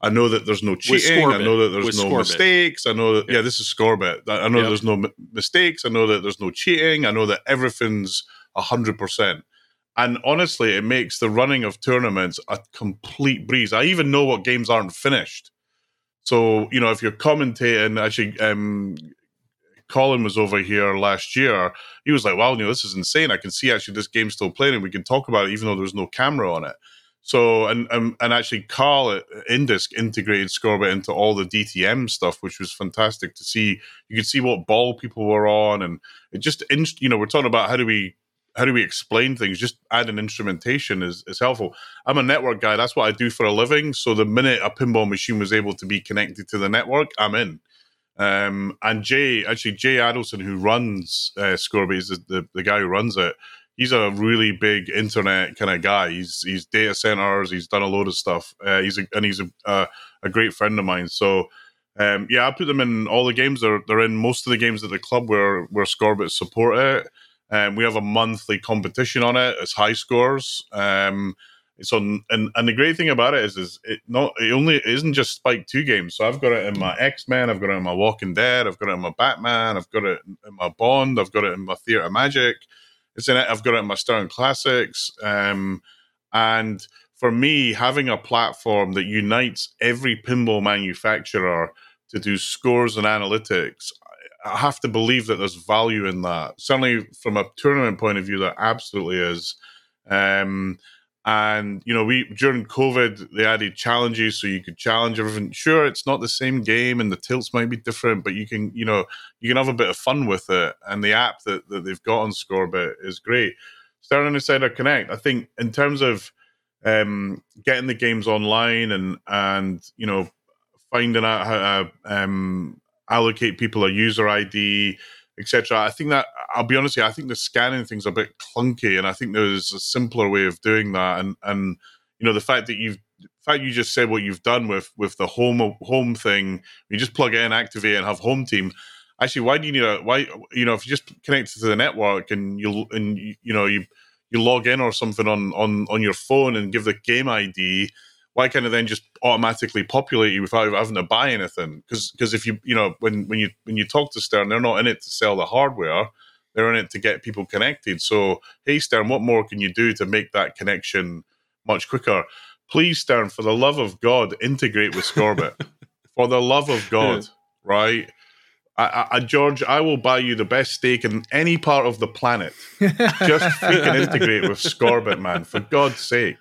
Speaker 7: I know that there's no cheating. I know that there's
Speaker 1: With
Speaker 7: no mistakes. I know that yeah, this is Scorbit. I I know
Speaker 1: Yep.
Speaker 7: there's no mistakes. I know that there's no cheating. I know that everything's hundred percent. And honestly, it makes the running of tournaments a complete breeze. I even know what games aren't finished. So you know, if you're commentating, actually, um, Colin was over here last year. He was like, "Wow, Neil, this is insane. I can see actually this game's still playing, and we can talk about it even though there's no camera on it." So and and, and actually, Karl at Indisc integrated Scorbit into all the DTM stuff, which was fantastic to see. You could see what ball people were on, and it just you know we're talking about how do we how do we explain things? Just adding instrumentation is is helpful. I'm a network guy. That's what I do for a living. So the minute a pinball machine was able to be connected to the network, I'm in. Um, and Jay, actually, Jay Adelson, who runs uh, is the, the, the guy who runs it. He's a really big internet kind of guy. He's he's data centers. He's done a load of stuff. Uh, he's a, and he's a, a a great friend of mine. So um, yeah, I put them in all the games. They're they're in most of the games at the club where where Scorbit support it. Um, we have a monthly competition on it. It's high scores. Um, on, and, and the great thing about it is, is it not it only isn't just Spike Two games. So I've got it in my X Men, I've got it in my Walking Dead, I've got it in my Batman, I've got it in my Bond, I've got it in my Theatre Magic. It's in it. I've got it in my Stern Classics. Um, and for me, having a platform that unites every pinball manufacturer to do scores and analytics, I have to believe that there's value in that. Certainly, from a tournament point of view, there absolutely is. Um, and you know, we during COVID they added challenges, so you could challenge everything. Sure, it's not the same game, and the tilts might be different, but you can, you know, you can have a bit of fun with it. And the app that, that they've got on Scorbit is great. Stern and Insider Connect, I think, in terms of um, getting the games online and and you know finding out how to um, allocate people a user ID, etc. I think that I'll be honest, you, I think the scanning thing's a bit clunky, and I think there's a simpler way of doing that. And and you know the fact that you've fact you just said what you've done with with the home home thing, you just plug it in, activate, and have home team. Actually, why do you need a why? You know, if you just connect to the network and you and you, you know you you log in or something on on on your phone and give the game ID, why can't it then just automatically populate you without having to buy anything? Because if you you know when when you when you talk to Stern, they're not in it to sell the hardware; they're in it to get people connected. So, hey Stern, what more can you do to make that connection much quicker? Please, Stern, for the love of God, integrate with Scorbit. for the love of God, right? I, I, I- George, I will buy you the best steak in any part of the planet. Just freaking integrate with Scorbit, man. For God's sake.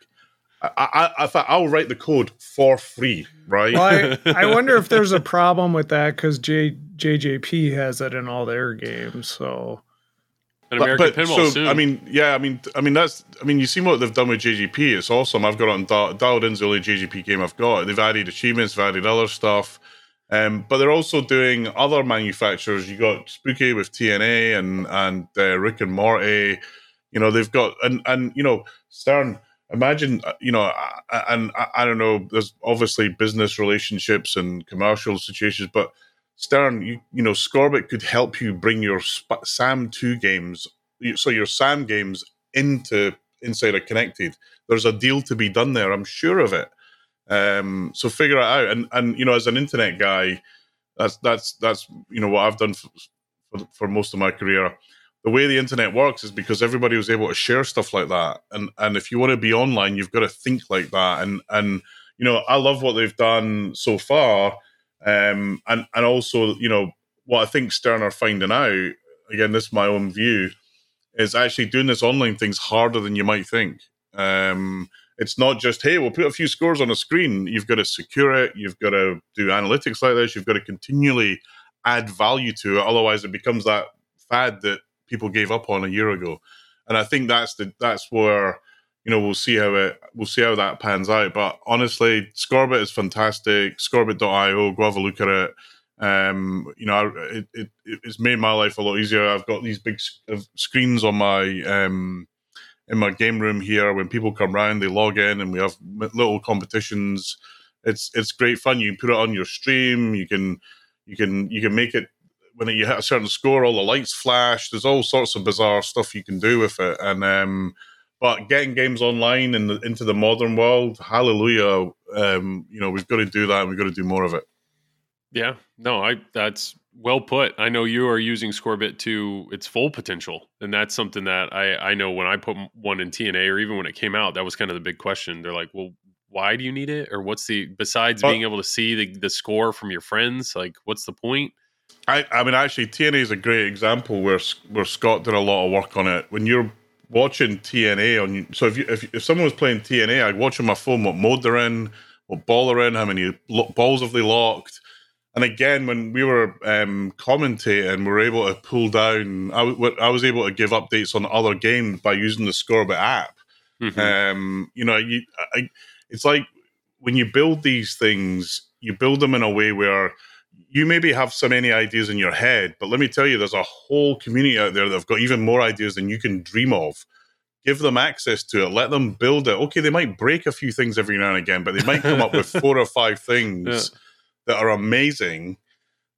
Speaker 7: I, I, I thought I'll write the code for free, right?
Speaker 4: Well, I, I wonder if there's a problem with that because J, JJP has it in all their games. So
Speaker 1: An American Pinball
Speaker 7: so
Speaker 1: soon.
Speaker 7: I mean, yeah, I mean, I mean that's, I mean, you see what they've done with JJP. It's awesome. I've got it on Dial- dialed in's the only JJP game I've got. They've added achievements, they've added other stuff, um, but they're also doing other manufacturers. You got Spooky with TNA and and uh, Rick and Morty. You know, they've got and and you know Stern. Imagine, uh, you know, and I, don't know. There's obviously business relationships and commercial situations, but Stern, you you know, Scorbit could help you bring your Sam two games, so your Sam games into Insider Connected. There's a deal to be done there. I'm sure of it. Um, so figure it out. And and you know, as an internet guy, that's that's that's you know what I've done for, for, for most of my career. The way the internet works is because everybody was able to share stuff like that. And and if you want to be online, you've got to think like that. And and you know, I love what they've done so far. Um, and and also, you know, what I think Stern are finding out again, this is my own view, is actually doing this online thing's harder than you might think. Um, it's not just hey, we'll put a few scores on a screen. You've got to secure it. You've got to do analytics like this. You've got to continually add value to it. Otherwise, it becomes that fad that people gave up on a year ago. And I think that's the that's where you know we'll see how it we'll see how that pans out. But honestly, Scorbit is fantastic. Scorbit.io, go have a look at it. Um, you know, it, it it's made my life a lot easier. I've got these big screens on my um in my game room here. When people come round, they log in, and we have little competitions. It's it's great fun. You can put it on your stream. You can you can you can make it when you hit a certain score, all the lights flash. There's all sorts of bizarre stuff you can do with it, and um, but getting games online and in into the modern world, hallelujah! Um, you know we've got to do that, and we've got to do more of it.
Speaker 1: Yeah, no, I that's well put. I know you are using Scorbit to its full potential, and that's something that I I know when I put one in TNA or even when it came out, that was kind of the big question. They're like, well, why do you need it, or what's the besides
Speaker 7: Well-
Speaker 1: being able to see the the score from your friends? Like, what's the point?
Speaker 7: I, I mean, actually, TNA is a great example where where Scott did a lot of work on it. When you're watching TNA on, so if you, if if someone was playing TNA, I'd watch on my phone what mode they're in, what ball they're in, how many lo- balls have they locked. And again, when we were um, commentating, we were able to pull down. I, w- I was able to give updates on other games by using the Scorbit app.
Speaker 1: Mhm.
Speaker 7: Um, you know, you, I, it's like when you build these things, you build them in a way where you maybe have so many ideas in your head, but let me tell you, there's a whole community out there that have got even more ideas than you can dream of. Give them access to it, let them build it. Okay, they might break a few things every now and again, but they might come up with four or five things that are amazing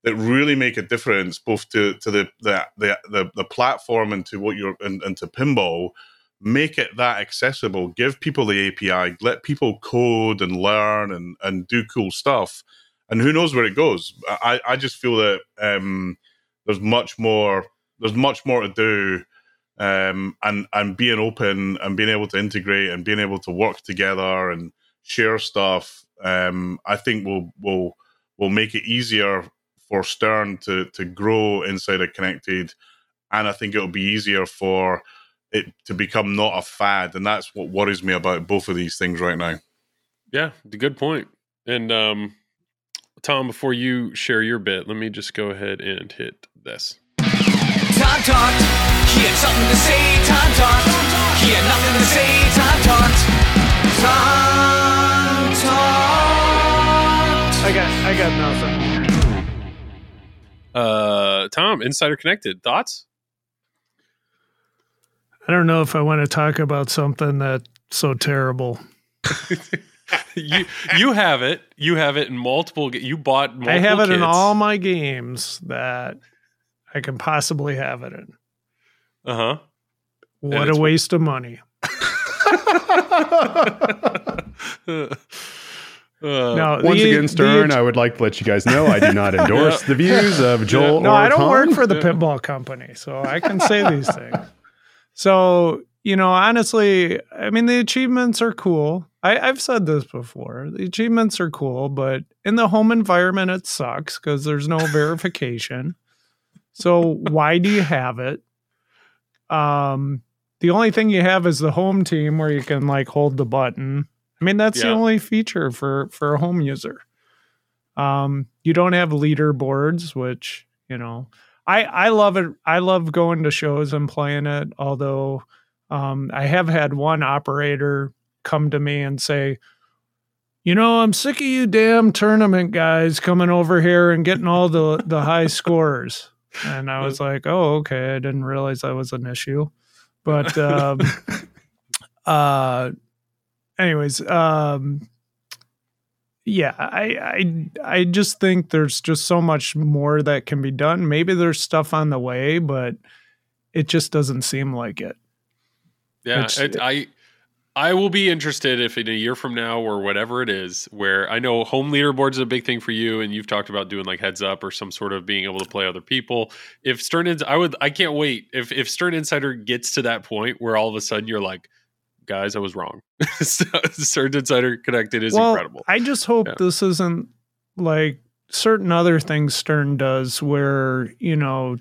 Speaker 7: that really make a difference both to to the the the, the, the platform and to what you're and, and to pinball. Make it that accessible. Give people the api let people code and learn and and do cool stuff and who knows where it goes i i just feel that um there's much more there's much more to do um and and being open and being able to integrate and being able to work together and share stuff um i think will will will make it easier for Stern to to grow Insider Connected, and I think it'll be easier for it to become not a fad, and that's what worries me about both of these things right now.
Speaker 1: Yeah, good point. And um, Tom, before you share your bit, let me just go ahead and hit this.
Speaker 6: Tom talked. He had something to say. Tom talked. He had nothing to say. Tom talked. Tom talked.
Speaker 4: I got I got nothing.
Speaker 1: Uh, Tom, Insider Connected, thoughts?
Speaker 4: I don't know if I want to talk about something that's so terrible.
Speaker 1: you you have it. You have it in multiple. You bought. Multiple
Speaker 4: I have it in all my games that I can possibly have it in.
Speaker 1: Uh huh.
Speaker 4: What a waste of money.
Speaker 1: Uh,
Speaker 4: No,
Speaker 5: Once
Speaker 4: the-
Speaker 5: again, Stern,
Speaker 4: the-
Speaker 5: I would like to let you guys know I do not endorse
Speaker 1: Yeah.
Speaker 5: the views of Joel
Speaker 4: no,
Speaker 5: or
Speaker 4: I don't
Speaker 5: Tom.
Speaker 4: work for the
Speaker 1: Yeah.
Speaker 4: pinball company, so I can say these things. So, you know, honestly, I mean, the achievements are cool. I, I've said this before. The achievements are cool, but in the home environment, it sucks because there's no verification. So, why do you have it? Um, the only thing you have is the home team where you can like hold the button. I mean, that's the only feature for for a home user. Um, you don't have leaderboards, which you know, I I love it. I love going to shows and playing it. Although, um, I have had one operator come to me and say, "You know, I'm sick of you damn tournament guys coming over here and getting all the the high scores." And I was like, "Oh, okay. I didn't realize that was an issue." But um, uh, anyways, um, yeah, I, I I just think there's just so much more that can be done. Maybe there's stuff on the way, but it just doesn't seem like it.
Speaker 1: Yeah, it, I I will be interested if in a year from now or whatever it is, where I know home leaderboards is a big thing for you, and you've talked about doing like heads up or some sort of being able to play other people. If Stern, I would, I can't wait if if Stern Insider gets to that point where all of a sudden you're like, guys, I was wrong. Stern Insider Connected is
Speaker 4: well,
Speaker 1: incredible.
Speaker 4: I just hope
Speaker 1: Yeah.
Speaker 4: this isn't like certain other things Stern does where you know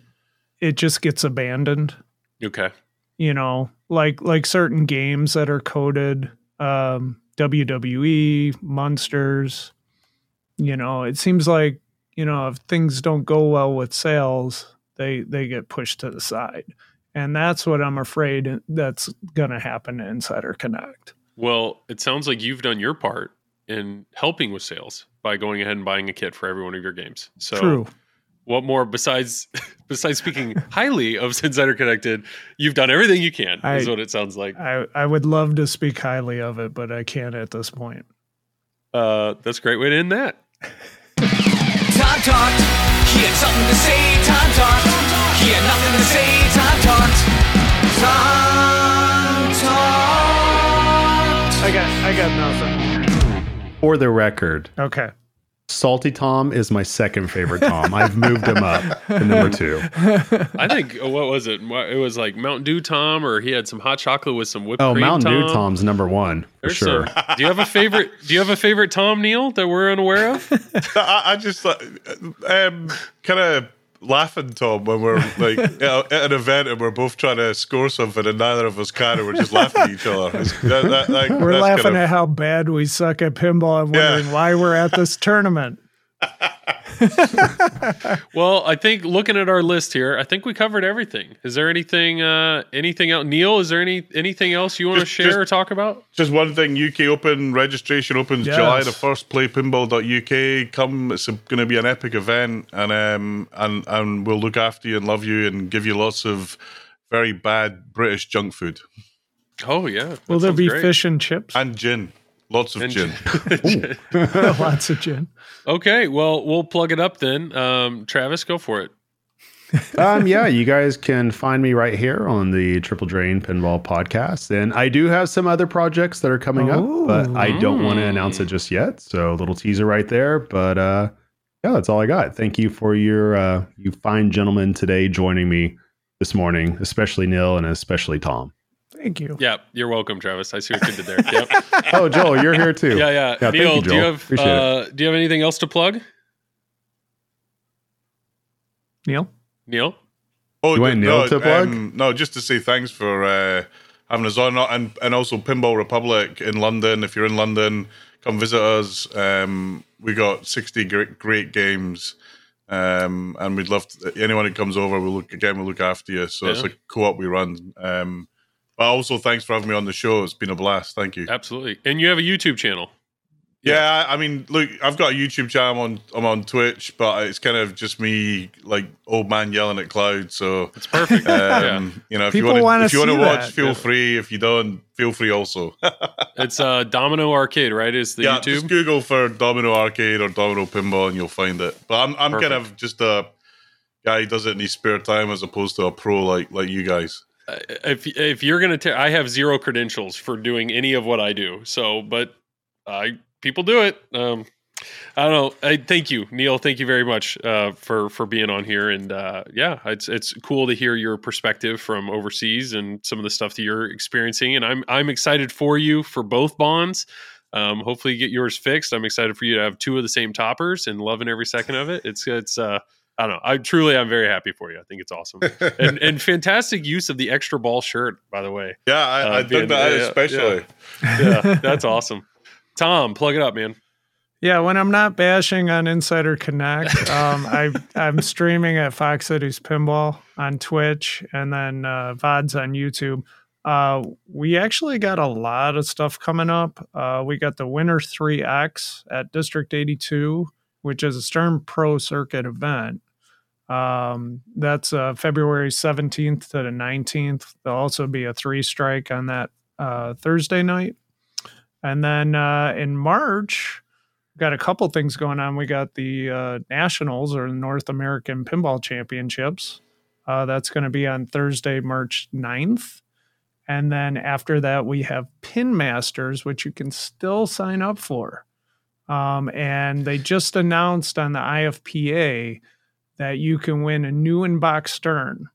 Speaker 4: it just gets abandoned.
Speaker 1: Okay.
Speaker 4: You know, like like certain games that are coded um, WWE, Monsters. You know, it seems like you know if things don't go well with sales, they they get pushed to the side, and that's what I'm afraid that's going to happen to Insider Connect.
Speaker 1: Well, it sounds like you've done your part in helping with sales by going ahead and buying a kit for every one of your games. So
Speaker 4: True.
Speaker 1: What more besides besides speaking highly of Insider Connected, you've done everything you can, is what it sounds like.
Speaker 4: I, I would love to speak highly of it, but I can't at this point.
Speaker 1: Uh, that's a great way to end that.
Speaker 6: Tom talked. He had something to say. Tom talked. He had nothing to say. Tom talked. Tom talked.
Speaker 4: I got I got nothing.
Speaker 5: For the record,
Speaker 4: Okay.
Speaker 5: Salty Tom is my second favorite Tom. I've moved him up to number two.
Speaker 1: I think uh, what was it? It was like Mountain Dew Tom, or he had some hot chocolate with some whipped
Speaker 5: Oh,
Speaker 1: cream.
Speaker 5: Mountain
Speaker 1: Tom.
Speaker 5: Dew Tom's number one for
Speaker 1: There's
Speaker 5: sure.
Speaker 1: some- do you have a favorite? Do you have a favorite Tom Neil that we're unaware of?
Speaker 7: I, I just uh, um, kind of laughing, Tom, when we're like at an event and we're both trying to score something and neither of us can, and we're just laughing at each other. It's- that- that-
Speaker 4: We're laughing
Speaker 7: kind of-
Speaker 4: at how bad we suck at pinball and
Speaker 7: Yeah.
Speaker 4: wondering why we're at this tournament.
Speaker 1: Well, I think looking at our list here, I think we covered everything. Is there anything, uh, anything else? Neil, is there any anything else you want to share
Speaker 7: just-
Speaker 1: or talk about?
Speaker 7: Just one thing: UK Open registration opens
Speaker 4: Yes.
Speaker 7: July the first. Play pinball.uk. Come, it's going to be an epic event, and um, and and we'll look after you and love you and give you lots of very bad British junk food
Speaker 1: Oh yeah. that
Speaker 4: Will there be
Speaker 1: great.
Speaker 4: fish and chips?
Speaker 7: and gin. Lots of
Speaker 1: And
Speaker 7: gin.
Speaker 4: Lots of gin.
Speaker 1: Okay, well, we'll plug it up then. Um, Travis, go for it.
Speaker 5: um, yeah, you guys can find me right here on the Triple Drain Pinball Podcast. And I do have some other projects that are coming up, but I don't want to announce it just yet. So a little teaser right there. But uh, yeah, that's all I got. Thank you for your uh, you fine gentlemen today joining me this morning, especially Neil and especially Tom.
Speaker 4: Thank you.
Speaker 1: Yeah, you're welcome, Travis. I see what you did there. Yep.
Speaker 5: Oh, Joel, you're here too.
Speaker 1: Yeah, yeah.
Speaker 5: thank
Speaker 1: Neil,
Speaker 5: you,
Speaker 1: do you
Speaker 5: Joel.
Speaker 1: have
Speaker 5: Appreciate it.
Speaker 1: uh, do you have anything else to plug?
Speaker 4: Neil?
Speaker 1: Neil?
Speaker 7: Oh,
Speaker 5: You want
Speaker 7: no,
Speaker 5: to plug?
Speaker 7: Um, no, just to say thanks for uh, having us on, and and also Pinball Republic in London. If you're in London, come visit us. Um, we got sixty great, great games, um, and we'd love to, anyone who comes over. We'll look again. We'll look after you. So it's a co-op we run. Um, but also thanks for having me on the show. It's been a blast. Thank you.
Speaker 1: Absolutely. And you have a YouTube channel.
Speaker 7: Yeah, I I mean, look, I've got a YouTube channel. I'm on, I'm on Twitch, but it's kind of just me, like old man yelling at clouds. So
Speaker 1: It's perfect. yeah.
Speaker 7: um, you know, if
Speaker 4: People
Speaker 7: you want
Speaker 4: wanna
Speaker 7: if you want to watch,
Speaker 4: that.
Speaker 7: feel
Speaker 1: Yeah.
Speaker 7: free. If you don't, feel free also.
Speaker 1: It's uh, Domino Arcade, right? Is the
Speaker 7: yeah,
Speaker 1: YouTube?
Speaker 7: just Google for Domino Arcade or Domino Pinball, and you'll find it. But I'm, I'm kind of just a guy who does it in his spare time, as opposed to a pro like like you guys.
Speaker 1: If if you're gonna, I have zero credentials for doing any of what I do. So, but I people do it. Um, I don't know. I thank you, Neil. Thank you very much uh, for for being on here. And uh, yeah, it's it's cool to hear your perspective from overseas and some of the stuff that you're experiencing. And I'm I'm excited for you for both bonds. Um, hopefully, you get yours fixed. I'm excited for you to have two of the same toppers and loving every second of it. It's it's. Uh, I don't know. I truly, I'm very happy for you. I think it's awesome and, and fantastic use of the extra ball shirt, by the way.
Speaker 7: Yeah, I,
Speaker 1: Uh,
Speaker 7: I
Speaker 1: being-
Speaker 7: did that
Speaker 1: yeah, yeah,
Speaker 7: especially.
Speaker 1: Yeah, that's awesome. Tom, plug it up, man.
Speaker 4: Yeah, when I'm not bashing on Insider Connect, um, I I'm streaming at Fox Cities Pinball on Twitch and then uh, VODs on YouTube. Uh, we actually got a lot of stuff coming up. Uh, we got the Winter 3X at District 82, which is a Stern Pro Circuit event. Um, that's uh, February 17th to the 19th. There'll also be a three strike on that uh, Thursday night. And then uh, in March, we've got a couple things going on. We got the uh, Nationals or North American Pinball Championships. Uh, that's going to be on Thursday, March 9th. And then after that, we have Pin Masters, which you can still sign up for. Um, and they just announced on the IFPA that you can win a new inbox stern.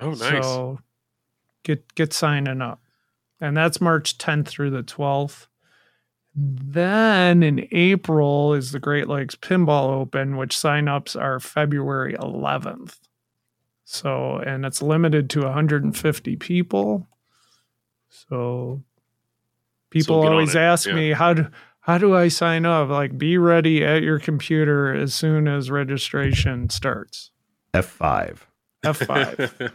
Speaker 1: Oh, nice.
Speaker 4: So get get signing up. And that's March 10th through the 12th. Then in April is the Great Lakes Pinball Open, which signups are February 11th. So, and it's limited to 150 people. So, people
Speaker 1: on
Speaker 4: always ask
Speaker 1: yeah.
Speaker 4: me how do how do I sign up? Like, be ready at your computer as soon as registration starts.
Speaker 5: F5.
Speaker 4: F5.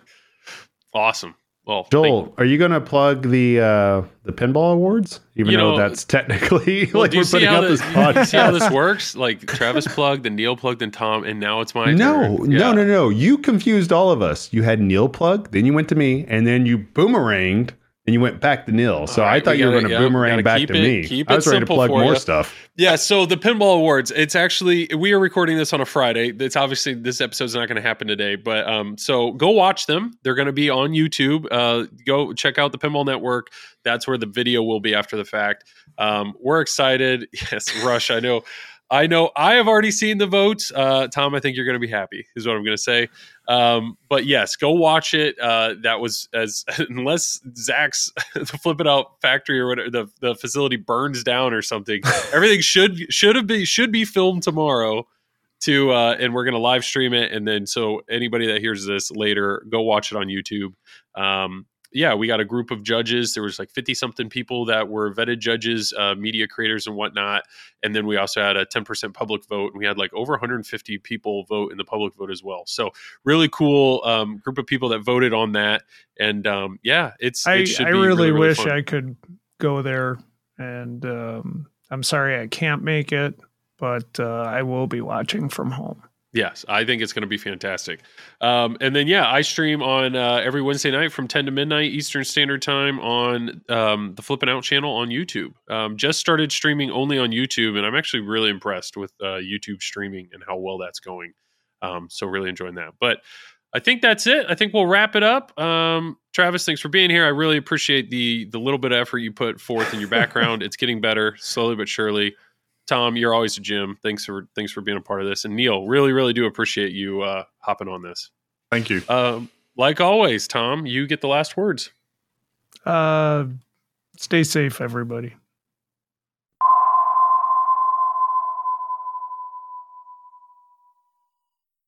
Speaker 1: awesome. Well,
Speaker 5: Joel, are you going to plug the uh, the pinball awards? Even
Speaker 1: You
Speaker 5: though that's technically
Speaker 1: Well,
Speaker 5: like we're putting
Speaker 1: how
Speaker 5: up
Speaker 1: this,
Speaker 5: this
Speaker 1: do you see how this works? Like Travis plugged, and Neil plugged, and Tom, and now it's my
Speaker 5: No,
Speaker 1: turn.
Speaker 5: no,
Speaker 1: Yeah.
Speaker 5: no, no. You confused all of us. You had Neil plug, then you went to me, and then you boomeranged, and you went back to nil. So
Speaker 1: All
Speaker 5: I thought you were going to
Speaker 1: yeah,
Speaker 5: boomerang back to
Speaker 1: it-
Speaker 5: me. I was ready to plug more
Speaker 1: ya.
Speaker 5: stuff.
Speaker 1: Yeah, so the Pinball Awards, it's actually we are recording this on a Friday. It's obviously this episode's not going to happen today, but um so go watch them. They're going to be on YouTube. Uh go check out the Pinball Network. That's where the video will be after the fact. Um we're excited. Yes, Rush, I know. I know I have already seen the votes. Uh Tom, I think you're going to be happy. Is what I'm going to say. Um but yes, go watch it. Uh that was as unless Zach's the flip it out factory or whatever the, the facility burns down or something everything should should have been should be filmed tomorrow to uh and we're gonna live stream it and then so anybody that hears this later go watch it on youtube um yeah we got a group of judges there was like 50 something people that were vetted judges uh, media creators and whatnot and then we also had a 10% public vote and we had like over 150 people vote in the public vote as well so really cool um, group of people that voted on that and um, yeah it's
Speaker 4: I,
Speaker 1: it should
Speaker 4: I
Speaker 1: be
Speaker 4: really, wish
Speaker 1: fun.
Speaker 4: I could go there, and um, I'm sorry I can't make it, but uh, I will be watching from home.
Speaker 1: Yes, I think it's going to be fantastic. Um, and then, yeah, I stream on uh, every Wednesday night from 10 to midnight Eastern Standard Time on um, the Flipping Out channel on YouTube. Um, just started streaming only on YouTube, and I'm actually really impressed with uh, YouTube streaming and how well that's going. Um, so, really enjoying that. But I think that's it. I think we'll wrap it up. Um, Travis, thanks for being here. I really appreciate the the little bit of effort you put forth in your background. it's getting better slowly but surely. Tom, you're always a Jim. Thanks for thanks for being a part of this. And Neil, really, really do appreciate you uh, hopping on this.
Speaker 7: Thank you.
Speaker 1: Um, like always, Tom, you get the last words.
Speaker 4: Uh, stay safe, everybody.